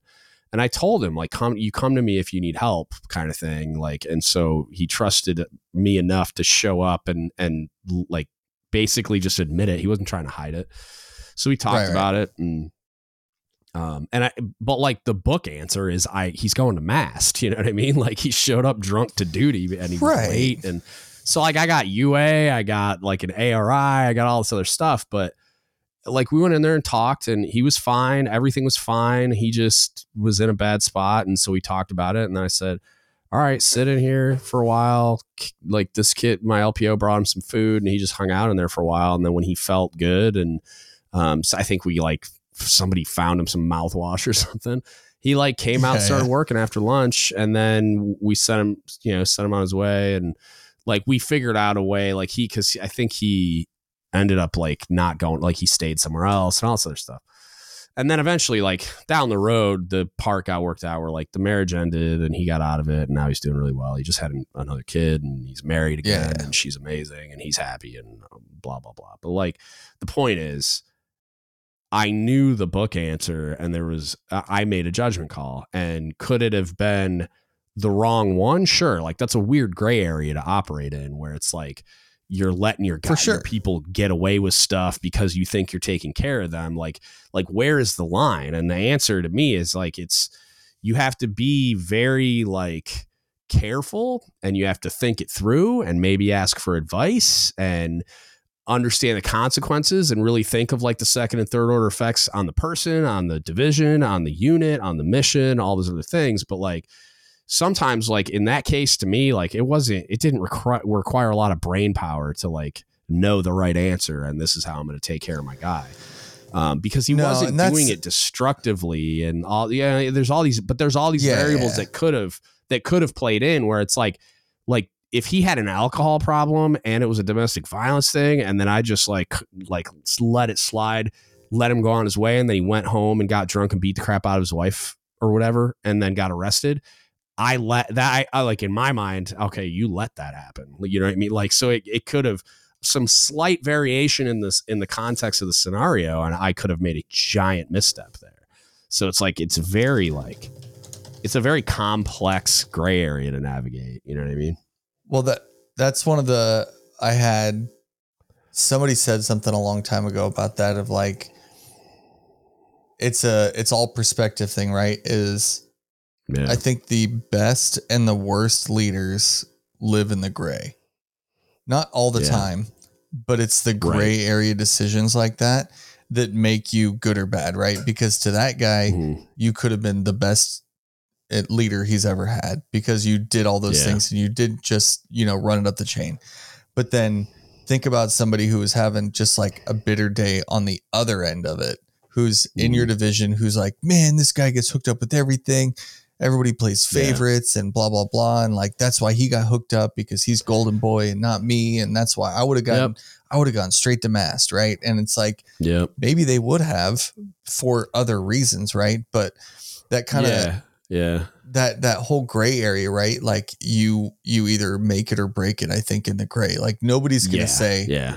And I told him, like, "Come, you come to me if you need help," kind of thing. Like, and so he trusted me enough to show up and and like basically just admit it. He wasn't trying to hide it. So we talked Right, right. about it and um and I but like the book answer is I he's going to mast, you know what I mean? Like he showed up drunk to duty and he was late and so like I got UA, I got like an ARI, I got all this other stuff, but like we went in there and talked and he was fine, everything was fine. He just was in a bad spot and so we talked about it and then I said, "All right, sit in here for a while." Like this kid, my LPO brought him some food and he just hung out in there for a while and then when he felt good and um so I think we like somebody found him some mouthwash or something. He like came out, Yeah, started yeah. working after lunch, and then we sent him, you know, sent him on his way, and like we figured out a way, like he, because I think he ended up like not going, like he stayed somewhere else and all this other stuff. And then eventually, like down the road, the part got worked out where like the marriage ended and he got out of it, and now he's doing really well. He just had an, another kid, and he's married again, Yeah. and she's amazing, and he's happy, and um, blah blah blah. But like the point is I knew the book answer and there was I I made a judgment call and could it have been the wrong one? Sure. Like that's a weird gray area to operate in where it's like you're letting your, guy, sure. your people get away with stuff because you think you're taking care of them. Like like where is the line? And the answer to me is like it's you have to be very like careful and you have to think it through and maybe ask for advice and understand the consequences and really think of like the second and third order effects on the person, on the division, on the unit, on the mission, all those other things. But like sometimes, like in that case, to me, like it wasn't, it didn't require require a lot of brain power to like know the right answer and this is how I'm going to take care of my guy. Um, because he No, wasn't doing it destructively and all yeah there's all these but there's all these Yeah, variables yeah. that could have that could have played in where it's like like if he had an alcohol problem and it was a domestic violence thing and then I just like like let it slide, let him go on his way and then he went home and got drunk and beat the crap out of his wife or whatever and then got arrested. I let that I, I like in my mind, okay, you let that happen. You know what I mean? Like so it, it could have some slight variation in this in the context of the scenario, and I could have made a giant misstep there. So it's like it's very like it's a very complex gray area to navigate. You know what I mean? Well, that that's one of the I had somebody said something a long time ago about that of like it's a it's all perspective thing, right? Is Yeah. I think the best and the worst leaders live in the gray. Not all the Yeah. time, but it's the gray area decisions like that that make you good or bad, right? Because to that guy, Mhm. you could have been the best leader he's ever had because you did all those Yeah. things and you did just, you know, run it up the chain. But then think about somebody who is having just like a bitter day on the other end of it, who's in your mm-hmm. division, who's like, man, this guy gets hooked up with everything. Everybody plays Yeah. favorites and blah, blah, blah. And like, that's why he got hooked up because he's golden boy and not me. And that's why I would have gotten, I would have gone straight to mast. Right. And it's like, yeah, maybe they would have for other reasons. Right. But that kind of, yeah. Yeah. that that whole gray area, right? Like you you either make it or break it, I think, in the gray. Like nobody's gonna yeah. say, Yeah.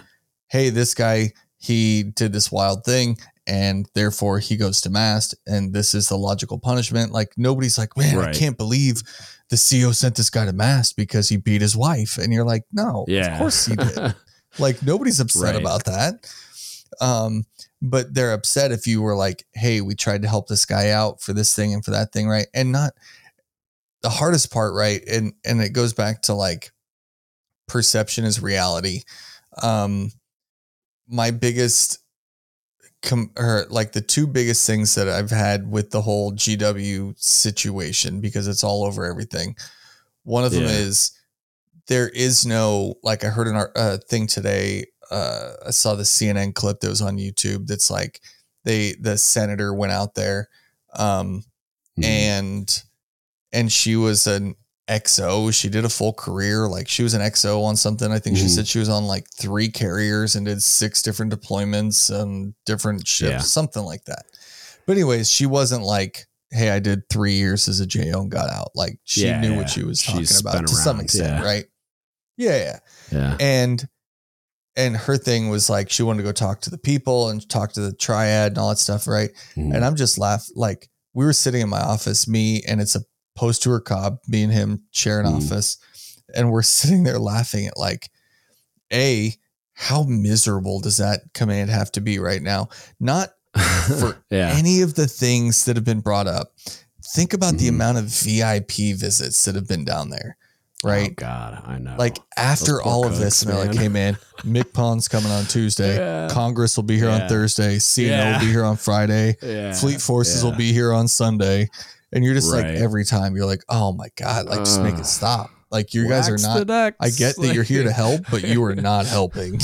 Hey, this guy, he did this wild thing and therefore he goes to mast and this is the logical punishment. Like nobody's like, Man, I can't believe the ceo sent this guy to mast because he beat his wife. And you're like, No, Yeah. of course he did. like nobody's upset Right. about that. Um, but they're upset if you were like, hey, we tried to help this guy out for this thing and for that thing, right? And not the hardest part, right? And and it goes back to like perception is reality. Um my biggest com- or like the two biggest things that I've had with the whole GW situation because it's all over everything. One of them Yeah. is there is no like I heard an art, uh, thing today. Uh, I saw the CNN clip that was on YouTube. That's like they the senator went out there, um, Mhm. and and she was an XO. She did a full career. Like she was an XO on something. I think she Mhm. said she was on like three carriers and did six different deployments on different ships, Yeah. something like that. But anyways, she wasn't like, "Hey, I did three years as a JO and got out." Like she Yeah, knew yeah. what she was talking She's about to some extent, right? Yeah, yeah yeah. and and her thing was like she wanted to go talk to the people and talk to the triad and all that stuff right Mhm. and i'm just laugh like we were sitting in my office me and it's a post tour COB me and him share an Mhm. office and we're sitting there laughing at like a how miserable does that command have to be right now not for yeah. any of the things that have been brought up think about the Mhm. amount of vip visits that have been down there Oh right God, I know. like after all of this, cooks, and they're like, man. "Hey, man, MCPON's coming on Tuesday. Yeah. Congress will be here on Thursday. CNO Yeah. will be here on Friday. yeah. Fleet Forces yeah. will be here on Sunday." And you're just like, every time you're like, "Oh my god, like just make it stop." Like you guys are not. I get that you're here to help, but you are not helping.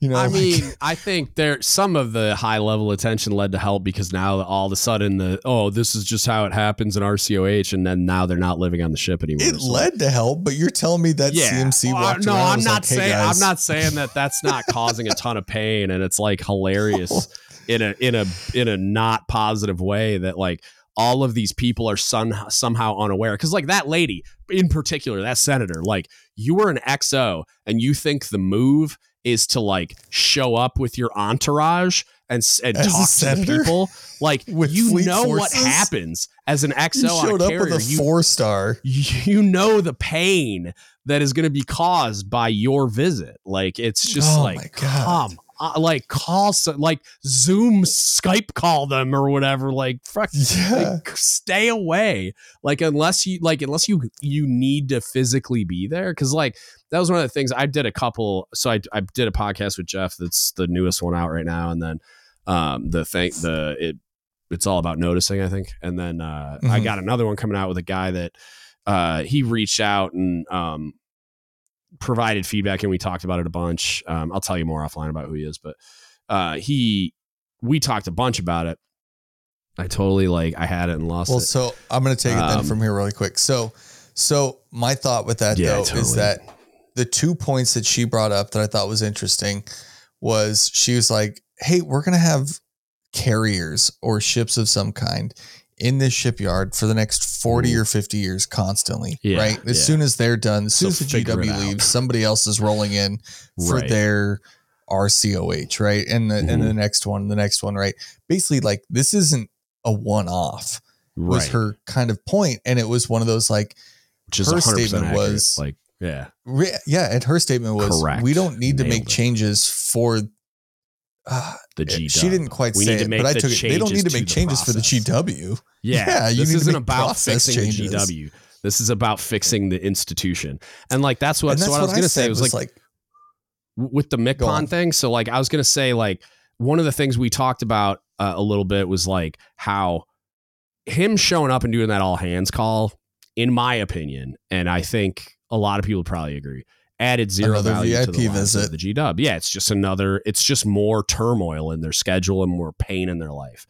You know, I like- mean, I think there some of the high level attention led to help because now all of a sudden the oh this is just how it happens in RCOH and then now they're not living on the ship anymore. it So- led to help, but you're telling me that CMC Well, walked no, around. and I'm not like, saying guys." I'm not saying that that's not causing a ton of pain and it's like hilarious in a in a in a not positive way that like all of these people are some, somehow unaware because like that lady in particular that senator like you were an XO and you think the move is to like show up with your entourage and and As a talk to people like With you know what happens as an XO You on showed a up carrier with a four star. you know the pain that is going to be caused by your visit. Like it's just like, Oh my like God. come, uh, like call, some, like Zoom, Skype, call them or whatever. Like fuck, Yeah. like stay away. Like unless you like unless you you need to physically be there because like that was one of the things I did a couple. So I I did a podcast with Jeff. That's the newest one out right now, and then um the thing the it it's all about noticing i think and then uh i Mhm. got another one coming out with a guy that uh he reached out and um provided feedback and we talked about it a bunch um i'll tell you more offline about who he is but uh he we talked a bunch about it i totally like i had it and lost it. Well, it so I'm going to take it then Um, from here really quick. So, so my thought with that Yeah, though is that the two points that she brought up that I thought was interesting was she was like, "Hey, we're going to have carriers or ships of some kind in this shipyard for the next 40 Ooh. or 50 years constantly, Yeah, right? As yeah. soon as they're done, as soon So as the GW leaves, somebody else is rolling in for Right. their RCOH, right? And the, and the next one, the next one, right? Basically, like this isn't a one off, was right. her kind of point, And it was one of those like, Which her 100% statement accurate. was- like, yeah, yeah, and her statement was, Correct. we don't need to make it. changes for. Uh, the G. she didn't quite we say it, but I took it. They don't need to make the changes for the. GW. Yeah, Yeah, you this isn't about fixing changes. the GW. This is about fixing the institution. And like that's what, and so that's what I was what gonna say was like, like with the. MCPON thing. So like I was gonna say like one of the things we talked about uh, a little bit was like how him showing up and doing that all hands call, in my opinion, and I think a lot of people probably agree, added zero Another value to the visit. of the G Dub. Yeah, it's just another. It's just more turmoil in their schedule and more pain in their life.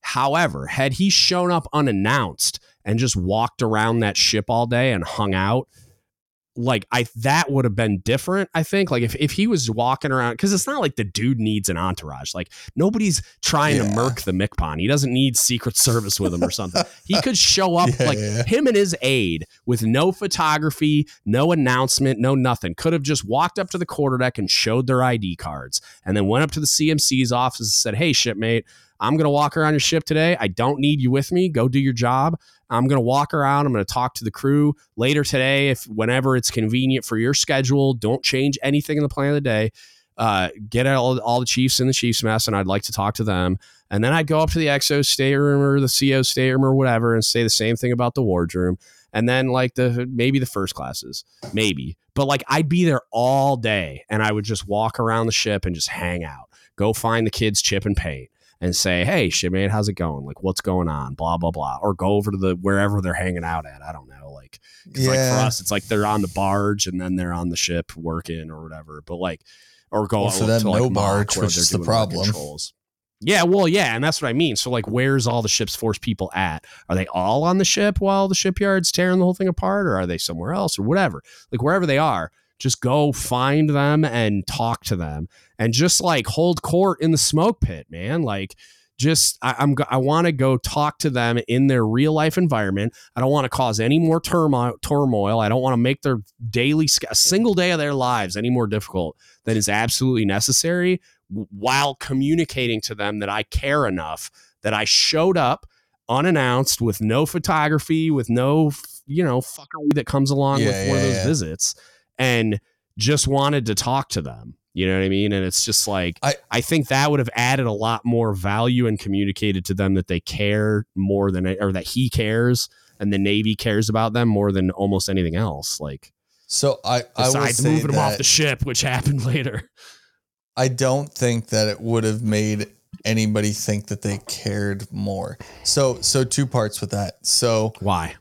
However, had he shown up unannounced and just walked around that ship all day and hung out, like I that would have been different. I think like if, if he was walking around because it's not like the dude needs an entourage. Like nobody's trying to Yeah. murk the MCPON. He doesn't need Secret Service with him or something. He could show up Yeah, like yeah. him and his aide with no photography, no announcement, no nothing. Could have just walked up to the quarterdeck and showed their ID cards, and then went up to the CMC's office and said, "Hey, shipmate." I'm going to walk around your ship today. I don't need you with me. Go do your job. I'm going to walk around. I'm going to talk to the crew later today. If whenever it's convenient for your schedule, don't change anything in the plan of the day. Uh, get all, all the chiefs in the chiefs mess, and I'd like to talk to them. And then I'd go up to the XO stateroom or the CO stateroom or whatever and say the same thing about the wardroom. And then like the maybe the first classes, maybe. But like I'd be there all day and I would just walk around the ship and just hang out. Go find the kids chip and paint and say, "Hey, shipmate, how's it going? Like, what's going on? Blah blah blah." Or go over to the wherever they're hanging out at. I don't know. Like, 'cause, like for us, it's like they're on the barge and then they're on the ship working or whatever. But like, or go Well, for to, them, like no barge, which is the problem. Yeah, well, yeah, and that's what I mean. So, like, where's all the ship's force people at? Are they all on the ship while the shipyard's tearing the whole thing apart, or are they somewhere else, or whatever? Like, wherever they are, just go find them and talk to them, and just like hold court in the smoke pit, man. Like, just I, I'm I want to go talk to them in their real life environment. I don't want to cause any more turmoil. Turmoil. I don't want to make their daily a single day of their lives any more difficult than is absolutely necessary while communicating to them that I care enough that I showed up unannounced with no photography, with no, you know, fuckery that comes along Yeah, with one of those yeah. visits and just wanted to talk to them. You know what I mean? And it's just like, I, I- think that would have added a lot more value and communicated to them that they care more than, or that he cares and the Navy cares about them more than almost anything else. Like, So I, I besides say moving them off the ship, which happened later. I don't think that it would have made anybody think that they cared more. So so two parts with that. So Why?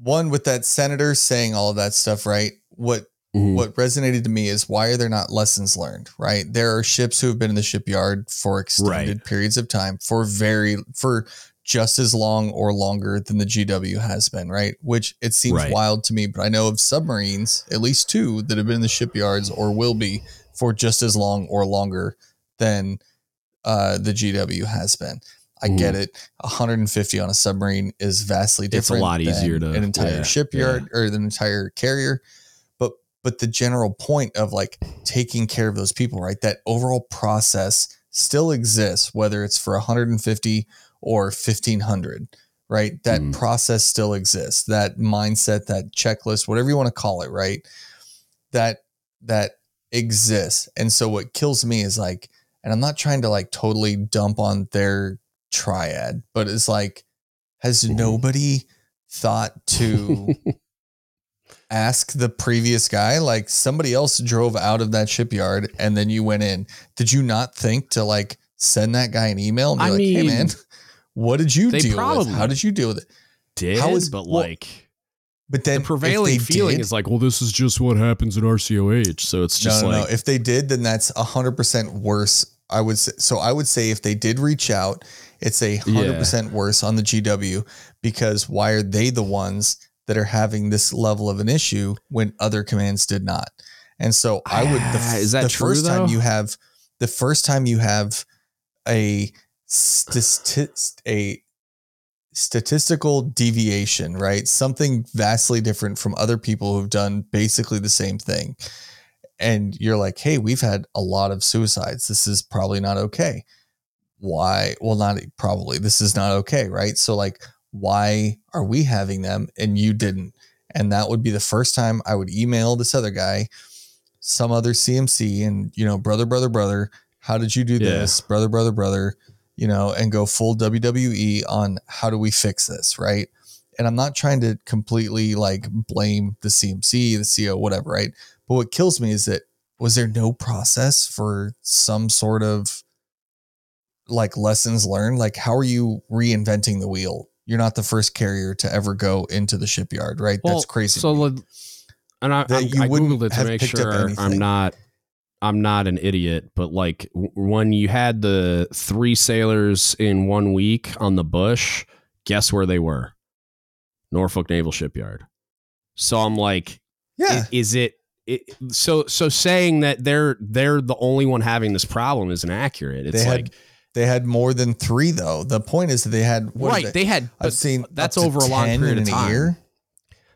one with that senator saying all of that stuff, right? What Mhm. what resonated to me is why are there not lessons learned, right? There are ships who have been in the shipyard for extended periods of time for very for just as long or longer than the GW has been, right? Which it seems Right. wild to me, but I know of submarines, at least two, that have been in the shipyards or will be for just as long or longer than uh, the GW has been. I get it. 150 on a submarine is vastly Mm-hmm. It's a lot easier than to- an entire yeah, shipyard or an entire carrier. But the general point of like taking care of those people, right? That overall process still exists, whether it's for 150 or 1500, right? That Mm. process still exists. That mindset, that checklist, whatever you want to call it, right? That that exists. And so what kills me is like, and I'm not trying to like totally dump on their triad, but it's like, has Mhm. nobody thought to ask the previous guy? Like somebody else drove out of that shipyard and then you went in. Did you not think to like send that guy an email and be I like, hey mean, man, what did you deal with? How did you deal with it? Did How is- but well, like But then the prevailing feeling did- is like, well, this is just what happens at RCOH. So it's just no, no, like, no. If they did, then that's hundred percent worse. I would say. So I would say if they did reach out, it's a hundred percent worse on the GW because why are they the ones that are having this level of an issue when other commands did not? And so I would. The, Ah, is that the true, first time you have the first time you have a a statistical deviation, right? Something vastly different from other people who've done basically the same thing. And you're like, hey, we've had a lot of suicides. This is probably not okay. Why? Well, not probably. This is not okay, right? So, like, why are we having them and you didn't? And that would be the first time I would email this other guy, some other CMC, and, you know, brother, brother, brother, how did you do Yeah. this? Brother, brother, brother, you know, and go full WWE on how do we fix this, right? And I'm not trying to completely like blame the CMC, the CO, whatever, right? But what kills me is that was there no process for some sort of like lessons learned? Like, how are you reinventing the wheel? You're not the first carrier to ever go into the shipyard, right? That's crazy. So, and I, I'm- you I wouldn't googled it to make sure I'm not, I'm not an idiot. But like when you had the three sailors in one week on the Bush, guess where they were? Norfolk Naval Shipyard. So I'm like, yeah, i- is it, it? So so saying that they're they're the only one having this problem isn't accurate. It's like they had more than three though. The point is that they had right. They had, I've seen that's over a long period in of a time. year.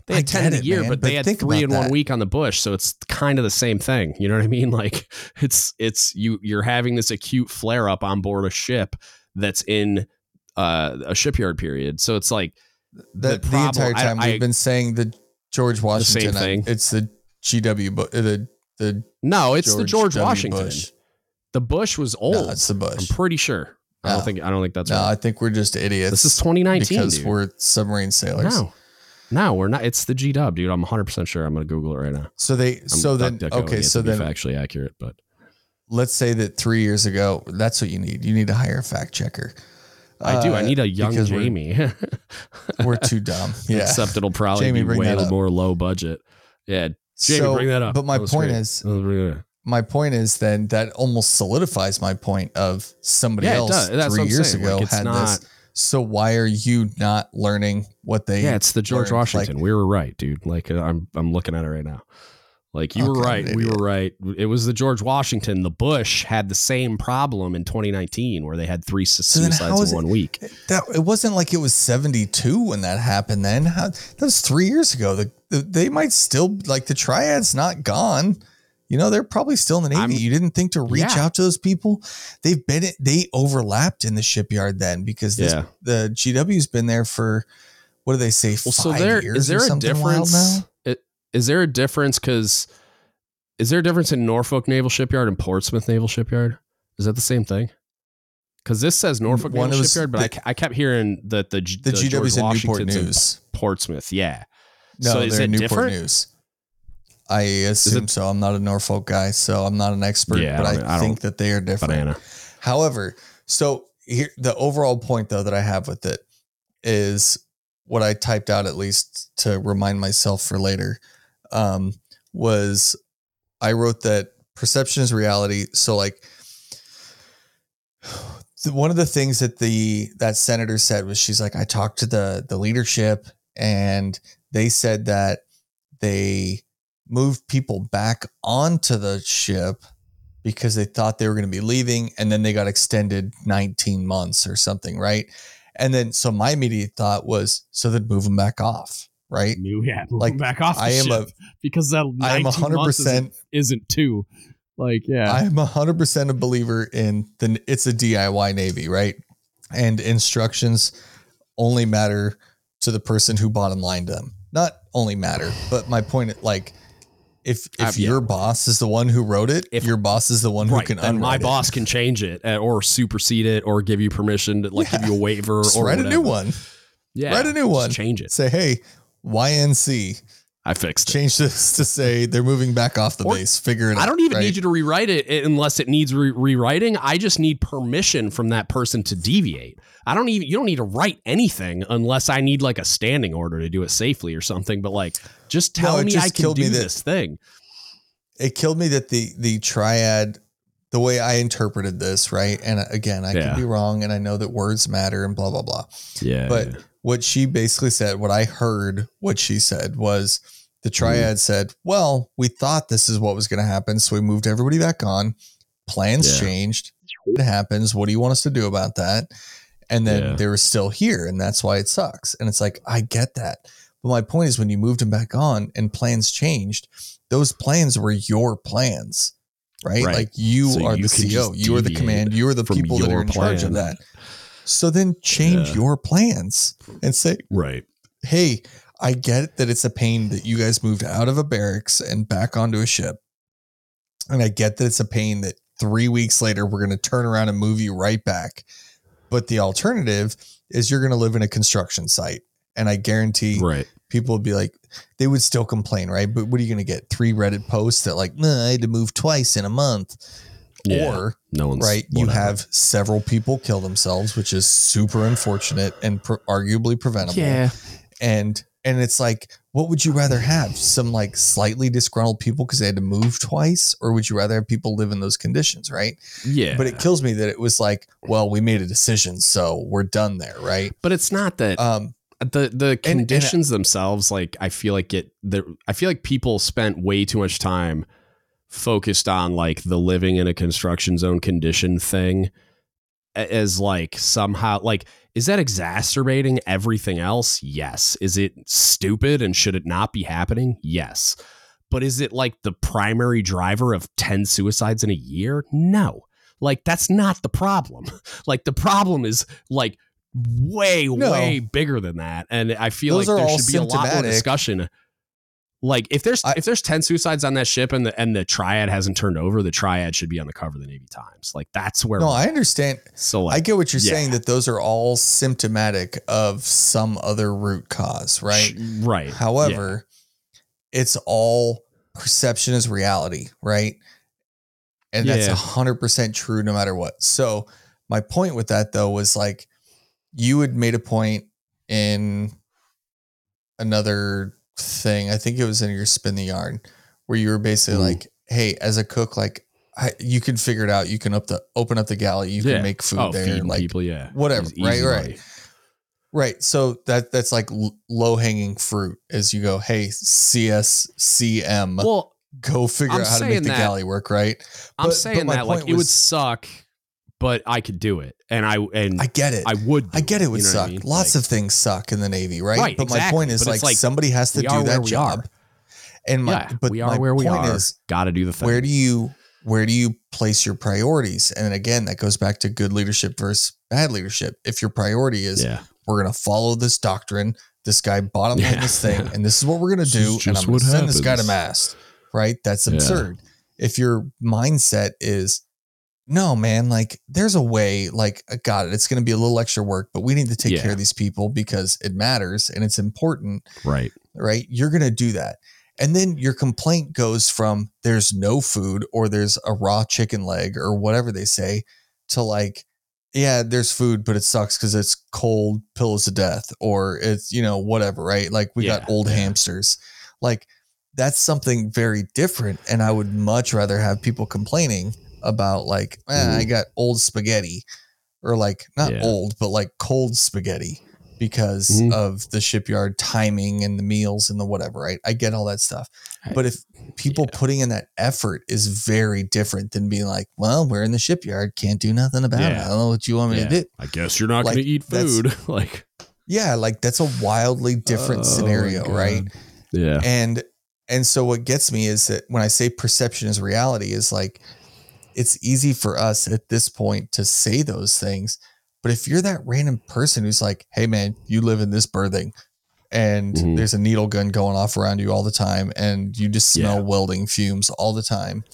They had I 10 in a year, man, but but they had three in one week on the bush. So it's kind of the same thing. You know what I mean? Like it's, it's you, you're having this acute flare up on board a ship that's in uh, a shipyard period. So it's like, The, the, problem- entire time I- we've been saying the George Washington. same I- thing. It's the GW, but the the no, it's the George W. Washington. Bush. The Bush was old. No, it's the Bush. I'm pretty sure. I don't think, I don't think that's no, right. I think we're just idiots. This is 2019. because dude. we're submarine sailors. no, no, we're not. It's the G dub, dude. I'm 100% sure. I'm going to Google it right now. So they I'm so then okay, so then factually accurate, but let's say that three years ago, that's what you need. You need to hire a fact checker. I do. I Uh, need a young because we're- Jamie. We're too dumb. Yeah. Except it'll probably Jamie, be way more low budget. Yeah, Jamie, so, bring that up. But my point great. is, That was really good. my point is then that almost solidifies my point of somebody Yeah, it else does. That's what three I'm years saying. ago Like, it's had not- this. So why are you not learning what they? Yeah, it's the George learned, Washington. we were right, dude. Like uh, I'm, I'm looking at it right now. Like you were Okay, right. We were right. It was the George Washington. The Bush had the same problem in 2019, where they had three su- So then how suicides is in it- one week. That it wasn't like it was seventy two when that happened. Then How, that was three years ago. The, the, they might still like the triad's not gone. You know, they're probably still in the Navy. I'm- you didn't think to reach Yeah. out to those people. They've been they overlapped in the shipyard then because this, Yeah. the GW's been there for what do they say? Well, so there is there a difference? It, is there a difference? Because is there a difference in Norfolk Naval Shipyard and Portsmouth Naval Shipyard? Is that the same thing? Because this says mm, Norfolk One Naval Shipyard, but I the- ca- I, kept hearing that the G- The, GW's in Newport News. Portsmouth. Yeah. No, so is they're Newport different? News. I assume so. I'm not a Norfolk guy, so I'm not an expert, Yeah, I but I, don't- I think that they are different. Banana. However, so here the overall point though that I have with it is what I typed out at least to remind myself for later um, was I wrote that perception is reality. So like one of the things that the that senator said was she's like I talked to the the leadership and they said that they moved people back onto the ship because they thought they were going to be leaving and then they got extended 19 months or something, right? And then so my immediate thought was so then move them back off, right? Yeah. move Like, them back off. The I am ship, a because that I am 19 100% isn't, isn't two. Like yeah. I am 100% a believer in the it's a DIY navy, right? And instructions only matter to the person who bottom lined them. Not only matter, but my point like if if yeah. your boss is the one who wrote it, If- your boss is the one who can Then my it. boss can change it uh, or supersede it or give you permission to like Yeah. give you a waiver Just or write a new one. Yeah. Write a new just one. Change it. Say, hey, YNC, I fixed it. change this to say they're moving back off the Or- base. Figure it out. I don't even right? need you to rewrite it eh, unless it needs re- rewriting. I just need permission from that person to deviate. I don't even you don't need to write anything unless I need like a standing order to do it safely or something. But like, just tell it me just I can do that- this thing. it killed me that the the triad the way I interpreted this, right? And uh, again, I Yeah. could be wrong and I know that words matter and blah blah blah. Yeah, But what she basically said, what I heard what she said was the triad said, "Well, we thought this is what was going to happen, so we moved everybody back on. Plans Yeah. changed. It happens. What do you want us to do about that?" and then Yeah. they were still here, and that's why it sucks. And it's like I get that, but my point is when you moved them back on and plans changed, those plans were your plans, right? Right. Like you So are you the CEO, you are the command, you are the people that are in charge of that. So then change Yeah. your plans and say, Right. hey, I get that it's a pain that you guys moved out of a barracks and back onto a ship. And I get that it's a pain that three weeks later we're going to turn around and move you right back. But the alternative is you're going to live in a construction site. And I guarantee Right. people would be like, they would still complain, right? But what are you going to get? Three Reddit posts that, like, nah, I had to move twice in a month. Yeah. Or No one's right you whatever. have several people kill themselves which is super unfortunate and pr- arguably preventable Yeah. and and it's like what would you rather have? Some like slightly disgruntled people because they had to move twice? Or would you rather have people live in those conditions right? Yeah. but it kills me that it was like well we made a decision so we're done there right? But it's not that um the the and- conditions themselves like i feel like it the i feel like people spent way too much time focused on like the living in a construction zone condition thing as like somehow like is that exacerbating everything else? Yes. Is it stupid and should it not be happening? Yes. But is it like the primary driver of 10 suicides in a year? No. Like that's not the problem. Like the problem is like way No. way bigger than that. And i feel Those like there should be a lot more discussion like if there's I- if there's 10 suicides on that ship and the and the triad hasn't turned over the triad should be on the cover of the navy times like that's where no i understand so i get what you're yeah. saying that those are all symptomatic of some other root cause right right However, it's all perception is reality, right? And that's Yeah. a hundred percent true no matter what. So my point with that though was like you had made a point in another thing. I think it was in your spin the yarn where you were basically Mhm. like, hey, as a cook, like I, you can figure it out. You can up the open up the galley. You Yeah. can make food oh there. and like people yeah whatever, right, right. money. Right. So that that's like low hanging fruit as you go, hey, CSCM, well go figure I'm out how to make the that- galley work, right? i'm But- saying that like point it would suck but i could do it and i and I get it. I, would I get it would you know what I suck. mean? Lots Like, of things suck in the Navy, right? Right, but my point is like, like, somebody has to do that job. And my yeah but we are where we are is gotta do the thing where do you where do you place your priorities? And again, that goes back to good leadership versus bad leadership. If your priority is yeah we're gonna follow this doctrine. This guy bottom line Yeah. this thing, and this is what we're gonna do. And I'm gonna what send this guy to happens. mast. Right? That's absurd. If your mindset is no, man, like there's a way, like uh, I got it. It's gonna be a little extra work, but we need to take Yeah. care of these people because it matters and it's important, right right? You're gonna do that. And then your complaint goes from there's no food or there's a raw chicken leg or whatever they say to like, yeah, there's food, but it sucks because it's cold pillows of death or it's, you know, whatever, right? Like we Yeah, got old yeah. hamsters. Like that's something very different. And I would much rather have people complaining about like, eh, I got old spaghetti or like not Yeah. old, but like cold spaghetti because Mhm. of the shipyard timing and the meals and the whatever, right? I get all that stuff. But if people putting in that effort is very different than being like, well, we're in the shipyard, can't do nothing about it. I don't know what you want me Yeah. to do. i guess you're not Like, gonna eat food like Yeah, like that's a wildly different Oh scenario, right? yeah And and so what gets me is that when I say perception is reality, is like it's easy for us at this point to say those things. But if you're that random person who's like, hey man, you live in this berthing and Mhm. there's a needle gun going off around you all the time and you just smell Yeah. welding fumes all the time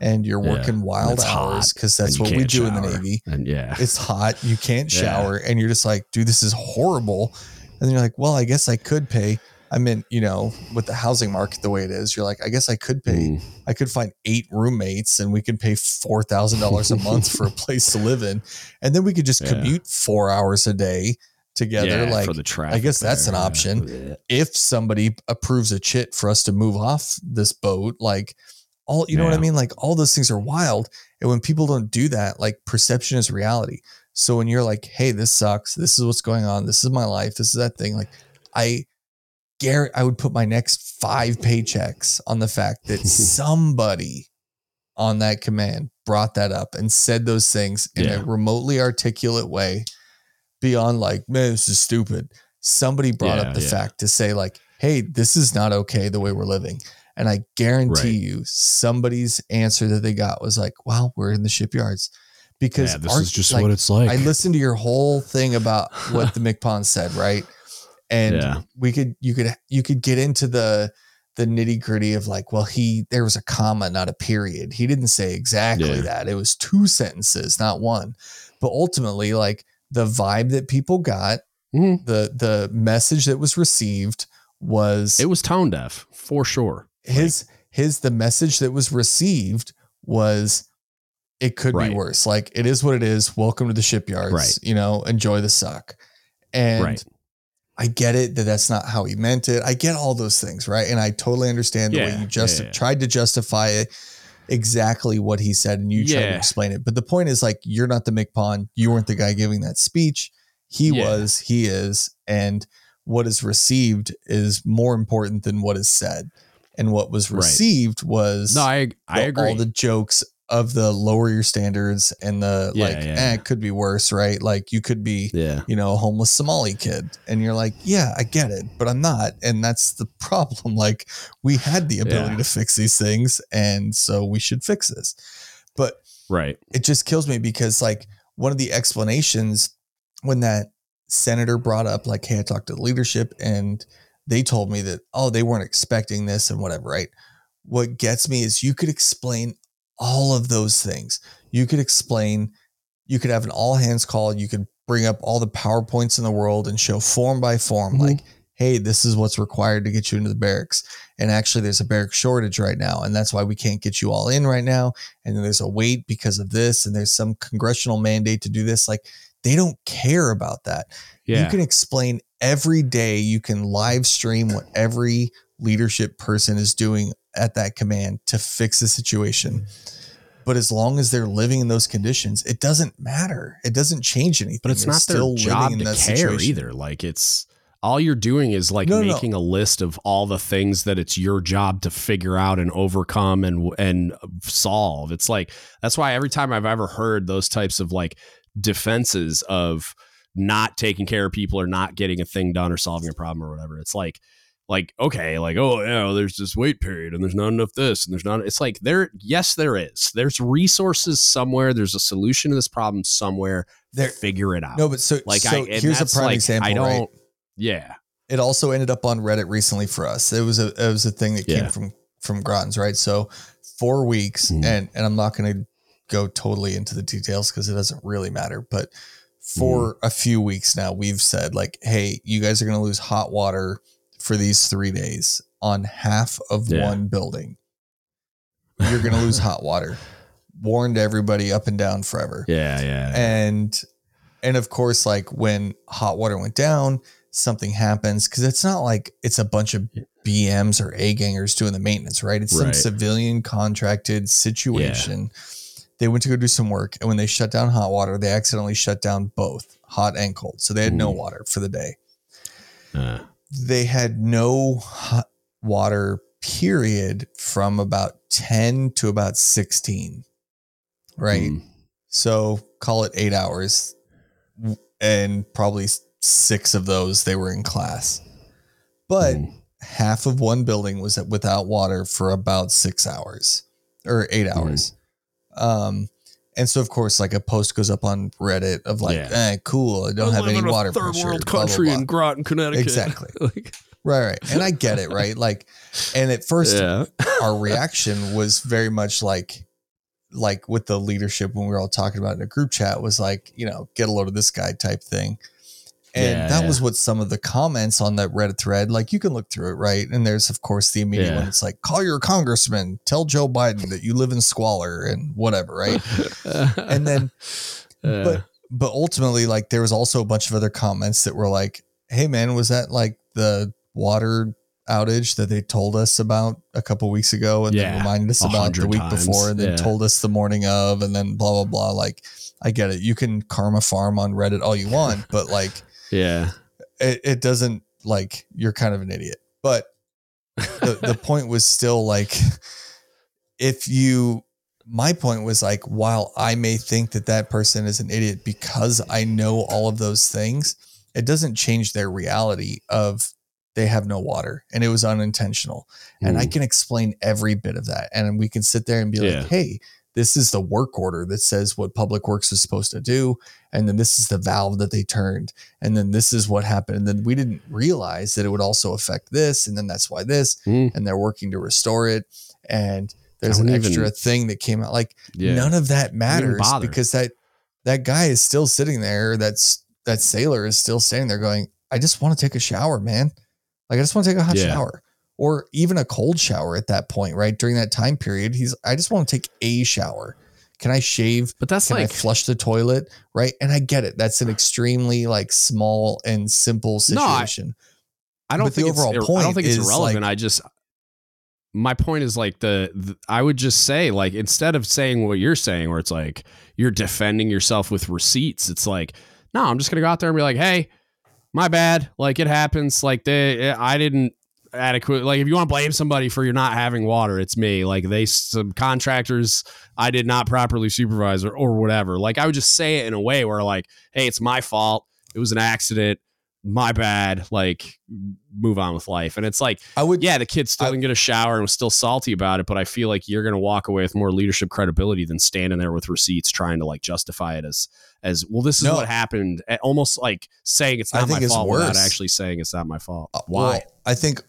and you're Yeah. working wild hours because that's what we do in the. Navy and yeah it's hot you can't Yeah. shower and you're just like dude this is horrible and then you're like well i guess i could pay i mean you know with the housing market the way it is you're like i guess i could pay Mm. i could find eight roommates and we could pay $4000 a month for a place to live in. And then we could just Yeah. commute four hours a day together yeah, like traffic guess that's an option. Yeah. if somebody approves a chit for us to move off this boat like all you know what i mean? Like all those things are wild. And when people don't do that like perception is reality. So when you're like hey this sucks. This is what's going on. This is my life. This is that thing. Like i Garrett, I would put my next five paychecks on the fact that somebody on that command brought that up and said those things in Yeah. a remotely articulate way beyond like, man, this is stupid. Somebody brought Yeah, up the yeah. fact to say, like, hey, this is not okay the way we're living. And I guarantee Right. you, somebody's answer that they got was like, well, we're in the shipyards. Because this is just like, what it's like. I listened to your whole thing about what the MCPON said, right? And Yeah. we could you could you could get into the the nitty gritty of like, well, he there was a comma, not a period. He didn't say exactly Yeah. that. It was two sentences, not one. But ultimately, like the vibe that people got, Mhm. the the message that was received was It was tone deaf for sure. his his the message that was received was it could Right. be worse. Like it is what it is. Welcome to the shipyards. Right. You know, enjoy the suck. And Right. I get it that that's not how he meant it. I get all those things, right? And I totally understand the way you just yeah, yeah. tried to justify it exactly what he said and you tried to explain it. But the point is like you're not the MCPON. You weren't the guy giving that speech. He Yeah. was, he is, and what is received is more important than what is said. And what was Right. received was No, I I the- agree. all the jokes of the lower your standards and the Yeah, like, yeah, eh, it could be worse, right? Like you could be yeah. you know, a homeless Somali kid. And you're like, yeah, I get it, but I'm not. And that's the problem. Like, we had the ability to fix these things. And so we should fix this. But Right. it just kills me because, like, one of the explanations when that senator brought up, like, hey, I talked to the leadership and they told me that, oh, they weren't expecting this and whatever, right? What gets me is you could explain all of those things. You could explain, you could have an all hands call, you could bring up all the PowerPoints in the world and show form by form, Mhm. like, hey, this is what's required to get you into the barracks. And actually, there's a barrack shortage right now. And that's why we can't get you all in right now. And there's a wait because of this. And there's some congressional mandate to do this. Like, they don't care about that. Yeah. You can explain every day, you can live stream what every leadership person is doing at that command to fix the situation. But as long as they're living in those conditions, it doesn't matter. It doesn't change anything. but it's They're not their job to care situation. either. Like it's all you're doing is like No, no, no. making a list of all the things that it's your job to figure out and overcome and and solve. It's like that's why every time I've ever heard those types of like defenses of not taking care of people or not getting a thing done or solving a problem or whatever, it's like like okay like oh yeah well, there's this wait period and there's not enough this and there's not it's like there yes there is there's resources somewhere there's a solution to this problem somewhere There- figure it out No, but so, like so I, here's a prime like, example. I don't. right? Yeah. it also ended up on Reddit recently for us. It was a it was a thing that came from from Groton's, right? So four weeks, Mhm. and and I'm not going to go totally into the details because it doesn't really matter. But for Mm-hmm. a few weeks now, we've said like, hey, you guys are going to lose hot water for these three days on half of Yeah. one building. You're going to lose hot water. Warned everybody up and down forever Yeah. Yeah. and and of course like when hot water went down something happens because it's not like it's a bunch of bms or A-gangers doing the maintenance right it's some civilian contracted situation they went to go do some work and when they shut down hot water they accidentally shut down both hot and cold so they had no Mhm. water for the day Uh, they had no hot water period from about 10 to about 16 right mm, so call it eight hours, and probably six of those they were in class. But mm, half of one building was without water for about six hours or eight Hmm. hours. Um, and so of course, like a post goes up on Reddit of like, Yeah. eh, cool, I don't have any water third pressure. world blah, blah, country blah. in Groton, Connecticut. Exactly. like, Right, right. And I get it, right? Like, and at first, yeah. our reaction was very much like like with the leadership when we were all talking about it in a group chat was like you know get a load of this guy type thing and Yeah, that yeah. was what some of the comments on that reddit thread like you can look through it right? And there's of course the immediate Yeah. one. It's like call your congressman. Tell joe biden that you live in squalor and whatever right? And then but but ultimately like there was also a bunch of other comments that were like hey man was that like the water outage that they told us about a couple weeks ago and Yeah, then reminded us about the week times, before and then yeah. told us the morning of and then blah blah blah. Like i get it. You can karma farm on reddit all you want but like yeah. it, it doesn't like you're kind of an idiot but the, the point was still like if you my point was like, while I may think that that person is an idiot because I know all of those things, it doesn't change their reality of they have no water and it was unintentional. And I Mm. can explain every bit of that. And we can sit there and be Yeah. like, hey, this is the work order that says what Public Works is supposed to do. And then this is the valve that they turned. And then this is what happened. And then we didn't realize that it would also affect this. And then that's why this. Mm. And they're working to restore it. And there's an extra even- thing that came out. Like Yeah. none of that matters because that that guy is still sitting there. That's that sailor is still standing there going, I just want to take a shower, man. Like I just want to take a hot Yeah. shower. Or even a cold shower at that point, right? During that time period, he's I just want to take a shower. Can I shave? but that's Can like I flush the toilet? Right. And I get it. That's an extremely like small and simple No, I- situation. I don't But the think it's, overall ir- I don't think it's irrelevant. like- I just my point is like the, the I would just say like instead of saying what you're saying where it's like you're defending yourself with receipts, it's like no, I'm just gonna go out there and be like, hey, my bad. Like it happens. Like they, eh, I didn't adequate. Like if you want to blame somebody for you're not having water, it's me. Like they some contractors I did not properly supervise or, or whatever. Like I would just say it in a way where like, hey, it's my fault. It was an accident. My bad. Like move on with life. And it's like, I would yeah, the kid still I- didn't get a shower and was still salty about it, but I feel like you're gonna walk away with more leadership credibility than standing there with receipts trying to like justify it as as well. This is No. what happened. Almost like saying it's not my fault without actually saying it's not my fault. Uh, Why? well, I think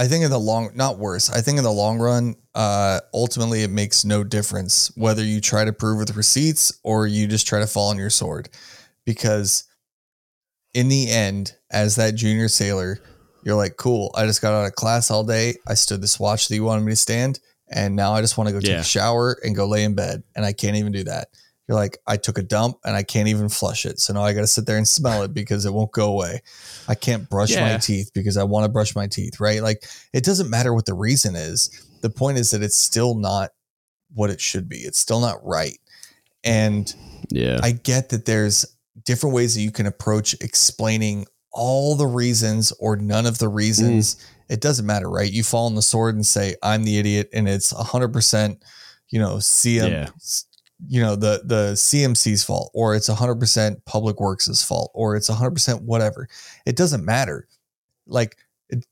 I think in the long not worse. I think in the long run, uh ultimately it makes no difference whether you try to prove with receipts or you just try to fall on your sword. Because in the end, as that junior sailor, you're like, cool, I just got out of class all day. I stood this watch that you wanted me to stand, and now I just want to go take Yeah. a shower and go lay in bed. And I can't even do that. You're like, I took a dump and I can't even flush it. So now I got to sit there and smell it because it won't go away. I can't brush my teeth because I want to brush my teeth, right? Like it doesn't matter what the reason is. The point is that it's still not what it should be. It's still not right. And yeah. I get that there's different ways that you can approach explaining all the reasons or none of the reasons. Mm. It doesn't matter, right? You fall on the sword and say, I'm the idiot, and it's 100%, you know, CM, Yeah. You know, the, the CMC's fault, or it's 100% Public Works' fault, or it's 100% whatever. It doesn't matter. Like,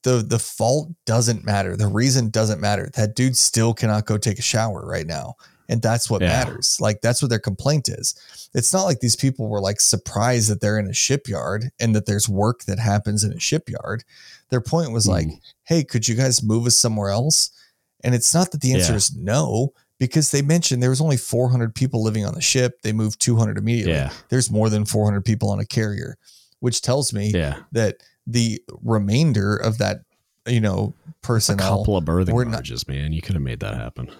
the the fault doesn't matter. The reason doesn't matter. That dude still cannot go take a shower right now. And that's what Yeah. matters. Like that's what their complaint is. It's not like these people were like surprised that they're in a shipyard and that there's work that happens in a shipyard. Their point was like, Mhm. "Hey, could you guys move us somewhere else?" And it's not that the answer Yeah. is no because they mentioned there was only 400 people living on the ship. They moved 200 immediately. Yeah. There's more than 400 people on a carrier, which tells me Yeah. that the remainder of that, you know, personnel, A couple of berthing we're not- barges, man. You could have made that happen.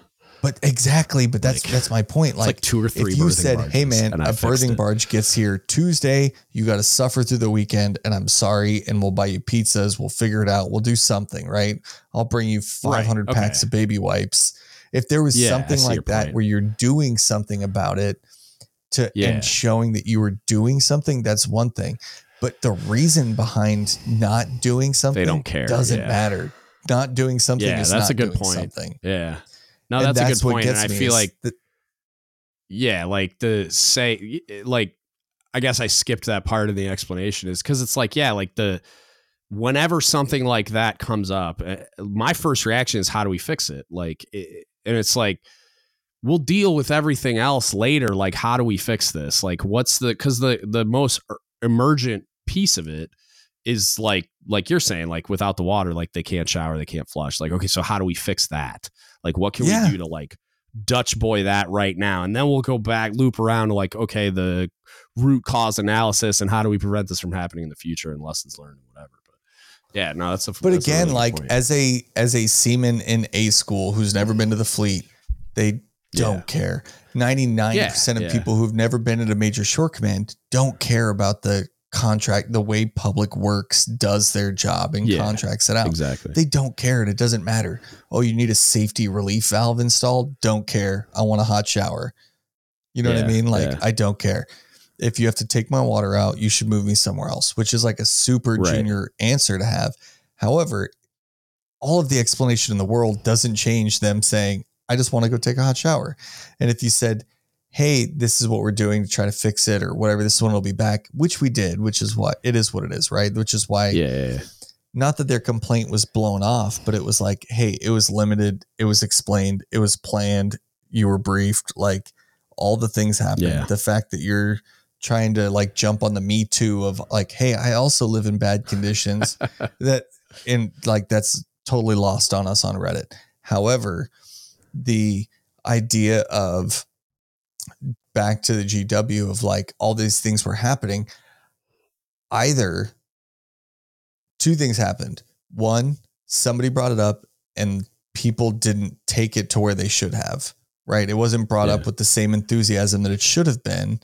but exactly, but that's Like- that's my point. It's like, Like, two or three. if you said, "Hey man, a berthing it." barge gets here Tuesday, you got to suffer through the weekend, and I'm sorry, and we'll buy you pizzas, we'll figure it out, we'll do something, right? I'll bring you 500 okay. packs of baby wipes." If there was Yeah, something like that point. where you're doing something about it to Yeah. and showing that you were doing something, that's one thing. But the reason behind not doing something they don't care, doesn't yeah. matter. Not doing something Yeah, is that's not a good doing point. Something. Yeah. No, And that's, a good point. And I feel like that- yeah like the say like i guess i skipped that part of the explanation is because it's like yeah like the whenever something like that comes up uh, my first reaction is how do we fix it like it, and it's like we'll deal with everything else later like how do we fix this like what's the because the the most er- emergent piece of it is like like you're saying like without the water like they can't shower they can't flush like okay so how do we fix that like what can Yeah. we do to like Dutch boy that right now. And then we'll go back, loop around to like, okay, the root cause analysis and how do we prevent this from happening in the future and lessons learned and whatever. Yeah, no, that's a But that's a again, really like point. as a as a seaman in a school who's never been to the fleet, they don't Yeah. care. Ninety nine percent of Yeah, people who've never been at a major shore command don't care about the contract, the way public works does their job and Yeah, contracts it out. exactly. They don't care and it doesn't matter. Oh, you need a safety relief valve installed? Don't care. I want a hot shower. You know what I mean? Like. I don't care. If you have to take my water out, you should move me somewhere else, which is like a super Right. junior answer to have. However, all of the explanation in the world doesn't change them saying, I just want to go take a hot shower. And if you said, hey, this is what we're doing to try to fix it or whatever, this one will be back, which we did, which is what it is what it is, right? Which is why Yeah, not that their complaint was blown off, but it was like, hey, it was limited, it was explained, it was planned, you were briefed, like all the things happened. Yeah. The fact that you're trying to like jump on the me too of like, hey, I also live in bad conditions that and like that's totally lost on us on Reddit. However, the idea of back to the GW of like all these things were happening, either two things happened. One, somebody brought it up and people didn't take it to where they should have, right? It wasn't brought Yeah. up with the same enthusiasm that it should have been,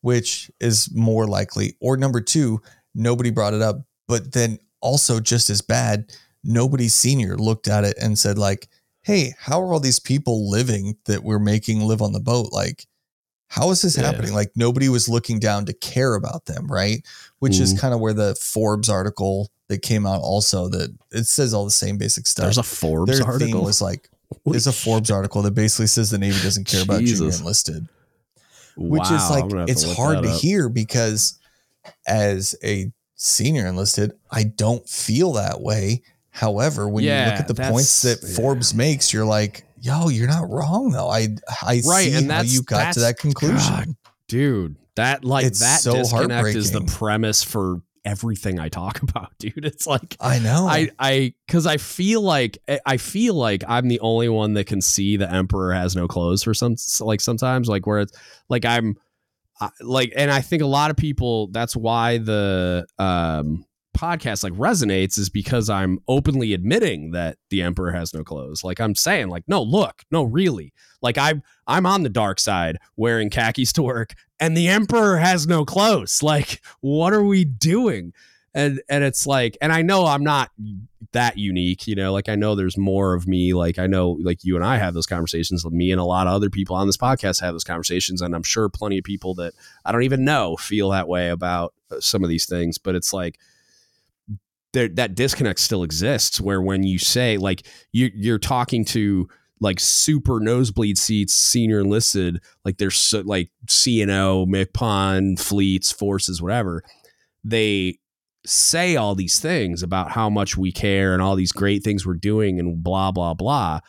which is more likely. Or number two, nobody brought it up, but then also just as bad, nobody senior looked at it and said, like, hey, how are all these people living that we're making live on the boat? Like, how is this Yeah. happening? Like nobody was looking down to care about them, right? Which is Mhm. kind of where the Forbes article that came out also that it says all the same basic stuff. There's a Forbes Their article. theme was like Holy there's a Forbes shit. article that basically says the Navy doesn't care about junior enlisted, which Wow, is like it's hard to hear because as a senior enlisted, I don't feel that way. However, when you look at the points that Forbes makes, you're like, yo, you're not wrong though. I I Right, see and how you got to that conclusion. God, dude that like It's that so disconnect is the premise for everything i talk about dude. It's like I know. i i because i feel like i feel like i'm the only one that can see the emperor has no clothes for some like sometimes like where it's like i'm I- like and i think a lot of people that's why the um podcast like resonates is because i'm openly admitting that the emperor has no clothes. Like i'm saying like no look no really. Like i'm i'm on the dark side wearing khakis to work and the emperor has no clothes. Like what are we doing? And and it's like and i know i'm not that unique you know like i know there's more of me like i know like you and i have those conversations me and a lot of other people on this podcast have those conversations and i'm sure plenty of people that i don't even know feel that way about uh, some of these things but it's like there that disconnect still exists where when you say like you you're talking to like super nosebleed seats senior enlisted like there's so, like CNO, MCPON, fleets, forces, whatever. They say all these things about how much we care and all these great things we're doing and blah blah blah.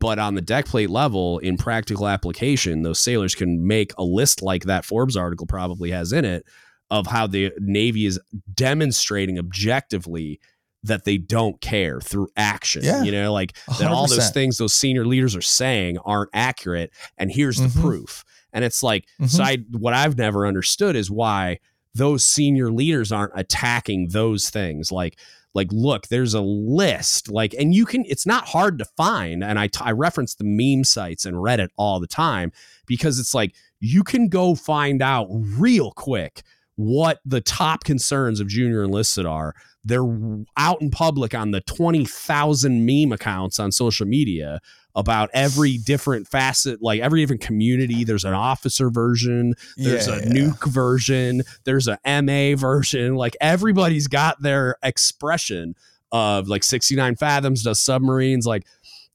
But on the deck plate level, in practical application, those sailors can make a list like that Forbes article probably has in it of how the Navy is demonstrating objectively that they don't care through action. Yeah. You know, like that all those things those senior leaders are saying aren't accurate. And here's the Mhm. proof. And it's like, so Mhm. I what I've never understood is why those senior leaders aren't attacking those things. Like, like, look, there's a list. Like, and you can. It's not hard to find. And I t- I reference the meme sites and Reddit all the time because it's like you can go find out real quick what the top concerns of junior enlisted are. They're out in public on the 20,000 meme accounts on social media about every different facet, like every different community. There's an officer version, there's Yeah, a yeah. nuke version, there's a MA version. Like everybody's got their expression of like 69 fathoms does submarines, like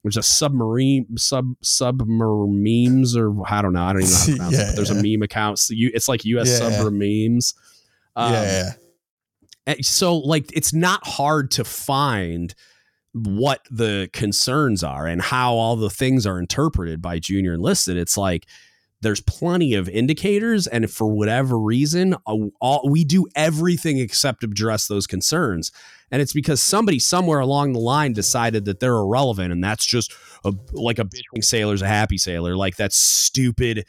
there's a submarine sub submarines or I don't know. I don't even know how to pronounce it. Yeah, But there's a meme account. So you, it's like US Yeah, yeah. memes. Um, yeah, yeah. And so like it's not hard to find what the concerns are and how all the things are interpreted by junior enlisted it's like there's plenty of indicators and for whatever reason uh, all, we do everything except address those concerns. And it's because somebody somewhere along the line decided that they're irrelevant and that's just a, like a bitching sailor's a happy sailor. Like that stupid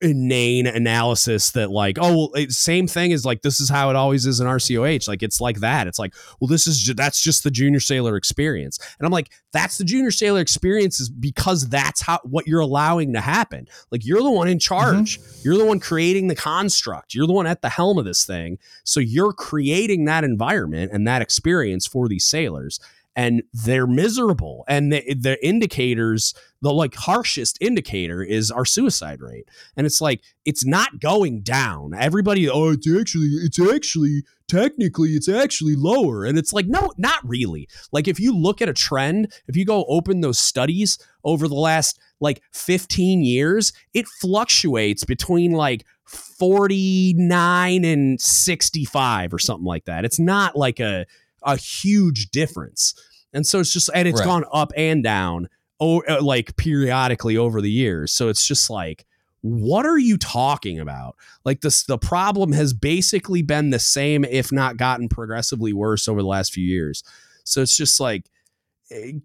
inane analysis that like oh well it, same thing as like this is how it always is in RCOH like it's like that. It's like well this is ju- that's just the junior sailor experience. And I'm like that's the junior sailor experience is because that's how what you're allowing to happen. Like you're the one in mm-hmm. charge. You're the one creating the construct. You're the one at the helm of this thing. So you're creating that environment and that experience for these sailors and they're miserable. And the, the indicators, the like harshest indicator is our suicide rate. And it's like, it's not going down. Everybody, oh, it's actually, it's actually, technically, it's actually lower. And it's like, no, not really. Like, if you look at a trend, if you go open those studies over the last like 15 years, it fluctuates between like 49 and 65 or something like that. It's not like a, a huge difference. And so it's just, and it's Right. gone up and down, oh, uh, like periodically over the years. So it's just like, what are you talking about? Like this, the problem has basically been the same, if not gotten progressively worse over the last few years. So it's just like,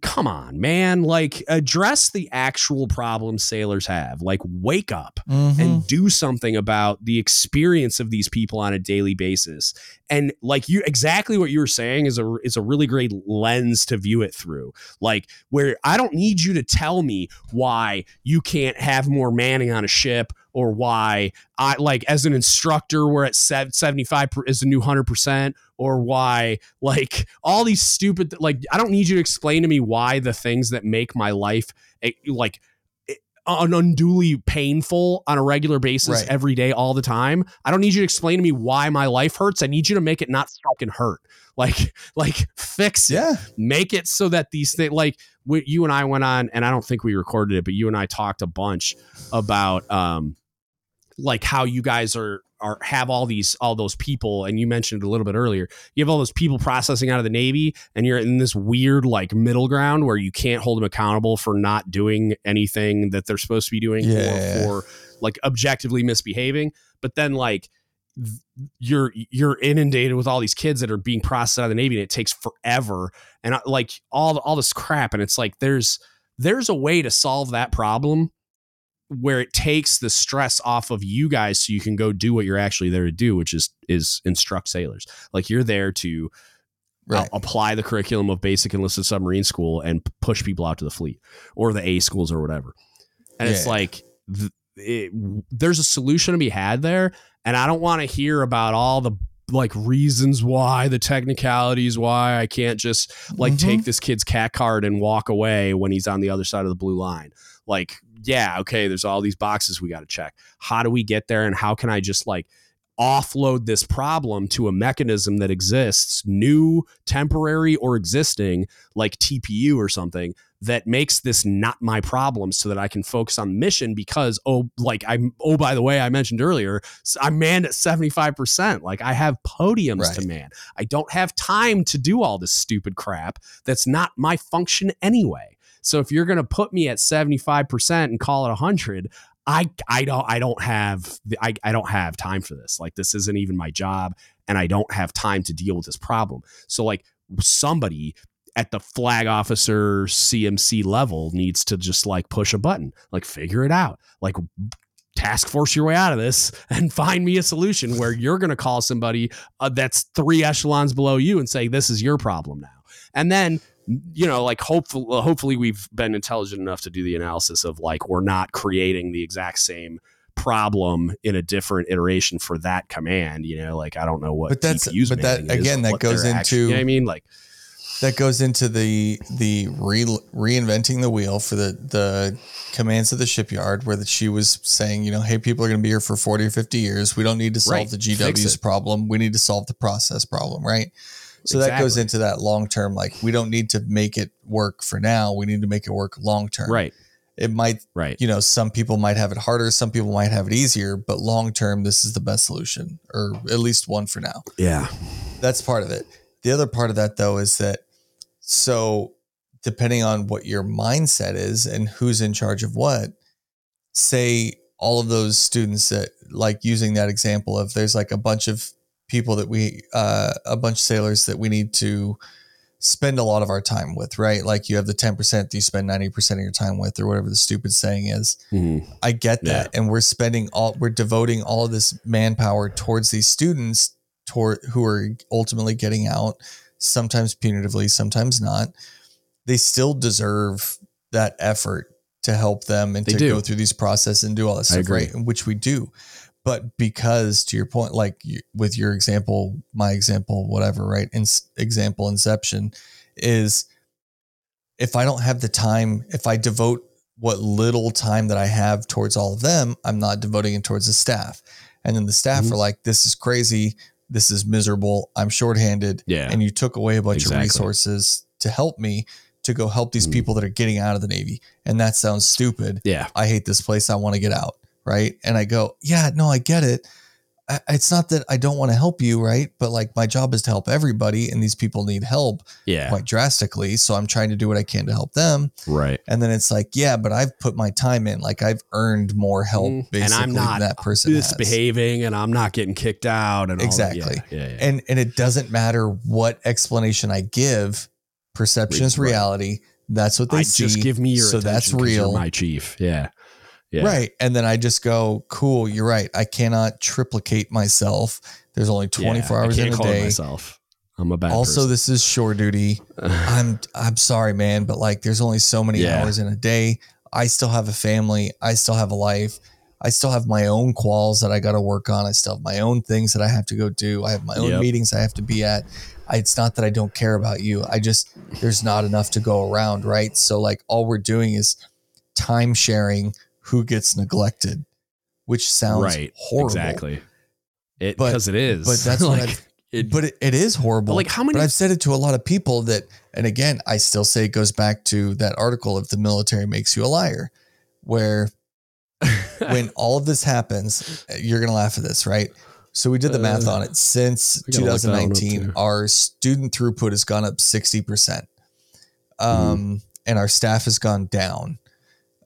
come on, man. Like address the actual problem sailors have. Like wake up Mhm. and do something about the experience of these people on a daily basis. And like you exactly what you were saying is a is a really great lens to view it through. Like where I don't need you to tell me why you can't have more manning on a ship or why I like as an instructor we're at 75 per- is the new 100% or why like all these stupid like I don't need you to explain to me why the things that make my life eh, like an unduly painful on a regular basis Right. every day all the time. I don't need you to explain to me why my life hurts. I need you to make it not fucking hurt. Like like fix it. Yeah. Make it so that these things like we, you and I went on and I don't think we recorded it, but you and I talked a bunch about um like how you guys are are have all these all those people and you mentioned it a little bit earlier you have all those people processing out of the navy and you're in this weird like middle ground where you can't hold them accountable for not doing anything that they're supposed to be doing Yeah. or for like objectively misbehaving but then like you're you're inundated with all these kids that are being processed out of the navy and it takes forever and uh, like all all this crap and it's like there's there's a way to solve that problem where it takes the stress off of you guys so you can go do what you're actually there to do which is is instruct sailors like you're there to Right. a- apply the curriculum of basic enlisted submarine school and push people out to the fleet or the A schools or whatever. And it's like th- it, there's a solution to be had there, and I don't want to hear about all the like reasons why the technicalities why I can't just like Mhm. take this kid's CAC card and walk away when he's on the other side of the blue line. Like, yeah, okay, there's all these boxes we got to check. How do we get there and how can I just like offload this problem to a mechanism that exists, new, temporary, or existing, like TPU or something, that makes this not my problem so that I can focus on the mission because, oh, like I'm, oh, by the way, I mentioned earlier, I'm manned at 75%. Like I have podiums to man. I don't have time to do all this stupid crap that's not my function anyway. So if you're going to put me at 75% and call it 100, I I don't I don't have the, I I don't have time for this. Like this isn't even my job and I don't have time to deal with this problem. So like somebody at the flag officer CMC level needs to just like push a button, like figure it out. Like task force your way out of this and find me a solution where you're going to call somebody uh, that's three echelons below you and say this is your problem now. And then you know like hopefully hopefully we've been intelligent enough to do the analysis of like we're not creating the exact same problem in a different iteration for that command you know? Like i don't know what But that's- but that- again, that goes actually- into- you know i mean? Like that goes into the the re, reinventing the wheel for the the commands of the shipyard where that she was saying you know hey people are going to be here for 40 or 50 years. We don't need to solve Right. the gw's problem. We need to solve the process problem right so that goes into that long term like we don't need to make it work for now. We need to make it work long term. Right. It might right. you know some people might have it harder some people might have it easier but long term this is the best solution or at least one for now. Yeah. That's part of it. The other part of that though is that so depending on what your mindset is and who's in charge of what, say all of those students that like using that example of there's like a bunch of people that we uh a bunch of sailors that we need to spend a lot of our time with, right? Like you have the 10% that you spend 90% of your time with or whatever the stupid saying is. Mhm. I get that. And we're spending all we're devoting all of this manpower towards these students toward who are ultimately getting out, sometimes punitively, sometimes not. They still deserve that effort to help them and They to do. go through these processes and do all I stuff, agree. right? Which we do. But because to your point, like you, with your example, my example, whatever, right? In, example inception is if I don't have the time, if I devote what little time that I have towards all of them, I'm not devoting it towards the staff. And then the staff Mhm. are like, this is crazy. This is miserable. I'm shorthanded. Yeah. And you took away a bunch Exactly. of resources to help me to go help these Mhm. people that are getting out of the Navy. And that sounds stupid. yeah. I hate this place. I want to get out. Right. And I go, yeah, no, I get it. I, it's not that I don't want to help you. Right. But like my job is to help everybody. And these people need help Yeah. quite drastically. So I'm trying to do what I can to help them. Right. And then it's like, yeah, but I've put my time in. Like I've earned more help Mm, basically and I'm not that person has. misbehaving and I'm not getting kicked out and. Exactly. Yeah, yeah, yeah. And and it doesn't matter what explanation I give. Perception is Right. reality. That's what they I see. just give me your so that's attention 'cause you're real. my chief. Yeah. Yeah. Right. And then I just go, cool, you're right. I cannot triplicate myself. There's only 24 Yeah, hours in a day. myself. I'm a bad Also, this is shore duty. I'm I'm sorry, man, but like there's only so many Yeah. hours in a day. I still have a family. I still have a life. I still have my own quals that I got to work on. I still have my own things that I have to go do. I have my own Yep. meetings I have to be at. I, it's not that I don't care about you. I just there's not enough to go around, right? So like all we're doing is time sharing who gets neglected, which sounds right. horrible. Exactly. It because it is. but that's what like I've- it, but it, it is horrible. But, like, how many- But I've said it to a lot of people that, and again, I still say it goes back to that article of the military makes you a liar, where when all of this happens, you're gonna laugh at this, right? So we did the math Uh, on it. Since I gotta look that one up 2019, our student throughput has gone up 60 percent, um, Mm-hmm. and our staff has gone down.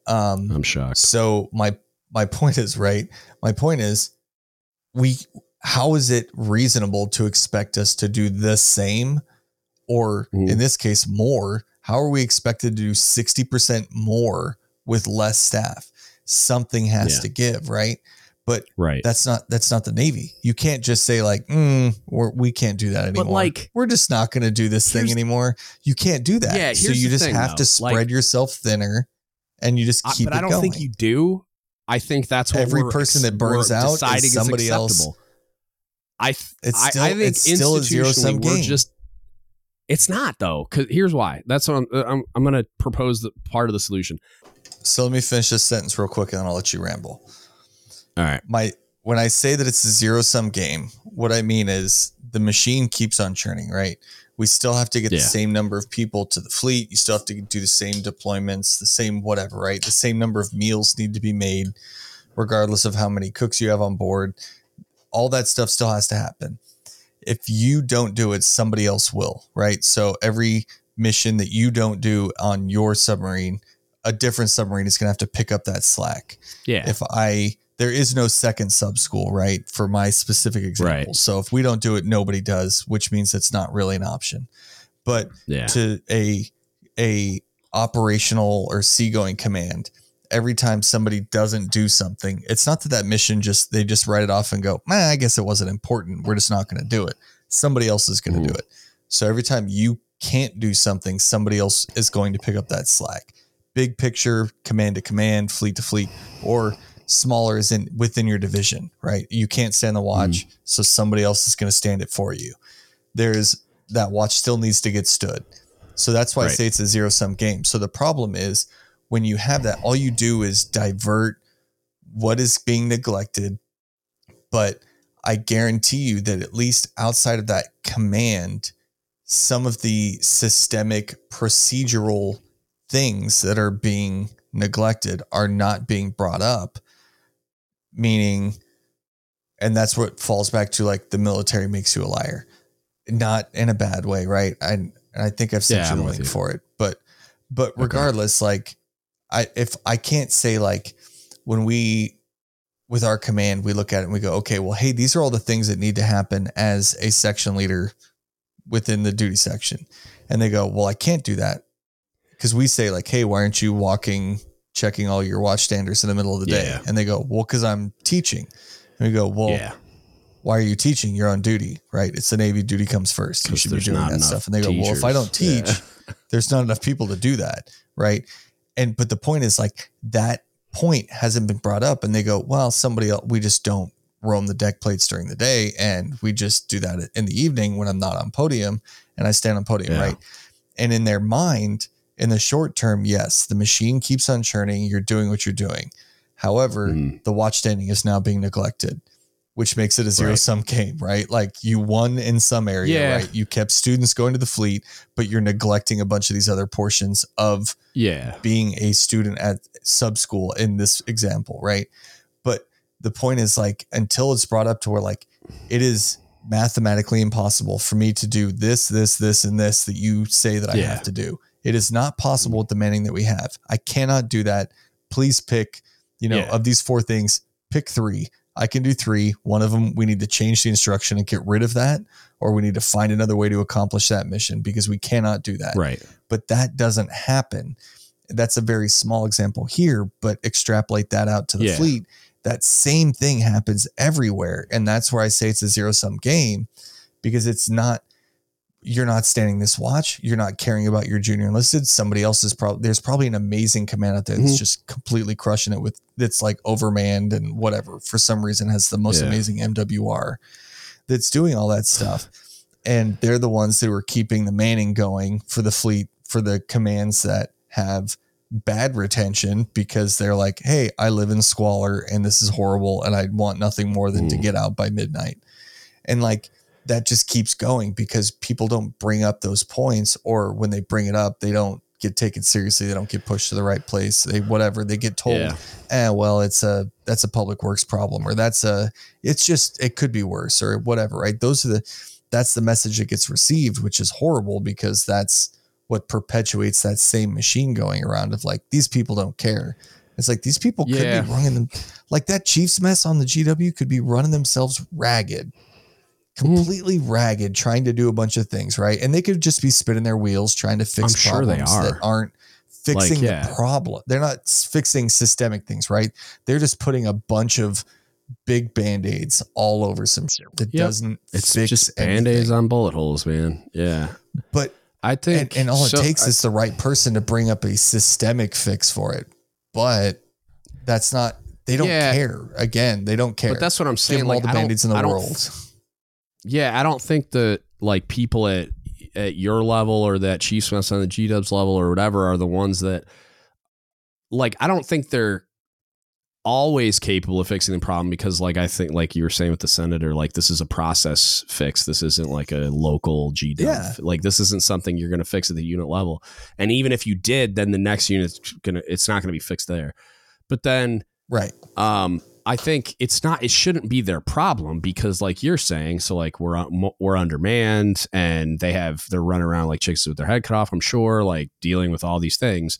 Um, I'm shocked. so my my point is right. My point is we how is it reasonable to expect us to do the same or Mhm. in this case more? How are we expected to do 60% more with less staff? Something has Yeah. to give, right? But Right. that's not that's not the Navy. You can't just say like, mm, we're, we can't do that anymore. But, like- we're just not going to do this thing anymore. You can't do that. Yeah, so you just thing, have to though. Like- spread yourself thinner, and you just keep. I- but I don't going. think you do. I think that's what Every person ex- that burns out is deciding somebody else. I th- It's I- still- I, think it's still a institutionally we're game. just it's not though because here's why that's what I'm uh, I'm, I'm going to propose the part of the solution. So let me finish this sentence real quick and then I'll let you ramble. All right. My when I say that it's a zero sum game, what I mean is the machine keeps on churning, right? We still have to get Yeah. the same number of people to the fleet. You still have to do the same deployments, the same whatever, right? The same number of meals need to be made, regardless of how many cooks you have on board. All that stuff still has to happen. If you don't do it, somebody else will, right? So every mission that you don't do on your submarine, a different submarine is going to have to pick up that slack Yeah. if I there is no second sub school, right? For my specific example. Right. So if we don't do it, nobody does, which means it's not really an option. But yeah. to a a operational or seagoing command, every time somebody doesn't do something, it's not that that mission just they just write it off and go, man, I guess it wasn't important. We're just not going to do it. Somebody else is going to do mm-hmm. it. So every time you can't do something, somebody else is going to pick up that slack. Big picture, command to command, fleet to fleet, or smaller is in within your division, right? You can't stand the watch, mm. so somebody else is going to stand it for you. There's that watch still needs to get stood. So that's why I say it's a zero sum game. So the problem is when you have that, all you do is divert what is being neglected. But I guarantee you that at least outside of that command, some of the systemic procedural things that are being neglected are not being brought up. Meaning, and that's what falls back to like the military makes you a liar, not in a bad way, right? I and I think I've sent Yeah, you the link you. for it, but but Okay. regardless, like I if I can't say like when we with our command we look at it and we go okay well hey these are all the things that need to happen as a section leader within the duty section and they go well I can't do that because we say like hey why aren't you walking checking all your watch standards in the middle of the day Yeah. and they go well because I'm teaching and we go well yeah. why are you teaching? You're on duty, right? It's the Navy. Duty comes first. You should be doing that stuff. And they go, well, if I don't teach, teachers. there's not enough people to do that, right? And but the point is like that point hasn't been brought up, and they go, well, somebody else. We just don't roam the deck plates during the day, and we just do that in the evening when I'm not on podium and I stand on podium, Yeah. right? And in their mind, In the short term, yes, the machine keeps on churning. You're doing what you're doing. However, Mhm. the watch standing is now being neglected, which makes it a zero sum game, right? Like you won in some area, Yeah. right? You kept students going to the fleet, but you're neglecting a bunch of these other portions of Yeah. being a student at sub school in this example, right? But the point is like until it's brought up to where like it is mathematically impossible for me to do this, this, this, and this that you say that I Yeah. have to do. It is not possible with the manning that we have. I cannot do that. Please pick, you know, Yeah. of these four things, pick three. I can do three. One of them, we need to change the instruction and get rid of that, or we need to find another way to accomplish that mission because we cannot do that Right. but that doesn't happen. That's a very small example here, but extrapolate that out to the Yeah. fleet. That same thing happens everywhere. And that's where I say it's a zero sum game because it's not, you're not standing this watch. You're not caring about your junior enlisted. Somebody else is probably, there's probably an amazing command out there that's Mhm. just completely crushing it with, that's like overmanned and whatever, for some reason has the most Yeah. amazing MWR that's doing all that stuff. And they're the ones that were keeping the manning going for the fleet for the commands that have bad retention because they're like, hey, I live in squalor and this is horrible and I want nothing more than to Mm. get out by midnight. And like that just keeps going because people don't bring up those points or when they bring it up, they don't get taken seriously. They don't get pushed to the right place. They whatever, they get told, Yeah. eh, well, it's a that's a public works problem or that's a it's just it could be worse or whatever, right? Those are the that's the message that gets received, which is horrible because that's what perpetuates that same machine going around of like these people don't care. It's like these people could Yeah. be running them like that Chiefs mess on the GW could be running themselves ragged, Mm-hmm. completely ragged, trying to do a bunch of things, right? And they could just be spinning their wheels trying to fix I'm sure they problems that are. aren't fixing Like, yeah. the problem. They're not fixing systemic things, right? They're just putting a bunch of big band-aids all over some shit that Yep. doesn't It's fix just band aids anything. on bullet holes, man. Yeah. But I and, think and all it so- takes is the right person to bring up a systemic fix for it. But that's not they don't Yeah. care. Again, they don't care. But that's what I'm saying. them all the band-aids in the I don't world. Yeah, I don't think that like people at at your level or that Chiefs mess on the G Dubs level or whatever are the ones that like I don't think they're always capable of fixing the problem because like I think like you were saying with the senator like this is a process fix this isn't like a local G Dub Yeah. like this isn't something you're going to fix at the unit level and even if you did then the next unit's going to it's not going to be fixed there but then Right. um i think it's not it shouldn't be their problem because like you're saying so like we're uh, un- we're undermanned and they have they're running around like chicks with their head cut off i'm sure like dealing with all these things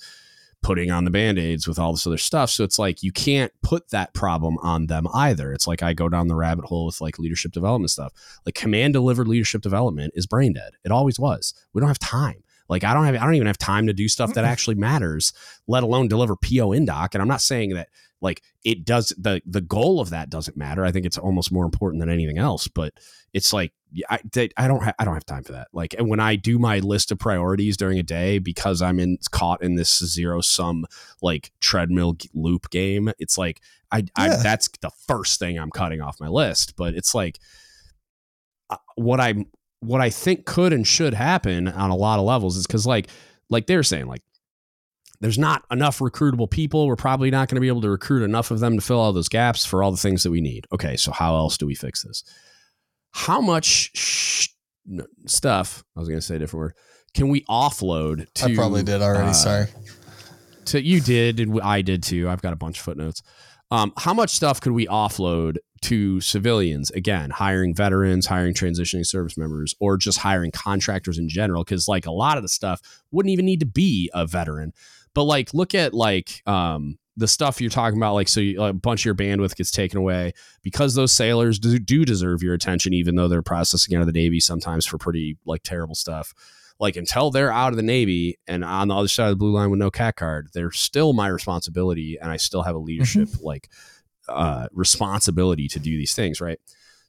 putting on the band-aids with all this other stuff. So it's like you can't put that problem on them either. It's like i go down the rabbit hole with like leadership development stuff. Like command delivered leadership development is brain dead. It always was. We don't have time. Like i don't have i don't even have time to do stuff that actually matters let alone deliver po indoc. And i'm not saying that like it does the the goal of that doesn't matter. I think it's almost more important than anything else but it's like i i don't ha- i don't have time for that. Like and when i do my list of priorities during a day because i'm in caught in this zero sum like treadmill loop game it's like i i that's the first thing i'm cutting off my list but it's like uh, what i what i think could and should happen on a lot of levels is because like like they're saying like there's not enough recruitable people. We're probably not going to be able to recruit enough of them to fill all those gaps for all the things that we need. Okay, so how else do we fix this? How much sh- stuff? I was going to say a different word. Can we offload? To, I probably did already. uh, sorry. To you did, and I did too. I've got a bunch of footnotes. Um, how much stuff could we offload to civilians? Again, hiring veterans, hiring transitioning service members, or just hiring contractors in general? Because like a lot of the stuff wouldn't even need to be a veteran. But like, look at like um, the stuff you're talking about. Like, so you, a bunch of your bandwidth gets taken away because those sailors do, do deserve your attention, even though they're processing out of the Navy sometimes for pretty like terrible stuff. Like until they're out of the Navy and on the other side of the blue line with no CAC card, they're still my responsibility, and I still have a leadership like uh, responsibility to do these things, right?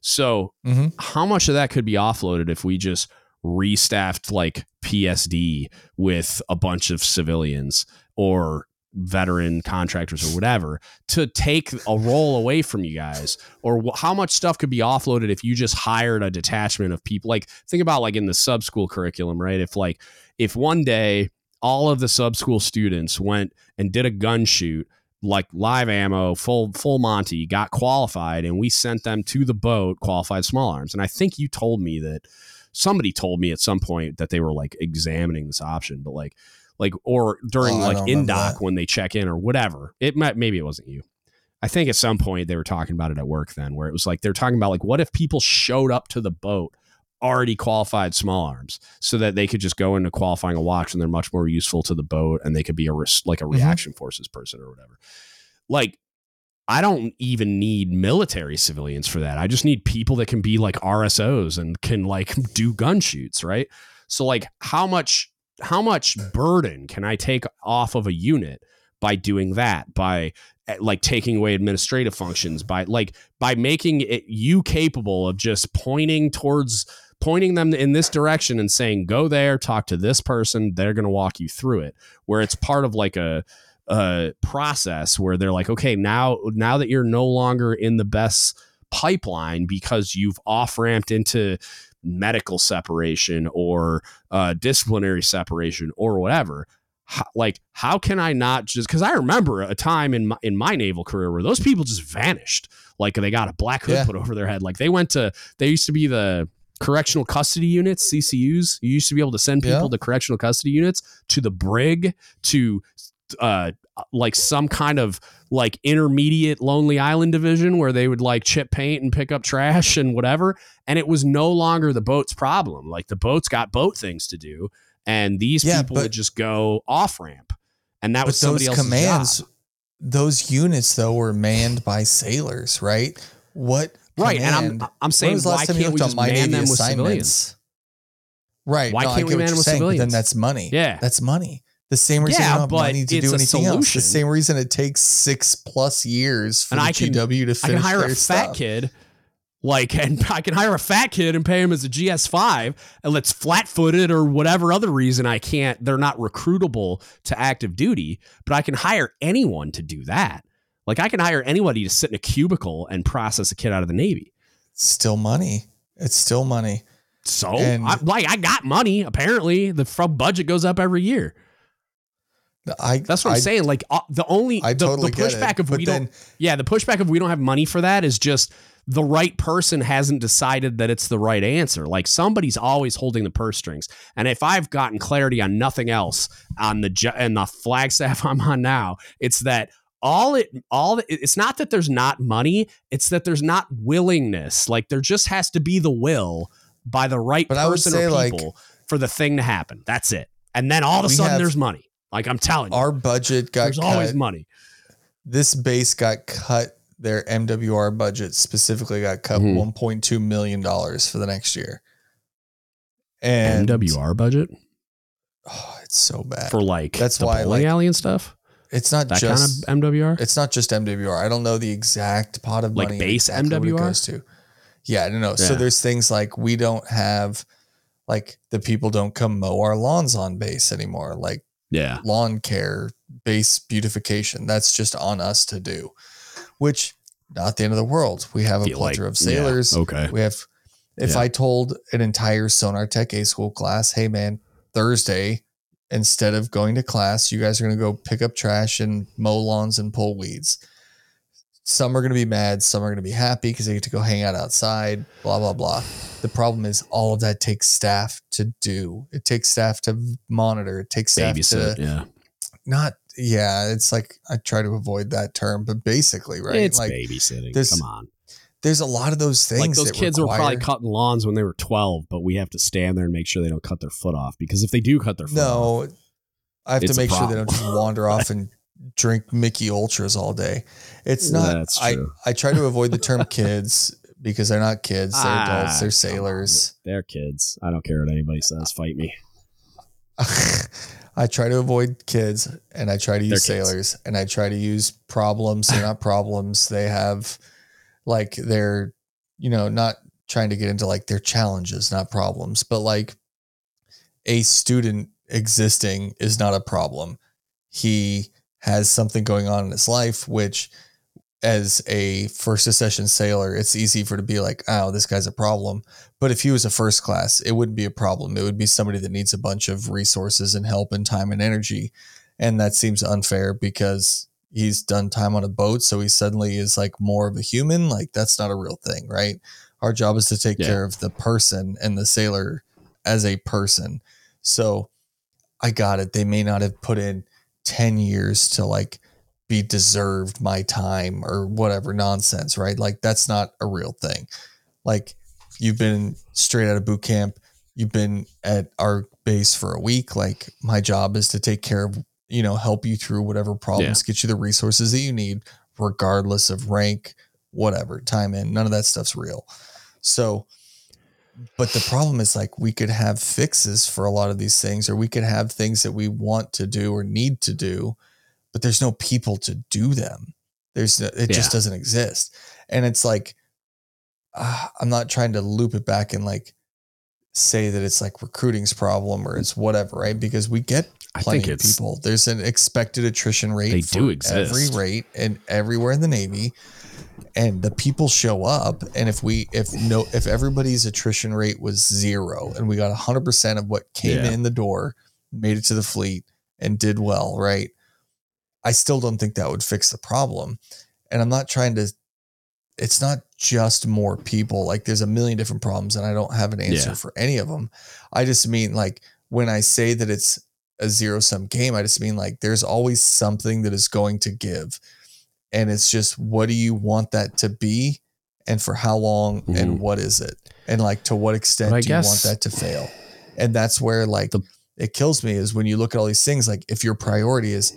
So hmm how much of that could be offloaded if we just restaffed like PSD with a bunch of civilians or veteran contractors or whatever to take a role away from you guys or wh- how much stuff could be offloaded if you just hired a detachment of people like think about like in the sub school curriculum right if like if one day all of the sub school students went and did a gun shoot like live ammo, full full Monty, got qualified, and we sent them to the boat, qualified small arms. And I think you told me that somebody told me at some point that they were like examining this option, but like like or during Oh, like don't indoc when they check in or whatever. It might maybe it wasn't you. I think at some point they were talking about it at work then, where it was like they're talking about like what if people showed up to the boat already qualified small arms so that they could just go into qualifying a watch and they're much more useful to the boat and they could be a like a Mhm. reaction forces person or whatever. Like I don't even need military civilians for that. I just need people that can be like RSOs and can like do gun shoots, right? So like how much how much burden can I take off of a unit by doing that? By eh, like taking away administrative functions by like by making it you capable of just pointing towards pointing them in this direction and saying go there talk to this person they're going to walk you through it where it's part of like a a process where they're like okay now now that you're no longer in the BESS pipeline because you've off ramped into medical separation or uh, disciplinary separation or whatever how, like how can I not just because I remember a time in my, in my naval career where those people just vanished like they got a black hood Yeah. put over their head like they went to they used to be the correctional custody units CCUs you used to be able to send people Yeah. to correctional custody units to the brig to uh like some kind of like intermediate lonely island division where they would like chip paint and pick up trash and whatever and it was no longer the boat's problem like the boat's got boat things to do and these Yeah, people but- would just go off ramp and that was somebody those else's commands, job. those units though were manned by sailors, right? What right and i'm i'm saying why last time you can't we just man them with assignments? civilians Right. Why no, can't we man them with saying, but Then that's money. Yeah. That's money. The same reason Yeah, you don't have money to do anything else. solution. The same reason it takes six plus years for And the I can- GW to finish I can hire a fat stuff. kid, like, and I can hire a fat kid and pay him as a GS5, and let's flat footed or whatever other reason I can't. They're not recruitable to active duty, but I can hire anyone to do that. Like, I can hire anybody to sit in a cubicle and process a kid out of the Navy. Still money. It's still money. So, And- I, like, I got money. Apparently, the from budget goes up every year. I That's what I, I'm saying. Like, uh, the only I the, totally the pushback it, of we then don't Yeah, the pushback of we don't have money for that is just the right person hasn't decided that it's the right answer. Like somebody's always holding the purse strings. And if I've gotten clarity on nothing else on the and the flag staff I'm on now, it's that all it all it's not that there's not money, it's that there's not willingness. Like there just has to be the will by the right But person or like- people for the thing to happen. That's it. And then all of a sudden have- there's money. Like I'm telling you, our budget got there's cut. always money. this base got cut. Their MWR budget specifically got cut Mhm. 1.2 million dollars for the next year. And MWR budget oh, it's so bad. for like That's the why, bowling like, alley and stuff. it's not That just kind of MWR. it's not just MWR. I don't know the exact pot of Like money. base exactly MWR? goes to. Yeah, I don't know. So there's things like we don't have like the people don't come mow our lawns on base anymore. Like Yeah, lawn care, base beautification. That's just on us to do. Which not the end of the world. We have a Feel like- plethora of yeah, sailors. okay. We have if Yeah. I told an entire sonar tech A school class, hey man, Thursday, instead of going to class, you guys are gonna go pick up trash and mow lawns and pull weeds. Some are gonna be mad, some are gonna be happy because they get to go hang out outside, blah, blah, blah. The problem is all of that takes staff to do. It takes staff to monitor, it takes staff babysit. to Yeah, not yeah, it's like I try to avoid that term, but basically, right? it's like babysitting. Come on, there's a lot of those things like those kids were probably cutting lawns when they were twelve, but we have to stand there and make sure they don't cut their foot off because if they do cut their foot off, No, I have to make sure they don't just wander off and drink Mickey Ultras all day. It's not. That's I true. I try to avoid the term kids because they're not kids. They're Ah, adults. They're sailors. they're kids. I don't care what anybody says. Fight me. I try to avoid kids and I try to use They're kids. sailors and I try to use problems. They're not problems. They have like they're, you know, not trying to get into like their challenges, not problems, but like a student existing is not a problem. He has something going on in his life, which as a first accession sailor, it's easy for to be like, oh, this guy's a problem. But if he was a first class, it wouldn't be a problem. It would be somebody that needs a bunch of resources and help and time and energy. And that seems unfair because he's done time on a boat. So he suddenly is like more of a human. Like that's not a real thing, right? Our job is to take Yeah. care of the person and the sailor as a person. So I got it. They may not have put in 10 years to like be deserved my time or whatever nonsense, right? Like that's not a real thing. Like you've been straight out of boot camp, you've been at our base for a week. Like my job is to take care of, you know, help you through whatever problems, get you the resources that you need, regardless of rank, whatever, time in. None of that stuff's real. So, but the problem is like we could have fixes for a lot of these things, or we could have things that we want to do or need to do, but there's no people to do them. There's no, it just doesn't exist, and it's like uh, I'm not trying to loop it back and like say that it's like recruiting's problem or it's whatever, right? Because we get plenty of people. There's an expected attrition rate. They do exist. every rate and everywhere in the Navy, and the people show up. And if we, if no, if everybody's attrition rate was zero, and we got hundred percent of what came Yeah. in the door, made it to the fleet, and did well, right? I still don't think that would fix the problem. And I'm not trying to. It's not just more people. Like there's a million different problems, and I don't have an answer Yeah. for any of them. I just mean like when I say that it's a zero sum game, I just mean like there's always something that is going to give. And it's just what do you want that to be and for how long and Mhm. what is it? And like to what extent But I do you want that to fail? And that's where like The- it kills me is when you look at all these things like if your priority is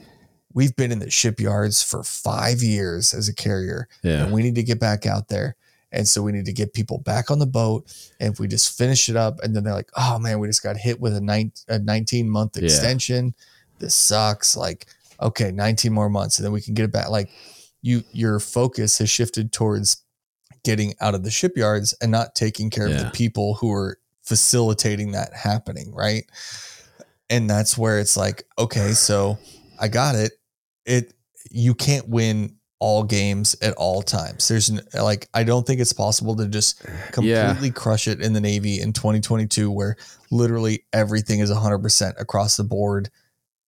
we've been in the shipyards for 5 years as a carrier yeah. and we need to get back out there. And so we need to get people back on the boat. And if we just finish it up, and then they're like, oh man, we just got hit with a, nine, a 19 month Yeah. extension. This sucks. Like, okay, 19 more months, and then we can get it back. Like, you, your focus has shifted towards getting out of the shipyards and not taking care of the people who are facilitating that happening. Right. And that's where it's like, okay, so I got it. It, you can't win all games at all times. There's n- like I don't think it's possible to just completely crush it in the Navy in 2022 where literally everything is 100% across the board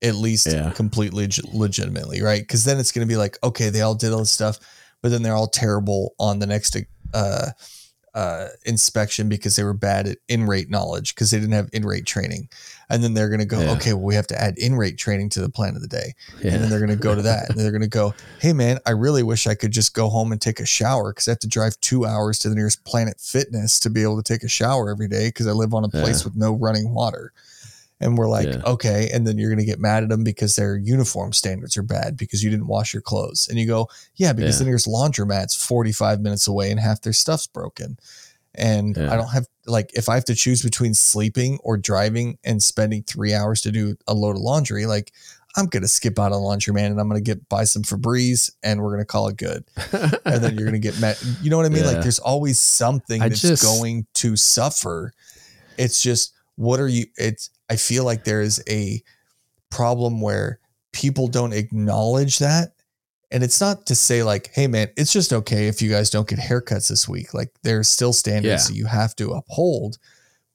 at least Yeah. completely leg- legitimately, right? Cuz then it's going to be like okay, they all did all this stuff, but then they're all terrible on the next uh uh, inspection because they were bad at in rate knowledge because they didn't have in rate training. And then they're going to go, Yeah. okay, well, we have to add in rate training to the plan of the day and then they're going to go to that and they're going to go hey man i really wish i could just go home and take a shower because i have to drive two hours to the nearest planet fitness to be able to take a shower every day because i live on a place Yeah. with no running water and we're like Yeah. okay and then you're going to get mad at them because their uniform standards are bad because you didn't wash your clothes and you go yeah because Yeah. the nearest laundromat's 45 minutes away and half their stuff's broken and Yeah. i don't have like if i have to choose between sleeping or driving and spending three hours to do a load of laundry like I'm gonna skip out on laundromat and I'm gonna get buy some Febreze and we're gonna call it good. And then you're gonna get met. You know what I mean? Like there's always something I that's just- going to suffer. It's just what are you? It's I feel like there is a problem where people don't acknowledge that. And it's not to say like, hey man, it's just okay if you guys don't get haircuts this week. Like there's still standards Yeah. that you have to uphold.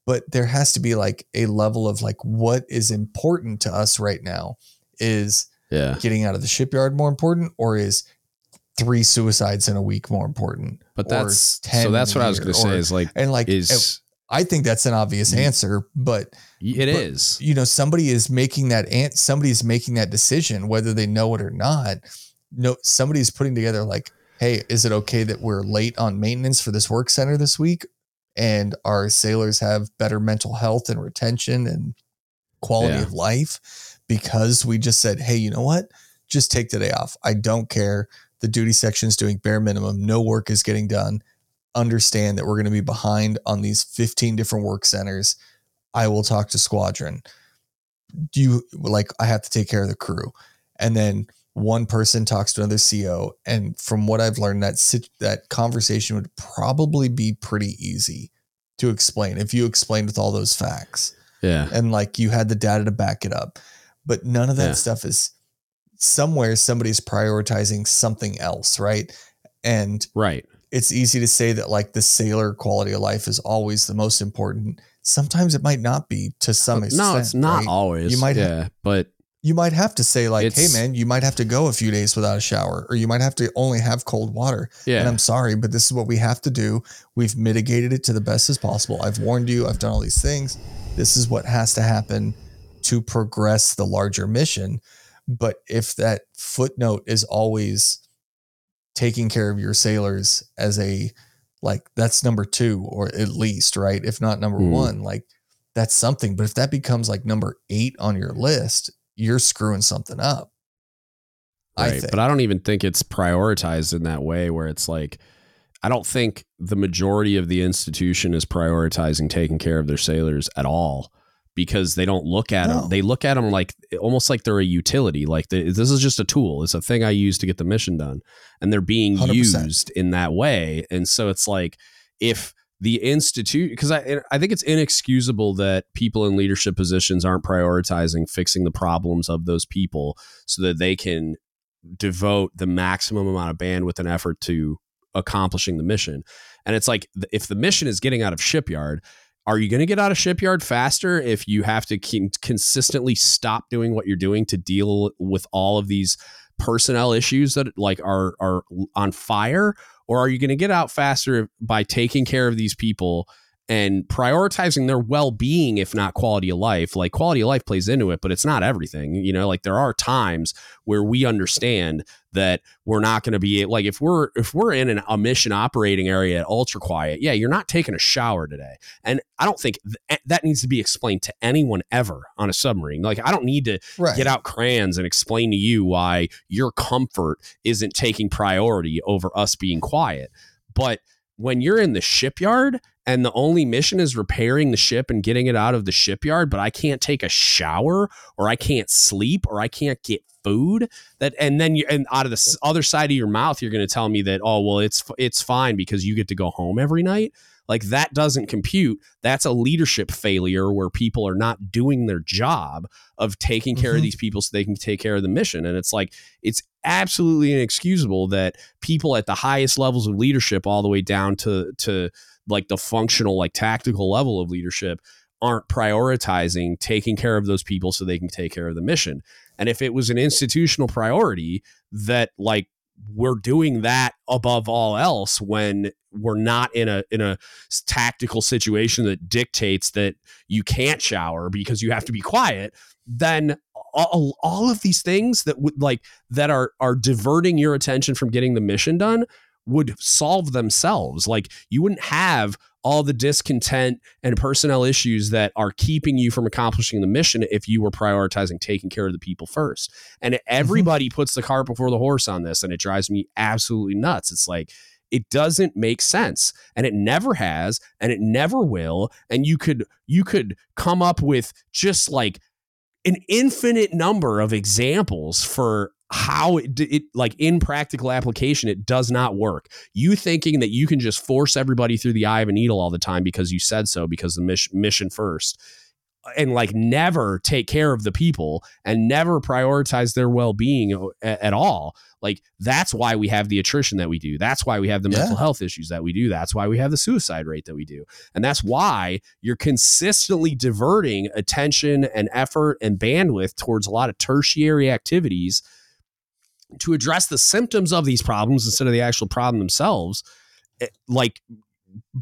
But there has to be like a level of like what is important to us right now is yeah. getting out of the shipyard more important or is three suicides in a week more important But that's 10 so that's what i was going to say is like and like is i think that's an obvious Mm. answer but it but- is. you know somebody is making that ant somebody is making that decision whether they know it or not. No somebody's putting together like hey is it okay that we're late on maintenance for this work center this week? And our sailors have better mental health and retention and quality Yeah. of life because we just said hey you know what? Just take the day off. I don't care. The duty section is doing bare minimum. No work is getting done understand that we're going to be behind on these 15 different work centers I will talk to squadron. Do you like I have to take care of the crew. And then one person talks to another CO and from what I've learned that sit, that conversation would probably be pretty easy to explain if you explained with all those facts yeah. and like you had the data to back it up. But none of that Yeah. stuff is somewhere somebody's prioritizing something else, right? And right. It's easy to say that like the sailor quality of life is always the most important. Sometimes it might not be to some extent. no, it's not right? always. You might yeah, but you might have to say like, "Hey, man, you might have to go a few days without a shower, or you might have to only have cold water." yeah, And I'm sorry, but this is what we have to do. We've mitigated it to the best as possible. I've warned you. I've done all these things. This is what has to happen to progress the larger mission. But if that footnote is always taking care of your sailors as a like that's number two or at least right if not number Hmm. one like that's something but if that becomes like number eight on your list you're screwing something up i right. think But I don't even think it's prioritized in that way where it's like I don't think the majority of the institution is prioritizing taking care of their sailors at all because they don't look at No. them. They look at them like almost like they're a utility. Like they, this is just a tool. It's a thing I use to get the mission done, and they're being 100%. used in that way. And so it's like if the institute because I I think it's inexcusable that people in leadership positions aren't prioritizing fixing the problems of those people so that they can devote the maximum amount of bandwidth and effort to accomplishing the mission. And it's like if the mission is getting out of shipyard, are you going to get out of shipyard faster if you have to keep consistently stop doing what you're doing to deal with all of these personnel issues that like are are on fire or are you going to get out faster by taking care of these people and prioritizing their well-being if not quality of life. Like quality of life plays into it but it's not everything you know? Like there are times where we understand that we're not going to be like if we're if we're in an, a mission operating area at ultra quiet yeah you're not taking a shower today. And i don't think th- eh, that needs to be explained to anyone ever on a submarine. Like i don't need to right. get out crayons and explain to you why your comfort isn't taking priority over us being quiet. But when you're in the shipyard and the only mission is repairing the ship and getting it out of the shipyard, but I can't take a shower or I can't sleep or I can't get food that and then you and out of the other side of your mouth you're going to tell me that oh well it's it's fine because you get to go home every night like that doesn't compute. That's a leadership failure where people are not doing their job of taking care of Mhm. these people so they can take care of the mission. And it's like it's absolutely inexcusable that people at the highest levels of leadership all the way down to to like the functional like tactical level of leadership aren't prioritizing taking care of those people so they can take care of the mission. And if it was an institutional priority that like we're doing that above all else when we're not in a in a tactical situation that dictates that you can't shower because you have to be quiet then all, all of these things that would like that are are diverting your attention from getting the mission done would solve themselves. Like you wouldn't have all the discontent and personnel issues that are keeping you from accomplishing the mission if you were prioritizing taking care of the people first. And mm-hmm. everybody puts the cart before the horse on this and it drives me absolutely nuts. It's like it doesn't make sense and it never has and it never will and you could you could come up with just like an infinite number of examples for how it, it like in practical application it does not work. You thinking that you can just force everybody through the eye of a needle all the time because you said so because the mission, mission first and like never take care of the people and never prioritize their well-being o- a- at all like that's why we have the attrition that we do. That's why we have the Yeah. mental health issues that we do. That's why we have the suicide rate that we do. And that's why you're consistently diverting attention and effort and bandwidth towards a lot of tertiary activities to address the symptoms of these problems instead of the actual problem themselves Eh, like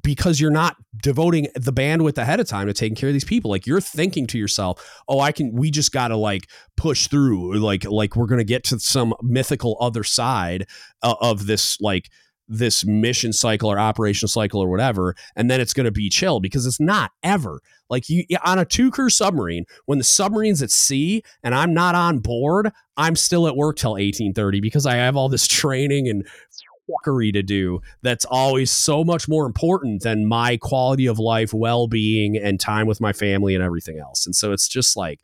because you're not devoting the bandwidth ahead of time to taking care of these people. Like you're thinking to yourself oh i can we just gotta like push through like like we're gonna get to some mythical other side uh, of this like this mission cycle or operation cycle or whatever and then it's gonna be chill because it's not ever like you on a two crew submarine when the submarine's at sea and i'm not on board i'm still at work till 1830 because i have all this training and fuckery to do that's always so much more important than my quality of life, well being, and time with my family and everything else. And so it's just like,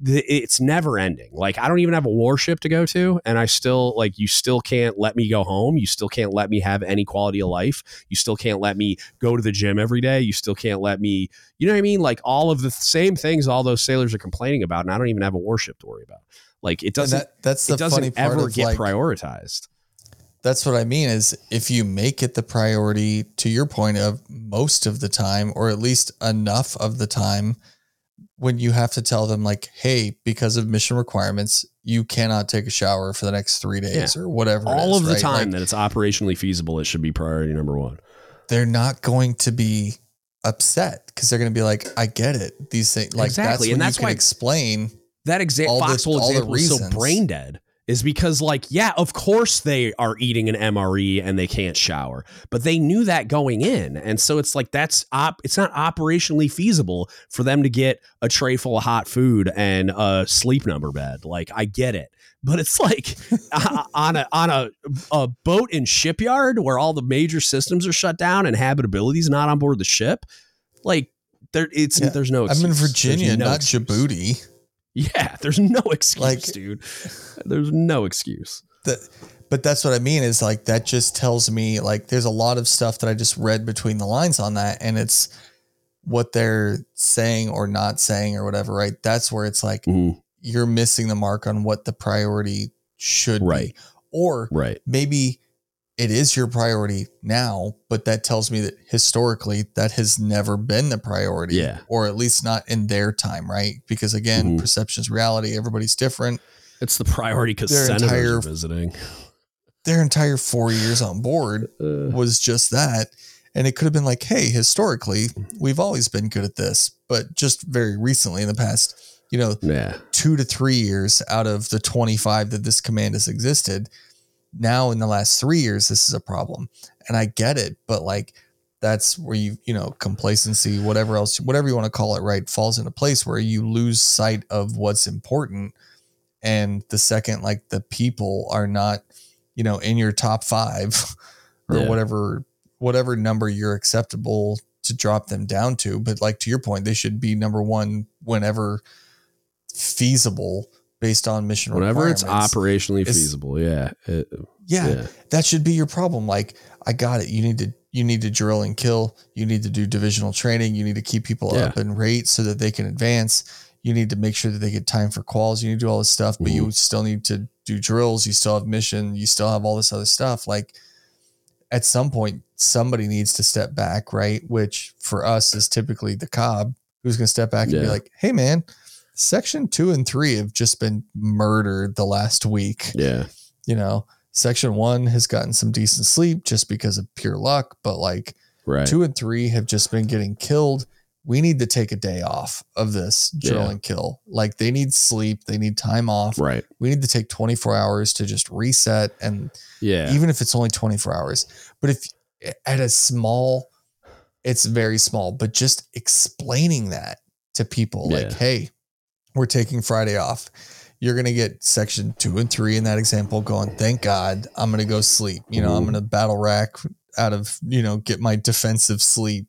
it's never ending. Like, I don't even have a warship to go to, and I still, like, you still can't let me go home. You still can't let me have any quality of life. You still can't let me go to the gym every day. You still can't let me, you know what I mean? Like, all of the same things all those sailors are complaining about, and I don't even have a warship to worry about. Like it doesn't that, that's the it funny doesn't part ever get like, prioritized. that's what I mean is if you make it the priority to your point of most of the time, or at least enough of the time, when you have to tell them like, hey, because of mission requirements, you cannot take a shower for the next three days or whatever. All is, of the right? time Like, that it's operationally feasible, it should be priority number one. they're not going to be upset because they're going to be like, I get it. These things like Exactly, that's when and that's you can why- explain. That example, All the- Foxhole all the example is so brain dead. Is because like yeah, of course they are eating an MRE and they can't shower, but they knew that going in, and so it's like that's op. It's not operationally feasible for them to get a tray full of hot food and a sleep number bed. Like I get it, but it's like on a on a a boat in shipyard where all the major systems are shut down and habitability is not on board the ship. Like there, it's Yeah, there's no. I'm in Virginia, no not excuse. Djibouti. Yeah, there's no excuse, Like- dude. There's no excuse. that but that's what I mean is like that just tells me like there's a lot of stuff that I just read between the lines on that and it's what they're saying or not saying or whatever, right? That's where it's like Mhm. you're missing the mark on what the priority should Right. be. Or Right. maybe it is your priority now, but that tells me that historically that has never been the priority. Yeah. Or at least not in their time, right? Because again, Mhm. perception is reality. Everybody's different. It's the priority because Their senators entire- are visiting. Their entire four years on board Uh, was just that. And it could have been like, hey, historically, we've always been good at this, but just very recently in the past, you know, yeah. two to three years out of the 25 that this command has existed, now in the last three years, this is a problem. And I get it, but like, that's where you, you know, complacency, whatever else, whatever you want to call it, right, falls into place where you lose sight of what's important. And the second, like, the people are not, you know, in your top five or Yeah. whatever, whatever number you're acceptable to drop them down to. But like, to your point, they should be number one whenever feasible based on mission Whenever it's operationally It's- feasible. Yeah. It- yeah, yeah. that should be your problem. Like, I got it. You need to you need to drill and kill. You need to do divisional training. You need to keep people Yeah. up in rate so that they can advance. You need to make sure that they get time for calls You need to do all this stuff, but Mm-hmm. you still need to do drills. You still have mission. You still have all this other stuff. Like at some point, somebody needs to step back, right? Which for us is typically the cob who's going to step back and be like, "Hey, man, section two and three have just been murdered the last week." Yeah. you know, section one has gotten some decent sleep just because of pure luck, but like Right. two and three have just been getting killed. We need to take a day off of this drill Yeah. and kill. Like they need sleep, they need time off. Right. We need to take 24 hours to just reset and Yeah. even if it's only 24 hours. But if at a small, it's very small, but just explaining that to people like, hey, we're taking Friday off. You're going to get section two and three in that example going, thank God, I'm going to go sleep. You know, I'm Mhm. going to battle rack out of, you know, get my defensive sleep.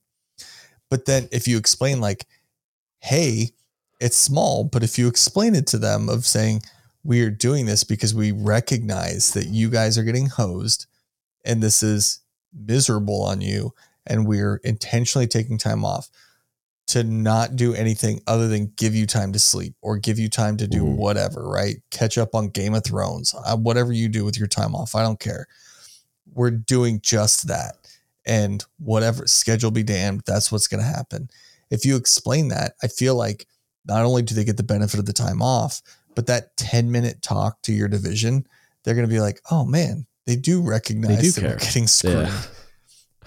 But then if you explain, like, hey, it's small, but if you explain it to them of saying, we are doing this because we recognize that you guys are getting hosed and this is miserable on you and we're intentionally taking time off to not do anything other than give you time to sleep or give you time to do Mhm. whatever right? Catch up on game of thrones uh, whatever you do with your time off i don't care. We're doing just that. And whatever schedule be damned that's what's going to happen. If you explain that i feel like not only do they get the benefit of the time off but that 10 minute talk to your division they're going to be like oh man they do recognize do that we're getting screwed. Yeah.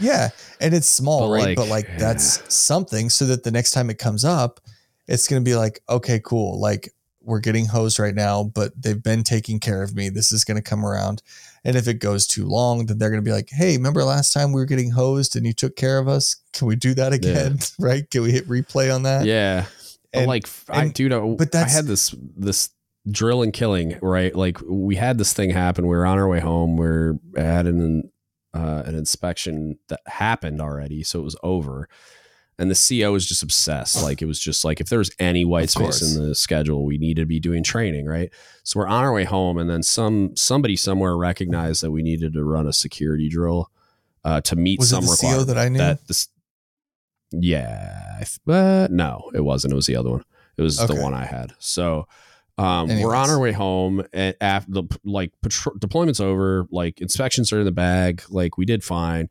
Yeah, and it's small, But, right? like, but like that's something so that the next time it comes up, it's going to be like, okay, cool. Like we're getting hosed right now, but they've been taking care of me. This is going to come around. And if it goes too long, then they're going to be like, hey, remember last time we were getting hosed and you took care of us? Can we do that again? right? Can we hit replay on that? Yeah. And- like, I, and- dude, I, but I had this this drill and killing, right? Like, we had this thing happen. We were on our way home. We're at an uh, an inspection that happened already, so it was over. And the CO was just obsessed. Like, it was just like if there was any white Of space course. in the schedule, we needed to be doing training, right? So we're on our way home, and then some somebody somewhere recognized that we needed to run a security drill uh, to meet Was it some the CO that I knew? that this yeah th- uh, no it wasn't it was the other one it was Okay. the one i had so Um, we're on our way home and after the like patrol, deployment's over, like inspections are in the bag, like we did fine.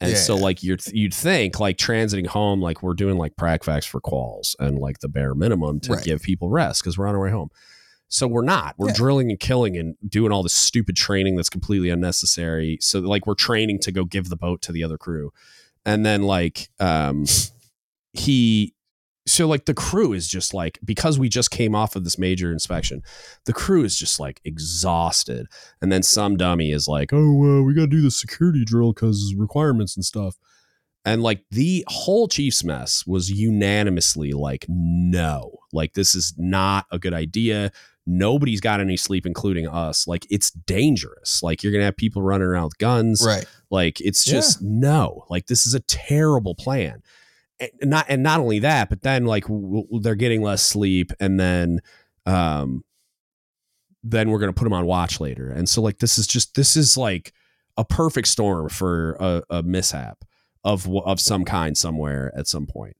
And Yeah, so yeah. like you'd you'd think like transiting home, like we're doing like pracfax for quals and like the bare minimum to Right. give people rest because we're on our way home. So we're not. We're Yeah. drilling and killing and doing all this stupid training that's completely unnecessary. So like we're training to go give the boat to the other crew. And then like um he so like the crew is just like because we just came off of this major inspection, the crew is just like exhausted. And then some dummy is like, "Oh, well, we got to do the security drill cuz requirements and stuff." And like the whole Chiefs mess was unanimously like, no, like this is not a good idea. Nobody's got any sleep, including us. Like it's dangerous. Like you're gonna have people running around with guns. Right. Like it's just no. Like this is a terrible plan. And not and not only that, but then like w- they're getting less sleep, and then um, then we're gonna put them on watch later. And so like this is just this is like a perfect storm for a, a mishap of of some kind somewhere at some point.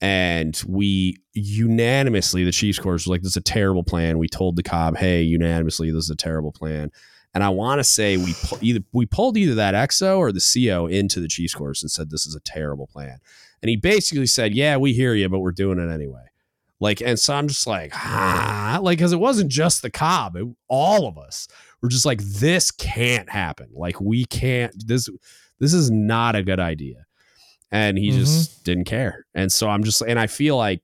And we unanimously, the Chiefs course was like, "This is a terrible plan." We told the COB, "Hey, unanimously, this is a terrible plan." And I want to say we pu- either we pulled either that XO or the CO into the Chiefs course and said this is a terrible plan. And he basically said, "Yeah, we hear you, but we're doing it anyway." Like, and so I'm just like, ah, like, because it wasn't just the COB, it, all of us were just like, this can't happen. Like, we can't. This this is not a good idea. And he just didn't care. And so I'm just, and I feel like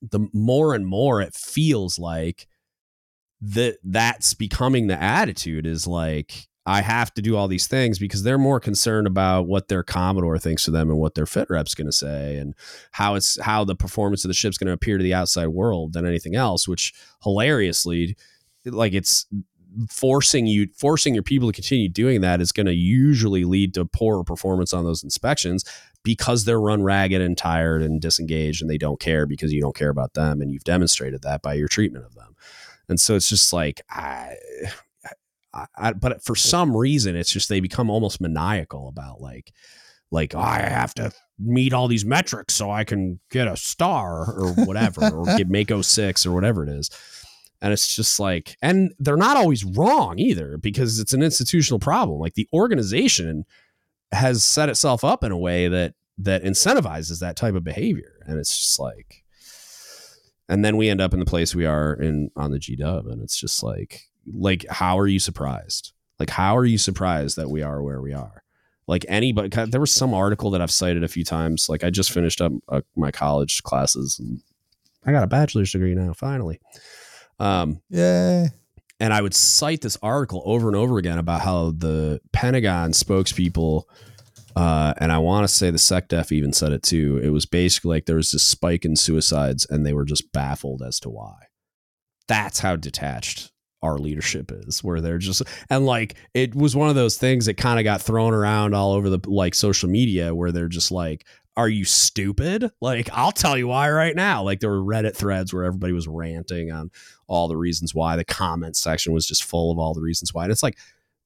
the more and more it feels like that that's becoming the attitude is like I have to do all these things because they're more concerned about what their commodore thinks of them and what their fit rep's going to say and how it's how the performance of the ship's going to appear to the outside world than anything else which hilariously like it's forcing you forcing your people to continue doing that is going to usually lead to poorer performance on those inspections because they're run ragged and tired and disengaged and they don't care because you don't care about them and you've demonstrated that by your treatment of them. And so it's just like I, I, I but for some reason it's just they become almost maniacal about like like "Oh, I have to meet all these metrics so I can get a star or whatever or get make 06 or whatever it is. And it's just like and they're not always wrong either because it's an institutional problem. Like the organization has set itself up in a way that that incentivizes that type of behavior. And it's just like and then we end up in the place we are in on the G Dub, and it's just like, like, how are you surprised? Like, how are you surprised that we are where we are? Like anybody, there was some article that I've cited a few times. Like I just finished up uh, my college classes, and I got a bachelor's degree now, finally. Um, Yeah. and I would cite this article over and over again about how the Pentagon spokespeople, uh, and I want to say the SecDef even said it too. It was basically like there was this spike in suicides, and they were just baffled as to why. That's how detached our leadership is, where they're just and like it was one of those things that kind of got thrown around all over the like social media, where they're just like. Are you stupid? Like, I'll tell you why right now. Like, there were Reddit threads where everybody was ranting on all the reasons why. The comment section was just full of all the reasons why. And it's like,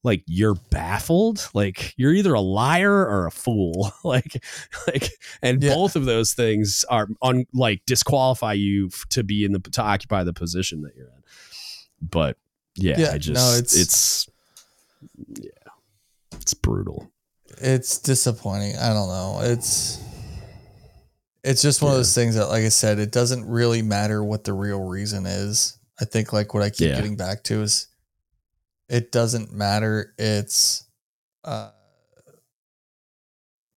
like you're baffled. Like you're either a liar or a fool. like, like, and Yeah. both of those things are on like disqualify you to be in the to occupy the position that you're in. But yeah, Yeah, I no, it's- it's yeah, it's brutal. It's disappointing. I don't know. It's it's just one of those things that, like I said, it doesn't really matter what the real reason is. I think like what I keep Yeah. getting back to is it doesn't matter. It's uh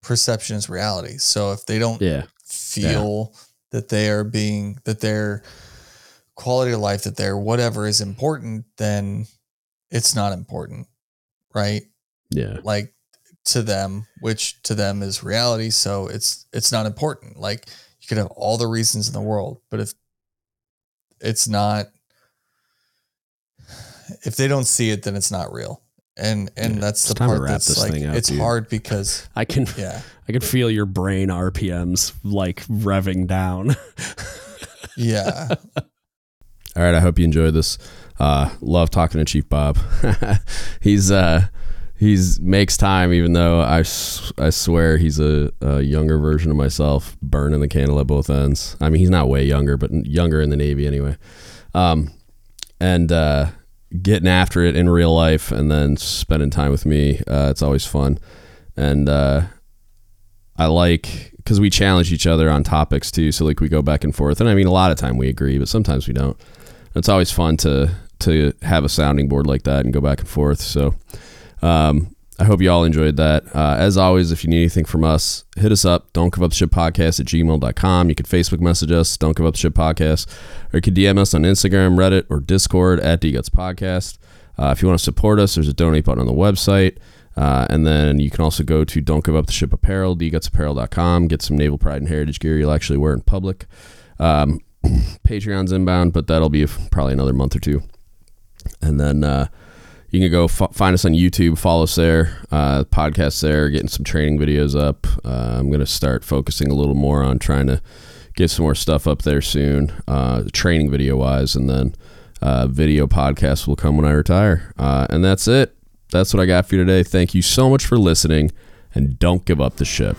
perception is reality. So if they don't Yeah, feel that they are being that their quality of life, that they're whatever is important, then it's not important. Right yeah, like to them which to them is reality so it's it's not important like you could have all the reasons in the world but if it's not if they don't see it then it's not real and and Yeah, that's the part that's like out, it's dude. hard because I can yeah I can feel your brain RPMs like revving down. yeah All right, I hope you enjoyed this. Uh, love talking to Chief Bob. he's uh, he's makes time, even though I, I swear he's a, a younger version of myself, burning the candle at both ends. I mean, he's not way younger, but younger in the Navy anyway. Um, and uh, getting after it in real life, and then spending time with me. Uh, it's always fun, and uh, I like because we challenge each other on topics too. So like we go back and forth, and I mean a lot of time we agree, but sometimes we don't. It's always fun to to have a sounding board like that and go back and forth. So. Um, I hope you all enjoyed that. Uh, as always, if you need anything from us, hit us up. Don't give up the ship podcast at gmail.com. You can Facebook message us, don't give up the ship podcast, or you can DM us on Instagram, Reddit, or Discord at DGuts Podcast. Uh, if you want to support us, there's a donate button on the website. Uh, and then you can also go to Don't Give Up the Ship Apparel, dgutsapparel.com, get some Naval Pride and Heritage gear you'll actually wear in public. Um, Patreon's inbound, but that'll be probably another month or two. And then uh, you can go f- find us on YouTube, follow us there, uh, podcast there, getting some training videos up. Uh, I'm going to start focusing a little more on trying to get some more stuff up there soon, uh, training video wise, and then uh, video podcast will come when I retire. Uh, and that's it. That's what I got for you today. Thank you so much for listening, and don't give up the ship.